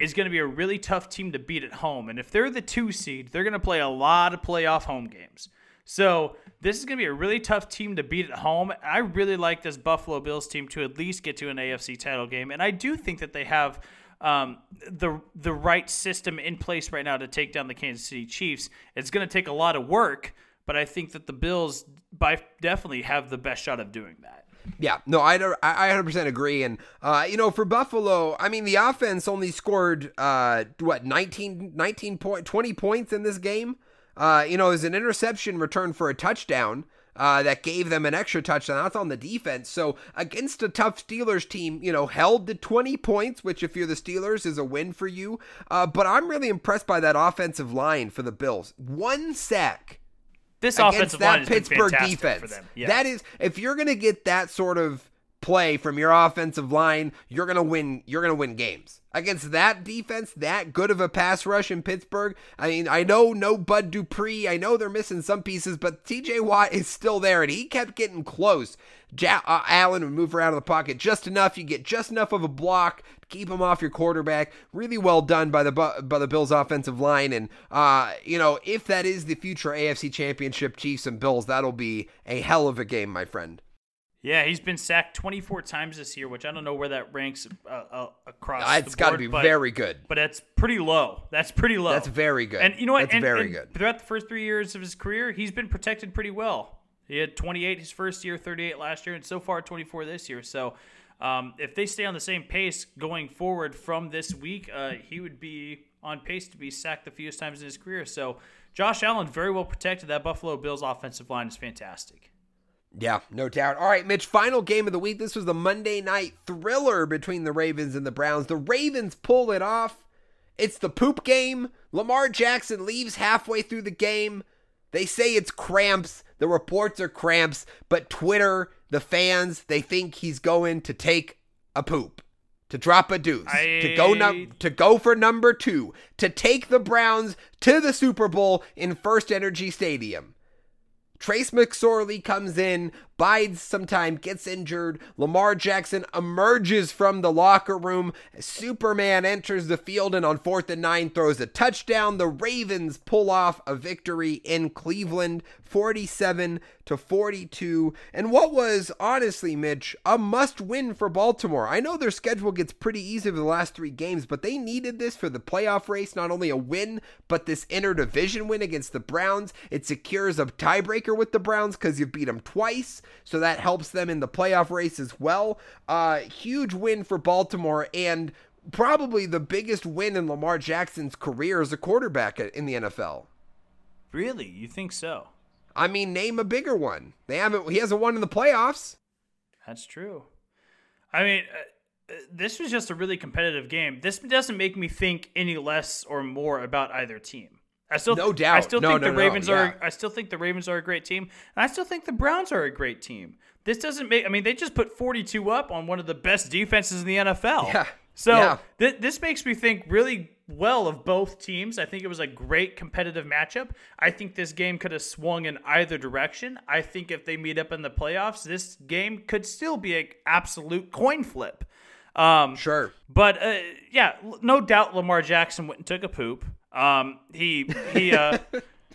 is going to be a really tough team to beat at home. And if they're the two seed, they're going to play a lot of playoff home games. So this is going to be a really tough team to beat at home. I really like this Buffalo Bills team to at least get to an AFC title game, and I do think that they have um, the the right system in place right now to take down the Kansas City Chiefs. It's going to take a lot of work, but I think that the Bills by definitely have the best shot of doing that. Yeah, no, I I 100% agree. And uh, you know, for Buffalo, I mean, the offense only scored uh, what 19, 19 point, 20 points in this game. Uh, you know, is an interception return for a touchdown. Uh, that gave them an extra touchdown. That's on the defense. So against a tough Steelers team, you know, held to 20 points, which if you're the Steelers is a win for you. Uh, but I'm really impressed by that offensive line for the Bills. One sack This against offensive line that been Pittsburgh fantastic defense. for them. Yeah. That is, if you're going to get that sort of play from your offensive line, you're going to win. You're going to win games against that defense. That good of a pass rush in Pittsburgh. I mean, I know no Bud Dupree. I know they're missing some pieces, but T.J. Watt is still there, and he kept getting close. Ja- uh, Allen would move around in the pocket just enough. You get just enough of a block to keep him off your quarterback. Really well done by the by the Bills' offensive line, and uh, you know if that is the future AFC Championship, Chiefs and Bills, that'll be a hell of a game, my friend. Yeah, he's been sacked 24 times this year, which I don't know where that ranks uh, uh, across. Uh, it's got to be but, very good. but that's pretty low. That's pretty low. That's very good. And you know what? That's And- very and good. Throughout the first three years of his career, he's been protected pretty well. He had 28 his first year, 38 last year, and so far 24 this year. So um, if they stay on the same pace going forward from this week, uh, he would be on pace to be sacked the fewest times in his career. So Josh Allen very well protected. That Buffalo Bills offensive line is fantastic. Yeah, no doubt. All right, Mitch, final game of the week. This was the Monday night thriller between the Ravens and the Browns. The Ravens pull it off. It's the poop game. Lamar Jackson leaves halfway through the game. They say it's cramps. The reports are cramps, but Twitter, the fans, they think he's going to take a poop, to drop a deuce, I... to go num- to go for number 2, to take the Browns to the Super Bowl in First Energy Stadium. Trace McSorley comes in, bides some time, gets injured. Lamar Jackson emerges from the locker room. Superman enters the field and on fourth and nine throws a touchdown. The Ravens pull off a victory in Cleveland, 47 to 42. And what was, honestly, Mitch, a must win for Baltimore. I know their schedule gets pretty easy for the last three games, but they needed this for the playoff race. Not only a win, but this interdivision win against the Browns. It secures a tiebreaker with the Browns because you beat them twice so that helps them in the playoff race as well. Uh, huge win for Baltimore and probably the biggest win in Lamar Jackson's career as a quarterback in the NFL. Really, you think so? I mean, name a bigger one. They haven't. He hasn't won in the playoffs. That's true. I mean, uh, this was just a really competitive game. This doesn't make me think any less or more about either team. I still no doubt. I still no, think no, the Ravens yeah. are. I still think the Ravens are a great team, and I still think the Browns are a great team. This doesn't make. I mean, they just put 42 up on one of the best defenses in the NFL. Yeah. So Yeah. th- this makes me think really well of both teams. I think it was a great competitive matchup. I think this game could have swung in either direction. I think if they meet up in the playoffs, this game could still be an absolute coin flip. Um, Sure. but uh, yeah, no doubt Lamar Jackson went and took a poop. Um, he he. Uh,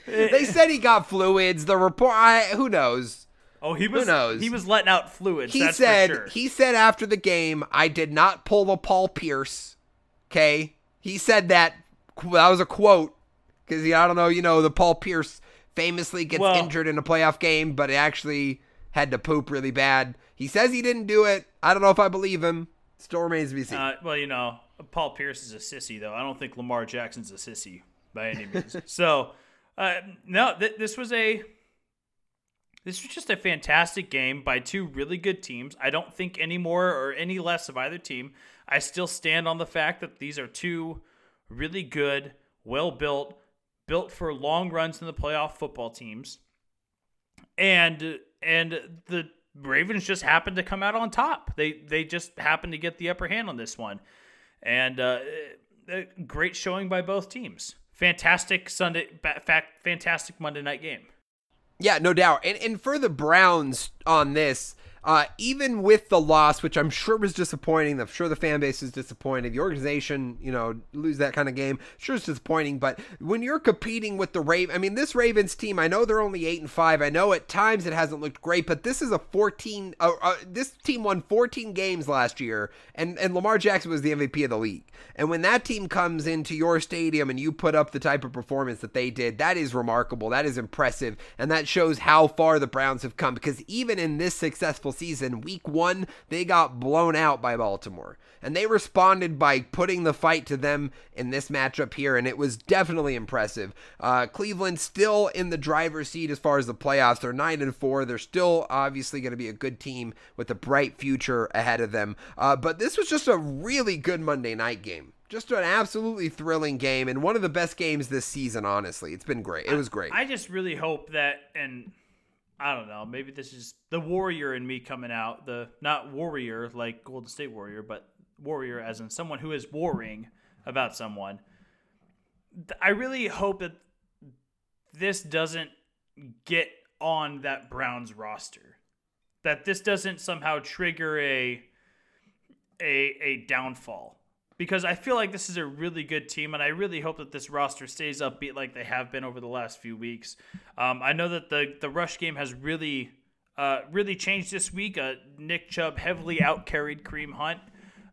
They said he got fluids. The report. I, who knows? oh, he was knows? he was letting out fluids. He that's said. for sure. He said after the game, I did not pull the Paul Pierce. Okay. He said that. That was a quote. Because I don't know. You know, the Paul Pierce famously gets Well- injured in a playoff game, but actually had to poop really bad. He says he didn't do it. I don't know if I believe him. Still remains to be seen. Uh, well, you know, Paul Pierce is a sissy, though. I don't think Lamar Jackson's a sissy by any means. so, uh, no, th- this was a this was just a fantastic game by two really good teams. I don't think any more or any less of either team. I still stand on the fact that these are two really good, well built, built for long runs in the playoff football teams, and and the Ravens just happened to come out on top. They they just happened to get the upper hand on this one, and uh, a great showing by both teams. Fantastic Sunday, fact, fantastic Monday night game. Yeah, no doubt. And and for the Browns on this, uh, even with the loss, which I'm sure was disappointing, I'm sure the fan base is disappointed. The organization, you know, lose that kind of game, sure it's disappointing. But when you're competing with the Raven, I mean, this Ravens team, I know they're only eight and five. I know at times it hasn't looked great, but this is a 14. Uh, uh, this team won 14 games last year, and and Lamar Jackson was the MVP of the league. And when that team comes into your stadium and you put up the type of performance that they did, that is remarkable. That is impressive. And that shows how far the Browns have come because even in this successful season, week one, they got blown out by Baltimore. And they responded by putting the fight to them in this matchup here, and it was definitely impressive. Uh, Cleveland still in the driver's seat as far as the playoffs. They're 9 and 4. They're still obviously going to be a good team with a bright future ahead of them. Uh, but this was just a really good Monday night game. Just an absolutely thrilling game and one of the best games this season, honestly. It's been great. It was great. I just really hope that, and I don't know, maybe this is the warrior in me coming out. The not warrior like Golden State Warrior, but warrior as in someone who is warring about someone. I really hope that this doesn't get on that Browns roster. That this doesn't somehow trigger a a a downfall because I feel like this is a really good team, and I really hope that this roster stays upbeat like they have been over the last few weeks. Um, I know that the the rush game has really uh, really changed this week. Uh, Nick Chubb heavily out carried Kareem Hunt.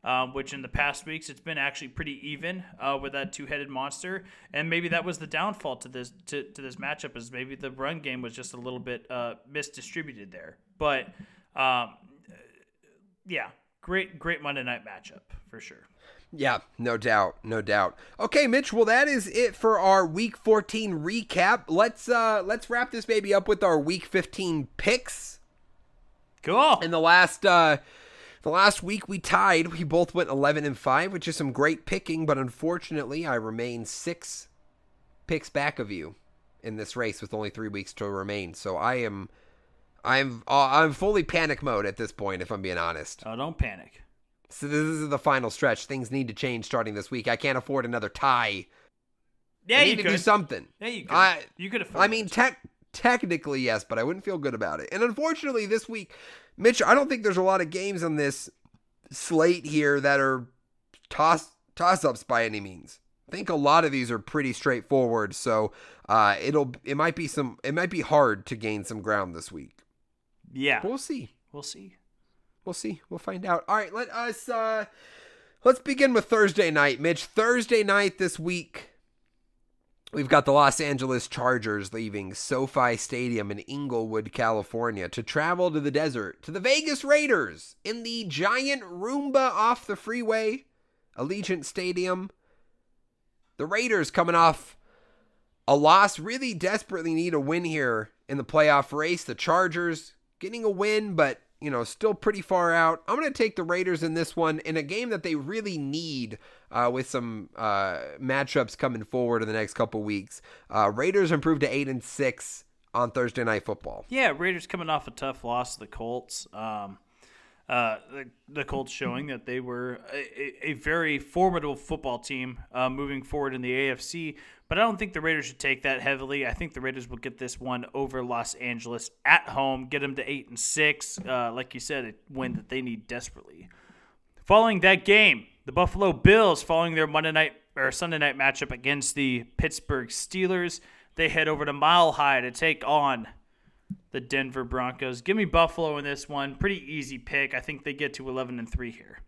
um, which in the past weeks it's been actually pretty even uh, with that two-headed monster, and maybe that was the downfall to this to, to this matchup is maybe the run game was just a little bit uh, misdistributed there. But um, yeah, great great Monday night matchup for sure. Yeah, no doubt, no doubt. Okay, Mitch. Well, that is it for our Week 14 recap. Let's uh let's wrap this baby up with our Week 15 picks. Cool. In the last uh the last week we tied. We both went 11 and 5, which is some great picking, but unfortunately, I remain 6 picks back of you in this race with only 3 weeks to remain. So I am I'm uh, I'm fully panic mode at this point if I'm being honest. Oh, don't panic. So this is the final stretch. Things need to change starting this week. I can't afford another tie. Yeah, I you need to could do something. Yeah, you could. I- you could afford I mean, tech technically yes, but I wouldn't feel good about it. And unfortunately, this week, Mitch, I don't think there's a lot of games on this slate here that are toss toss ups by any means. I think a lot of these are pretty straightforward. So uh, it'll it might be some it might be hard to gain some ground this week. yeah, we'll see. we'll see. We'll see. We'll find out. All right, let us uh let's begin with Thursday night, Mitch. Thursday night this week. We've got the Los Angeles Chargers leaving SoFi Stadium in Inglewood, California to travel to the desert to the Vegas Raiders in the giant Roomba off the freeway, Allegiant Stadium. The Raiders coming off a loss, really desperately need a win here in the playoff race. The Chargers getting a win, but you know, still pretty far out. I'm going to take the Raiders in this one in a game that they really need uh, with some uh, matchups coming forward in the next couple weeks. Uh, Raiders improved to eight and six on Thursday Night Football. Yeah, Raiders coming off a tough loss to the Colts. Um, uh, the, the Colts showing that they were a, a very formidable football team uh, moving forward in the AFC. But I don't think the Raiders should take that heavily. I think the Raiders will get this one over Los Angeles at home, get them to eight and six. Uh, like you said, a win that they need desperately. Following that game, the Buffalo Bills, following their Monday night or Sunday night matchup against the Pittsburgh Steelers, they head over to Mile High to take on the Denver Broncos. Give me Buffalo in this one. Pretty easy pick. I think they get to 11 and 3 here.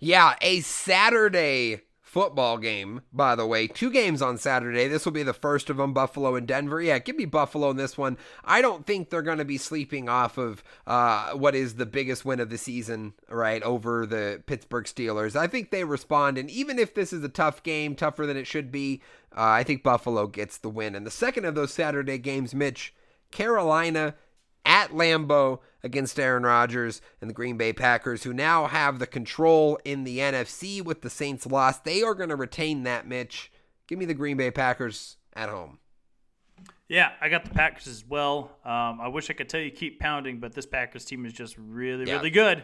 Yeah, a Saturday football game, by the way. Two games on Saturday. This will be the first of them, Buffalo and Denver. Yeah, give me Buffalo in this one. I don't think they're going to be sleeping off of uh, what is the biggest win of the season, right, over the Pittsburgh Steelers. I think they respond, and even if this is a tough game, tougher than it should be, uh, I think Buffalo gets the win. And the second of those Saturday games, Mitch, Carolina at Lambeau against Aaron Rodgers and the Green Bay Packers, who now have the control in the NFC with the Saints loss. They are going to retain that, Mitch. Give me the Green Bay Packers at home. Yeah, I got the Packers as well. Um, I wish I could tell you keep pounding, but this Packers team is just really, Yeah. really good.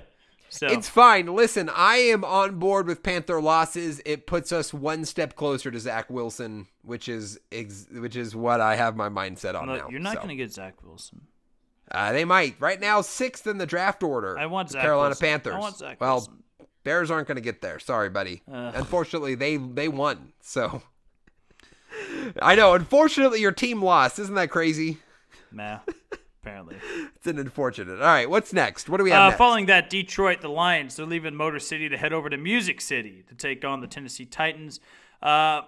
So It's fine. Listen, I am on board with Panther losses. It puts us one step closer to Zach Wilson, which is ex- which is what I have my mindset on Look, now. you're not So, going to get Zach Wilson. Uh, they might right now sixth in the draft order. I want Zach Carolina Wilson. Panthers. I want Zach well, Wilson. Bears aren't going to get there. Sorry, buddy. Unfortunately, they they won. So I know. Unfortunately, your team lost. Isn't that crazy? Nah, apparently. It's an unfortunate. All right, what's next? What do we have Uh, next? following that, Detroit, the Lions, they're leaving Motor City to head over to Music City to take on the Tennessee Titans. Uh,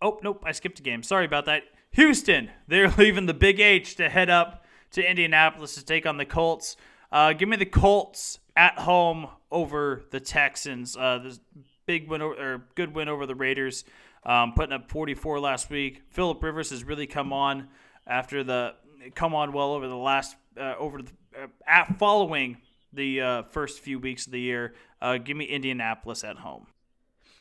oh, nope, I skipped a game. Sorry about that. Houston, they're leaving the Big H to head up to Indianapolis to take on the Colts. Uh, give me the Colts at home over the Texans. Uh, this big win over, or good win over the Raiders, um, putting up 44 last week. Philip Rivers has really come on after the come on well over the last uh, over the uh, at following the uh, first few weeks of the year. Uh, give me Indianapolis at home.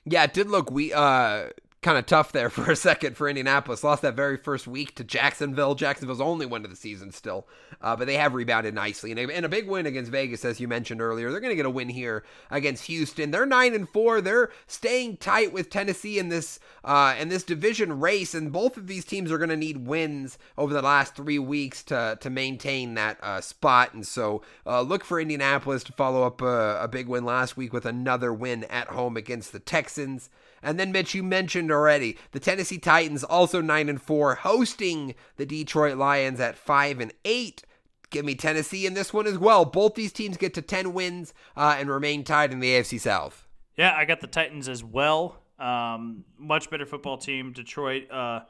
Yeah, it did look we uh kind of tough there for a second for Indianapolis. Lost that very first week to Jacksonville. Jacksonville's only win of the season still, uh, but they have rebounded nicely and a, and a big win against Vegas, as you mentioned earlier. They're going to get a win here against Houston. They're nine and four. They're staying tight with Tennessee in this uh, in this division race, and both of these teams are going to need wins over the last three weeks to to maintain that uh, spot. And so uh, look for Indianapolis to follow up a, a big win last week with another win at home against the Texans. And then Mitch, you mentioned already the Tennessee Titans also nine and four, hosting the Detroit Lions at five and eight. Give me Tennessee in this one as well. Both these teams get to ten wins uh, and remain tied in the AFC South. Yeah, I got the Titans as well. Um, much better football team. Detroit, uh,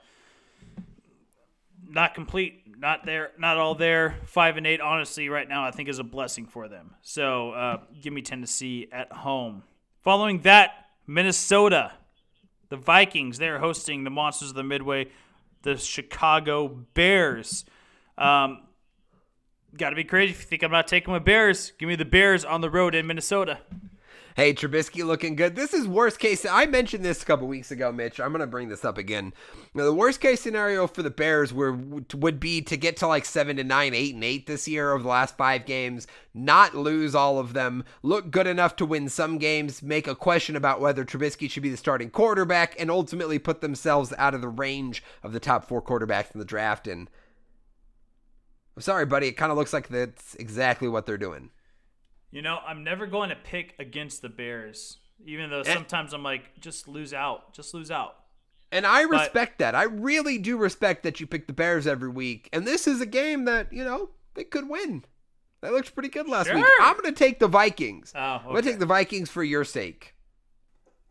not complete, not there, not all there. Five and eight, honestly, right now I think is a blessing for them. So uh, give me Tennessee at home. Following that, Minnesota, the Vikings. They're hosting the Monsters of the Midway, the Chicago Bears. Um, Got to be crazy if you think I'm not taking my Bears. Give me the Bears on the road in Minnesota. Hey, Trubisky looking good. This is worst case. I mentioned this a couple weeks ago, Mitch. I'm going to bring this up again. Now, the worst case scenario for the Bears were, would be to get to like 7 to 9, 8 and 8 this year over the last five games, not lose all of them, look good enough to win some games, make a question about whether Trubisky should be the starting quarterback, and ultimately put themselves out of the range of the top four quarterbacks in the draft. And I'm sorry, buddy. It kind of looks like that's exactly what they're doing. You know, I'm never going to pick against the Bears, even though sometimes I'm like, just lose out, just lose out. And I respect but, that. I really do respect that you pick the Bears every week. And this is a game that, you know, they could win. That looks pretty good last sure. week. I'm going to take the Vikings. Oh, okay. I'm going to take the Vikings for your sake.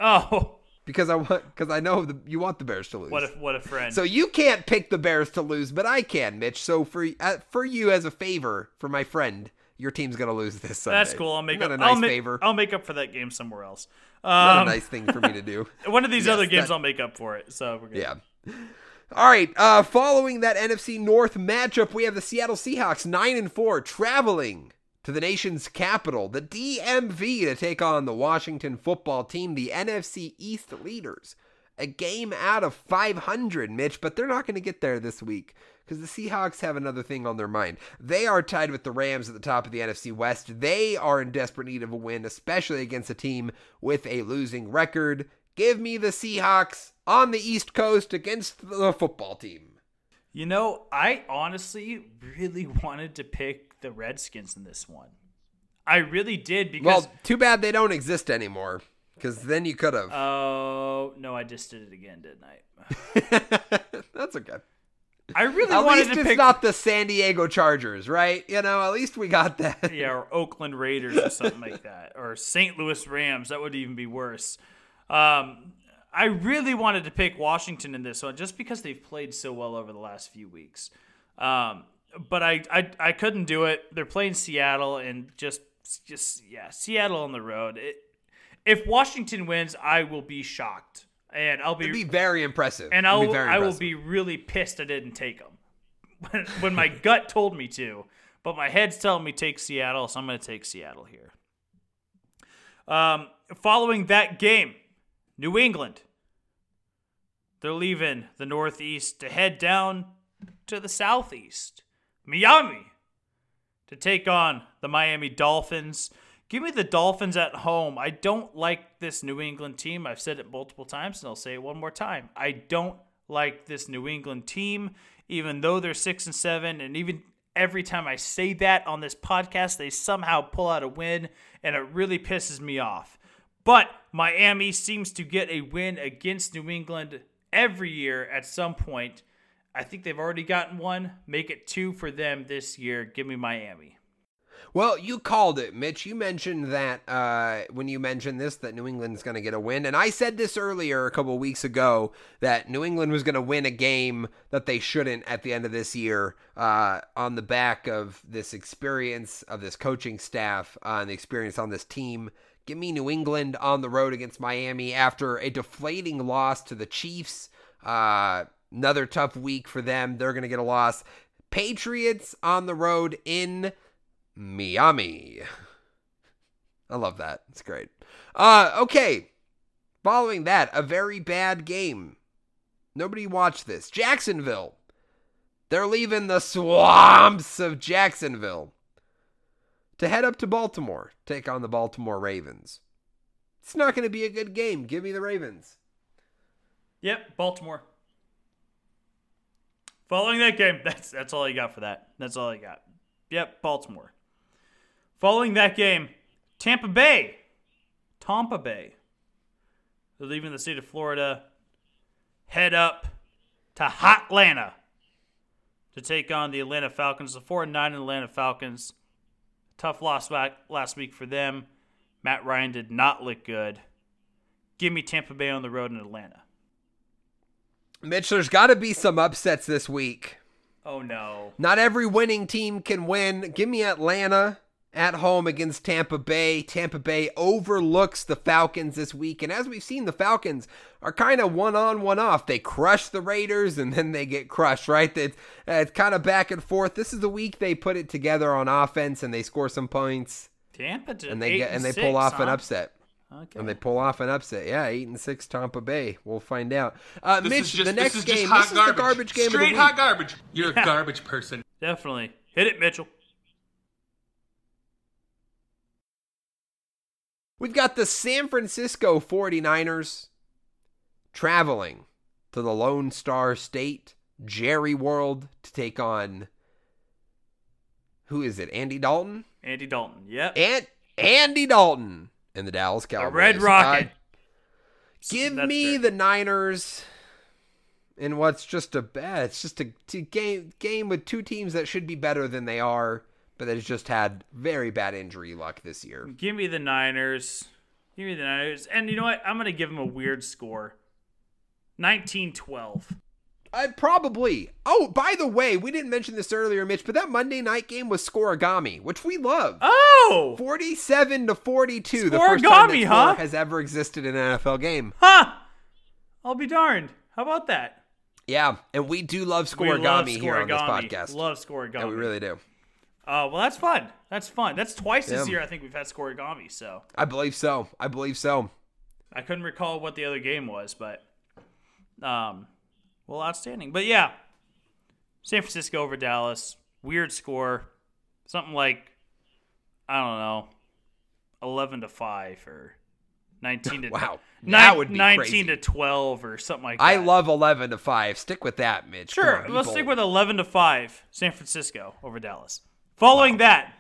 Oh, because I want because I know the, you want the Bears to lose. What a what a friend. So you can't pick the Bears to lose, but I can, Mitch. So for uh, for you as a favor for my friend, your team's gonna lose this Sunday. That's cool. I'll make up. a nice I'll make, favor. I'll make up for that game somewhere else. Um, Not a nice thing for me to do. one of these Yes, other games, that- I'll make up for it. So we're good. Yeah. All right. Uh, following that NFC North matchup, we have the Seattle Seahawks nine and four traveling to the nation's capital, the DMV, to take on the Washington Football Team, the NFC East leaders. A game out of 500, Mitch, but they're not going to get there this week because the Seahawks have another thing on their mind. They are tied with the Rams at the top of the NFC West. They are in desperate need of a win, especially against a team with a losing record. Give me the Seahawks on the East Coast against the football team. You know, I honestly really wanted to pick the Redskins in this one. I really did because. Well, too bad they don't exist anymore because then you could have. Oh no, I just did it again, didn't I? That's okay. I really At wanted least to it's pick. not the San Diego Chargers, right? You know, at least we got that. yeah, or Oakland Raiders or something like that, or St. Louis Rams. That would even be worse. Um, I really wanted to pick Washington in this one just because they've played so well over the last few weeks. Um, but I, I I couldn't do it. They're playing Seattle and just just yeah, Seattle on the road. It, if Washington wins, I will be shocked, and I'll be, It'd be very impressive. and I'll be very I will be really pissed I didn't take them when, when my gut told me to, but my head's telling me take Seattle, so I'm going to take Seattle here. Um, following that game, New England. They're leaving the Northeast to head down to the Southeast, Miami, to take on the Miami Dolphins. Give me the Dolphins at home. I don't like this New England team. I've said it multiple times, and I'll say it one more time. I don't like this New England team, even though they're six and seven, and even every time I say that on this podcast, they somehow pull out a win, and it really pisses me off. But Miami seems to get a win against New England every year at some point. I think they've already gotten one. Make it two for them this year. Give me Miami. Well, you called it, Mitch. You mentioned that uh, when you mentioned this, that New England's going to get a win. And I said this earlier a couple weeks ago that New England was going to win a game that they shouldn't at the end of this year uh, on the back of this experience of this coaching staff uh, and the experience on this team. Give me New England on the road against Miami after a deflating loss to the Chiefs. Uh, another tough week for them. They're going to get a loss. Patriots on the road in Miami. I love that. It's great. Uh, okay. Following that, a very bad game. Nobody watched this. Jacksonville. They're leaving the swamps of Jacksonville to head up to Baltimore, take on the Baltimore Ravens. It's not going to be a good game. Give me the Ravens. Yep, Baltimore. Following that game, that's that's all I got for that. That's all I got. Yep, Baltimore. Following that game, Tampa Bay. Tampa Bay. They're leaving the state of Florida, head up to Hot Atlanta to take on the Atlanta Falcons. The 4 9 Atlanta Falcons. Tough loss back last week for them. Matt Ryan did not look good. Give me Tampa Bay on the road in Atlanta. Mitch, there's got to be some upsets this week. Oh no. Not every winning team can win. Give me Atlanta at home against Tampa Bay. Tampa Bay overlooks the Falcons this week. And as we've seen, the Falcons are kind of one on, one off. They crush the Raiders and then they get crushed, right? It's, it's kind of back and forth. This is the week they put it together on offense and they score some points. Tampa to And they get and they six, pull off huh? an upset. Okay. And they pull off an upset. Yeah, eight and six Tampa Bay. We'll find out. Uh, This Mitch, is just, the next this is game. just hot this is garbage. the garbage game Straight of the hot garbage. You're Yeah. a garbage person. Definitely. Hit it, Mitchell. We've got the San Francisco 49ers traveling to the Lone Star State, Jerry World, to take on. Who is it? Andy Dalton? Andy Dalton. Yep. And Andy Dalton and the Dallas the Cowboys. Red Rocket. Uh, give That's me fair. the Niners in what's just a bad. It's just a game game with two teams that should be better than they are, but that has just had very bad injury luck this year. Give me the Niners. Give me the Niners. And you know what? I'm going to give them a weird score 19 12. I probably. Oh, by the way, we didn't mention this earlier, Mitch, but that Monday night game was scorigami, which we love. Oh! Forty-seven to forty-two, the first time that huh? has ever existed in an NFL game. Huh! I'll be darned. How about that? Yeah, and we do love We love scorigami here on this podcast. Love scorigami. yeah, we really do. Oh, well, that's fun. That's fun. That's twice this Yeah. year I think we've had scorigami, so I believe so. I believe so. I couldn't recall what the other game was, but um well outstanding. But yeah. San Francisco over Dallas. Weird score. Something like I don't know. 11 to 5 or 19 to Wow, that would be 19 crazy. to 12 or something like that. I love eleven to five. Stick with that, Mitch. Sure, on, let's stick with 11 to 5 San Francisco over Dallas. Following that,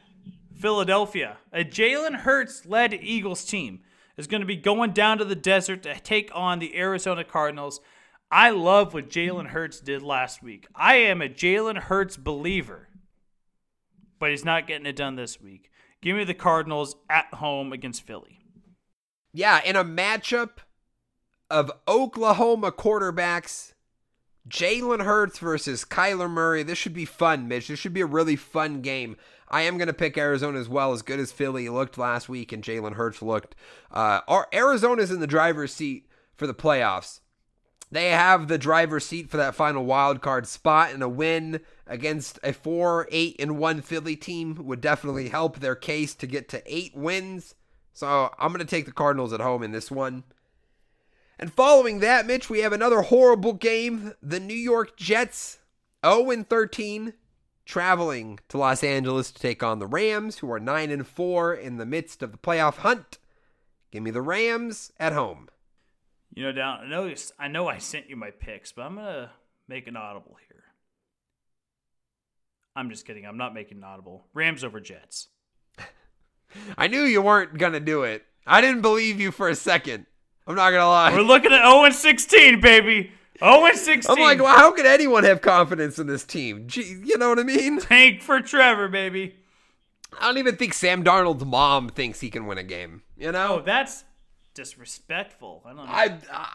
Philadelphia, a Jalen Hurts led Eagles team, is going to be going down to the desert to take on the Arizona Cardinals. I love what Jalen Hurts did last week. I am a Jalen Hurts believer, but he's not getting it done this week. Give me the Cardinals at home against Philly. Yeah, in a matchup of Oklahoma quarterbacks, Jalen Hurts versus Kyler Murray. This should be fun, Mitch. This should be a really fun game. I am going to pick Arizona as well, as good as Philly looked last week and Jalen Hurts looked. Uh, Arizona's in the driver's seat for the playoffs. They have the driver's seat for that final wild card spot, and a win against a four, eight, and one Philly team would definitely help their case to get to eight wins. So I'm going to take the Cardinals at home in this one. And following that, Mitch, we have another horrible game. The New York Jets, 0 13, traveling to Los Angeles to take on the Rams, who are 9 and 4 in the midst of the playoff hunt. Give me the Rams at home. You know, down. I know. I know. I sent you my picks, but I'm gonna make an audible here. I'm just kidding. I'm not making an audible. Rams over Jets. I knew you weren't going to do it. I didn't believe you for a second. I'm not going to lie. We're looking at 0 and 16, baby. 0 and 16. I'm like, well, how could anyone have confidence in this team? Gee, you know what I mean? Tank for Trevor, baby. I don't even think Sam Darnold's mom thinks he can win a game. You Oh, know? that's disrespectful. I don't know. I, uh,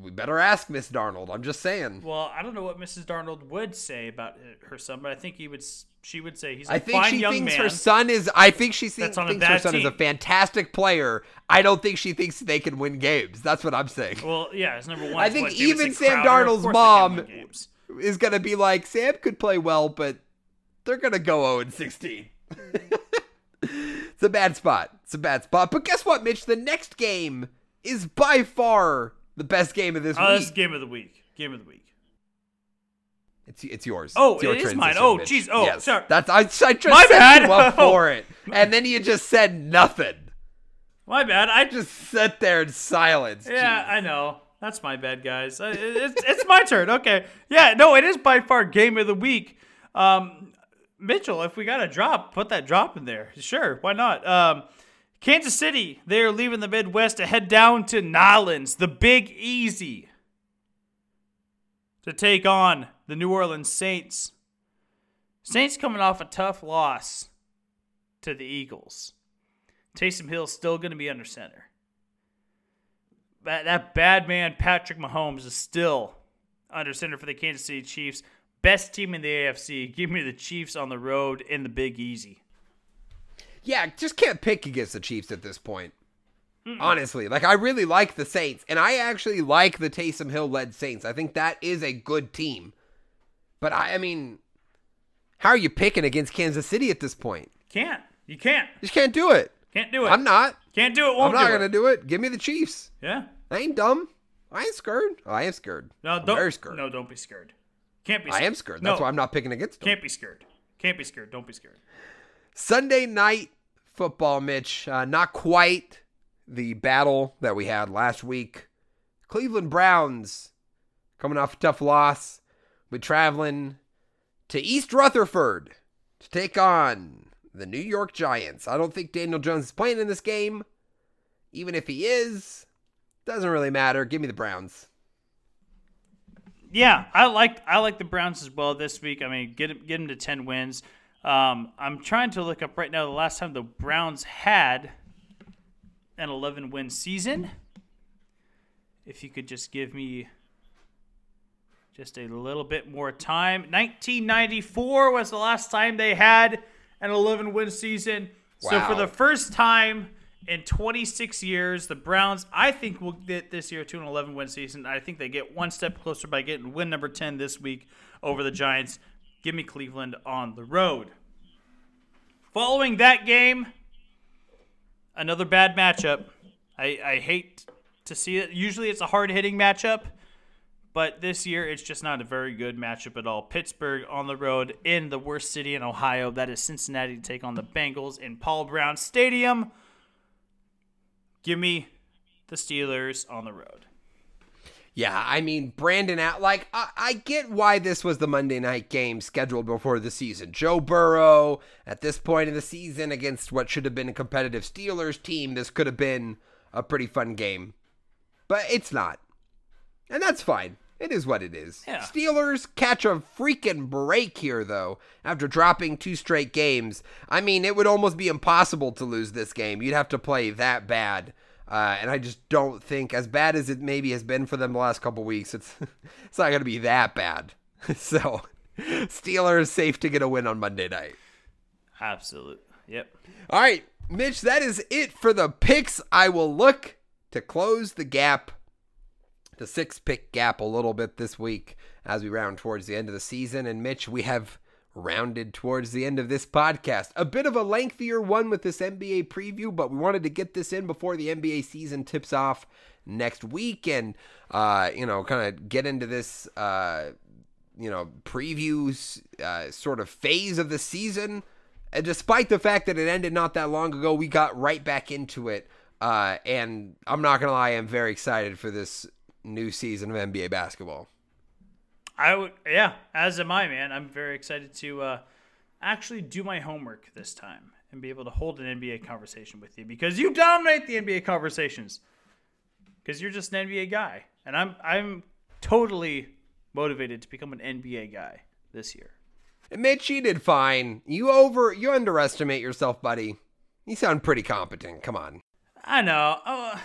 we better ask Miss Darnold. I'm just saying. well, I don't know what Mrs. Darnold would say about her son, but I think he would. She would say he's a I think fine she young thinks man. her son is. I think she thinks, That's on a thinks her son is a fantastic player. I don't think she thinks they can win games. That's what I'm saying. well, yeah, it's number one. I think even Sam Crowder? Darnold's course they can win mom- Is gonna be like Sam could play well, but they're gonna go 0 and 16. it's a bad spot. It's a bad spot. But guess what, Mitch? The next game is by far the best game of this Oh, week. game of the week. Game of the week. It's it's yours. Oh, it's your it is mine. Oh, jeez. Oh, yes. sorry. That's I, I just My set bad. you up Oh. for it, and then you just said nothing. My bad. I Just sat there in silence. Yeah, Jeez. I know. That's my bad, guys. It's, it's my turn. Okay. Yeah, no, it is by far game of the week. Um, Mitchell, if we got a drop, put that drop in there. Sure, why not? Um, Kansas City, they are leaving the Midwest to head down to Nolens, the Big Easy, to take on the New Orleans Saints. Saints coming off a tough loss to the Eagles. Taysom Hill's still going to be under center. that, that bad man Patrick Mahomes is still under center for the Kansas City Chiefs. Best team in the AFC. Give me the Chiefs on the road in the Big Easy. Yeah, just can't pick against the Chiefs at this point. Honestly, like I really like the Saints, and I actually like the Taysom Hill led Saints. I think that is a good team. But I, I mean, how are you picking against Kansas City at this point? Can't. You can't. You just can't do it. Can't do it. I'm not. Can't do it. I'm do gonna it. do it. Give me the Chiefs. Yeah. I ain't dumb. I ain't scared. Oh, I am scared. No, I'm don't. very scared. No, don't be scared. Can't be. I am scared. That's no, why I'm not picking against them. Can't be scared. Can't be scared. Don't be scared. Sunday night football, Mitch. Uh, not quite the battle that we had last week. Cleveland Browns coming off a tough loss. We're traveling to East Rutherford to take on the New York Giants. I don't think Daniel Jones is playing in this game. Even if he is, doesn't really matter. Give me the Browns. Yeah, I like I like the Browns as well this week. I mean, get 'em- get them to ten wins. Um, I'm trying to look up right now the last time the Browns had an 11 win season. If you could just give me just a little bit more time. 1994 was the last time they had an 11 win season. So for the first time in 26 years, the Browns, I think, will get this year to an 11 win season. I think they get one step closer by getting win number 10 this week over the Giants. Give me Cleveland on the road. Following that game, another bad matchup. I, I hate to see it. Usually it's a hard hitting matchup, but this year it's just not a very good matchup at all. Pittsburgh on the road in the worst city in Ohio. That is Cincinnati to take on the Bengals in Paul Brown Stadium. Give me the Steelers on the road. Yeah, I mean, Brandon out. Like, I, I get why this was the Monday night game scheduled before the season. Joe Burrow, at this point in the season, against what should have been a competitive Steelers team, this could have been a pretty fun game. But it's not. And that's fine. It is what it is. Yeah. Steelers catch a freaking break here, though, after dropping two straight games. I mean, it would almost be impossible to lose this game. You'd have to play that bad. Uh, and I just don't think, as bad as it maybe has been for them the last couple weeks, it's it's not going to be that bad. so, Steelers safe to get a win on Monday night. Absolute. Yep. All right, Mitch, that is it for the picks. I will look to close the gap, the six pick gap, a little bit this week as we round towards the end of the season. And Mitch, we have rounded towards the end of this podcast. A bit of a lengthier one with this NBA preview, but we wanted to get this in before the NBA season tips off next week and, uh, you know, kind of get into this, uh, you know, previews uh, sort of phase of the season. And despite the fact that it ended not that long ago, we got right back into it. Uh, and I'm not gonna lie, I'm very excited for this new season of NBA basketball. I would, yeah, as am I, man. I'm very excited to uh, actually do my homework this time and be able to hold an NBA conversation with you because you dominate the NBA conversations. Because you're just an NBA guy, and I'm I'm totally motivated to become an NBA guy this year. Mitch, you did fine. You over, you underestimate yourself, buddy. You sound pretty competent. Come on. I know, uh,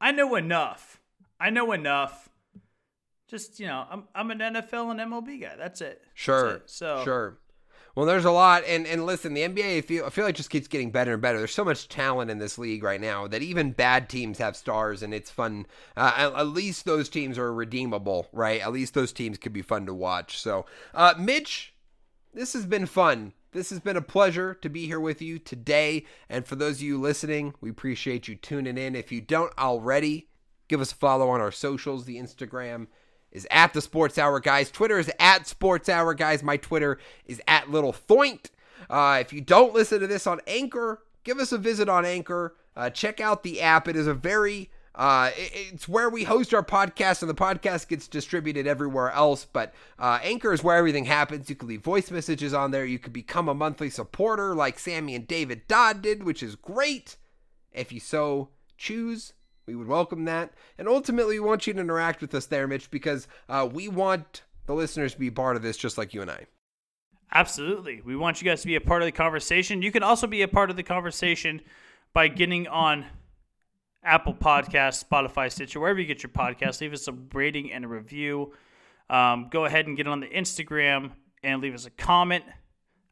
I know enough. I know enough. Just you know, I'm I'm an NFL and MLB guy. That's it. That's Sure. it. So sure. Well, there's a lot, and and listen, the NBA I feel I feel like just keeps getting better and better. There's so much talent in this league right now that even bad teams have stars, and it's fun. Uh, at, at least those teams are redeemable, right? At least those teams could be fun to watch. So, uh, Mitch, this has been fun. This has been a pleasure to be here with you today. And for those of you listening, we appreciate you tuning in. If you don't already, give us a follow on our socials. The Instagram is at the Sports Hour Guys. Twitter is at Sports Hour Guys. My Twitter is at Little Thoint. Uh, if you don't listen to this on Anchor, give us a visit on Anchor. Uh, check out the app. It is a very uh, it- it's where we host our podcast, and the podcast gets distributed everywhere else. But uh, Anchor is where everything happens. You can leave voice messages on there. You could become a monthly supporter, like Sammy and David Dodd did, which is great. If you so choose, we would welcome that. And ultimately, we want you to interact with us there, Mitch, because uh, we want the listeners to be part of this, just like you and I. Absolutely. We want you guys to be a part of the conversation. You can also be a part of the conversation by getting on Apple Podcast, Spotify, Stitcher, wherever you get your podcast. Leave us a rating and a review. Um, go ahead and get on the Instagram and leave us a comment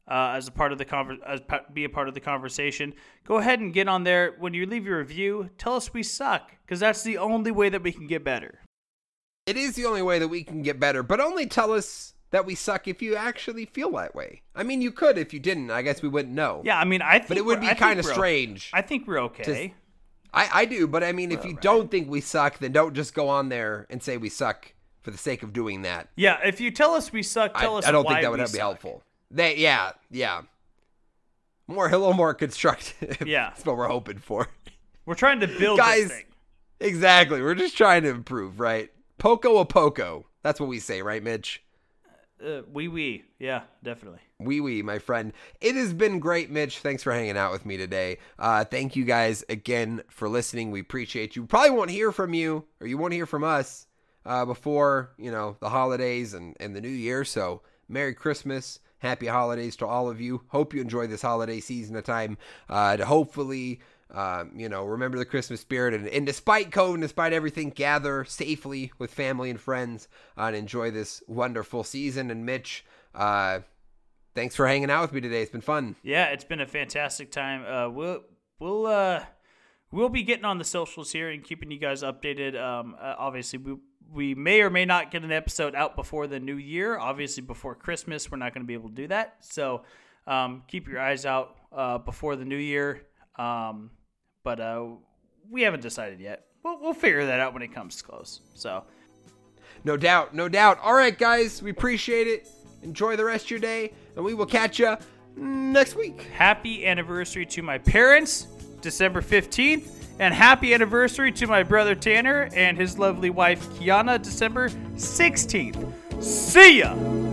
uh, as a part of the conver- as pa- be a part of the conversation. Go ahead and get on there. When you leave your review, tell us we suck because that's the only way that we can get better. It is the only way that we can get better, but only tell us that we suck if you actually feel that way. I mean, you could if you didn't. I guess we wouldn't know. Yeah, I mean, I think, But it would be kind of strange. I think we're okay. I, I do, but I mean, if you don't think we suck, then don't just go on there and say we suck for the sake of doing that. yeah, if you tell us we suck, I, tell us I don't think that would be suck. helpful. They, yeah, yeah. More, a little more constructive. Yeah. that's what we're hoping for. We're trying to build Guys, this thing. Exactly. We're just trying to improve, right? Poco a poco. That's what we say, right, Mitch? Uh, wee wee. Yeah, definitely. Wee wee, my friend. It has been great, Mitch. Thanks for hanging out with me today. Uh, thank you guys again for listening. We appreciate you. Probably won't hear from you, or you won't hear from us uh, before you know the holidays and, and the new year. So, Merry Christmas, Happy Holidays to all of you. Hope you enjoy this holiday season of time. Uh, to hopefully. Um, you know, remember the Christmas spirit, and, and despite COVID, despite everything, gather safely with family and friends uh, and enjoy this wonderful season. And Mitch, uh, thanks for hanging out with me today. It's been fun. Yeah, it's been a fantastic time. Uh, we'll we'll uh, we'll be getting on the socials here and keeping you guys updated. Um, uh, obviously, we we may or may not get an episode out before the new year. Obviously, before Christmas, we're not going to be able to do that. So um, keep your eyes out uh, before the new year. Um, but uh, we haven't decided yet. We'll, we'll figure that out when it comes close. So No doubt, no doubt. All right, guys, we appreciate it. Enjoy the rest of your day, and we will catch you next week. happy anniversary to my parents, December 15th, and happy anniversary to my brother Tanner and his lovely wife Kiana, December 16th. See ya!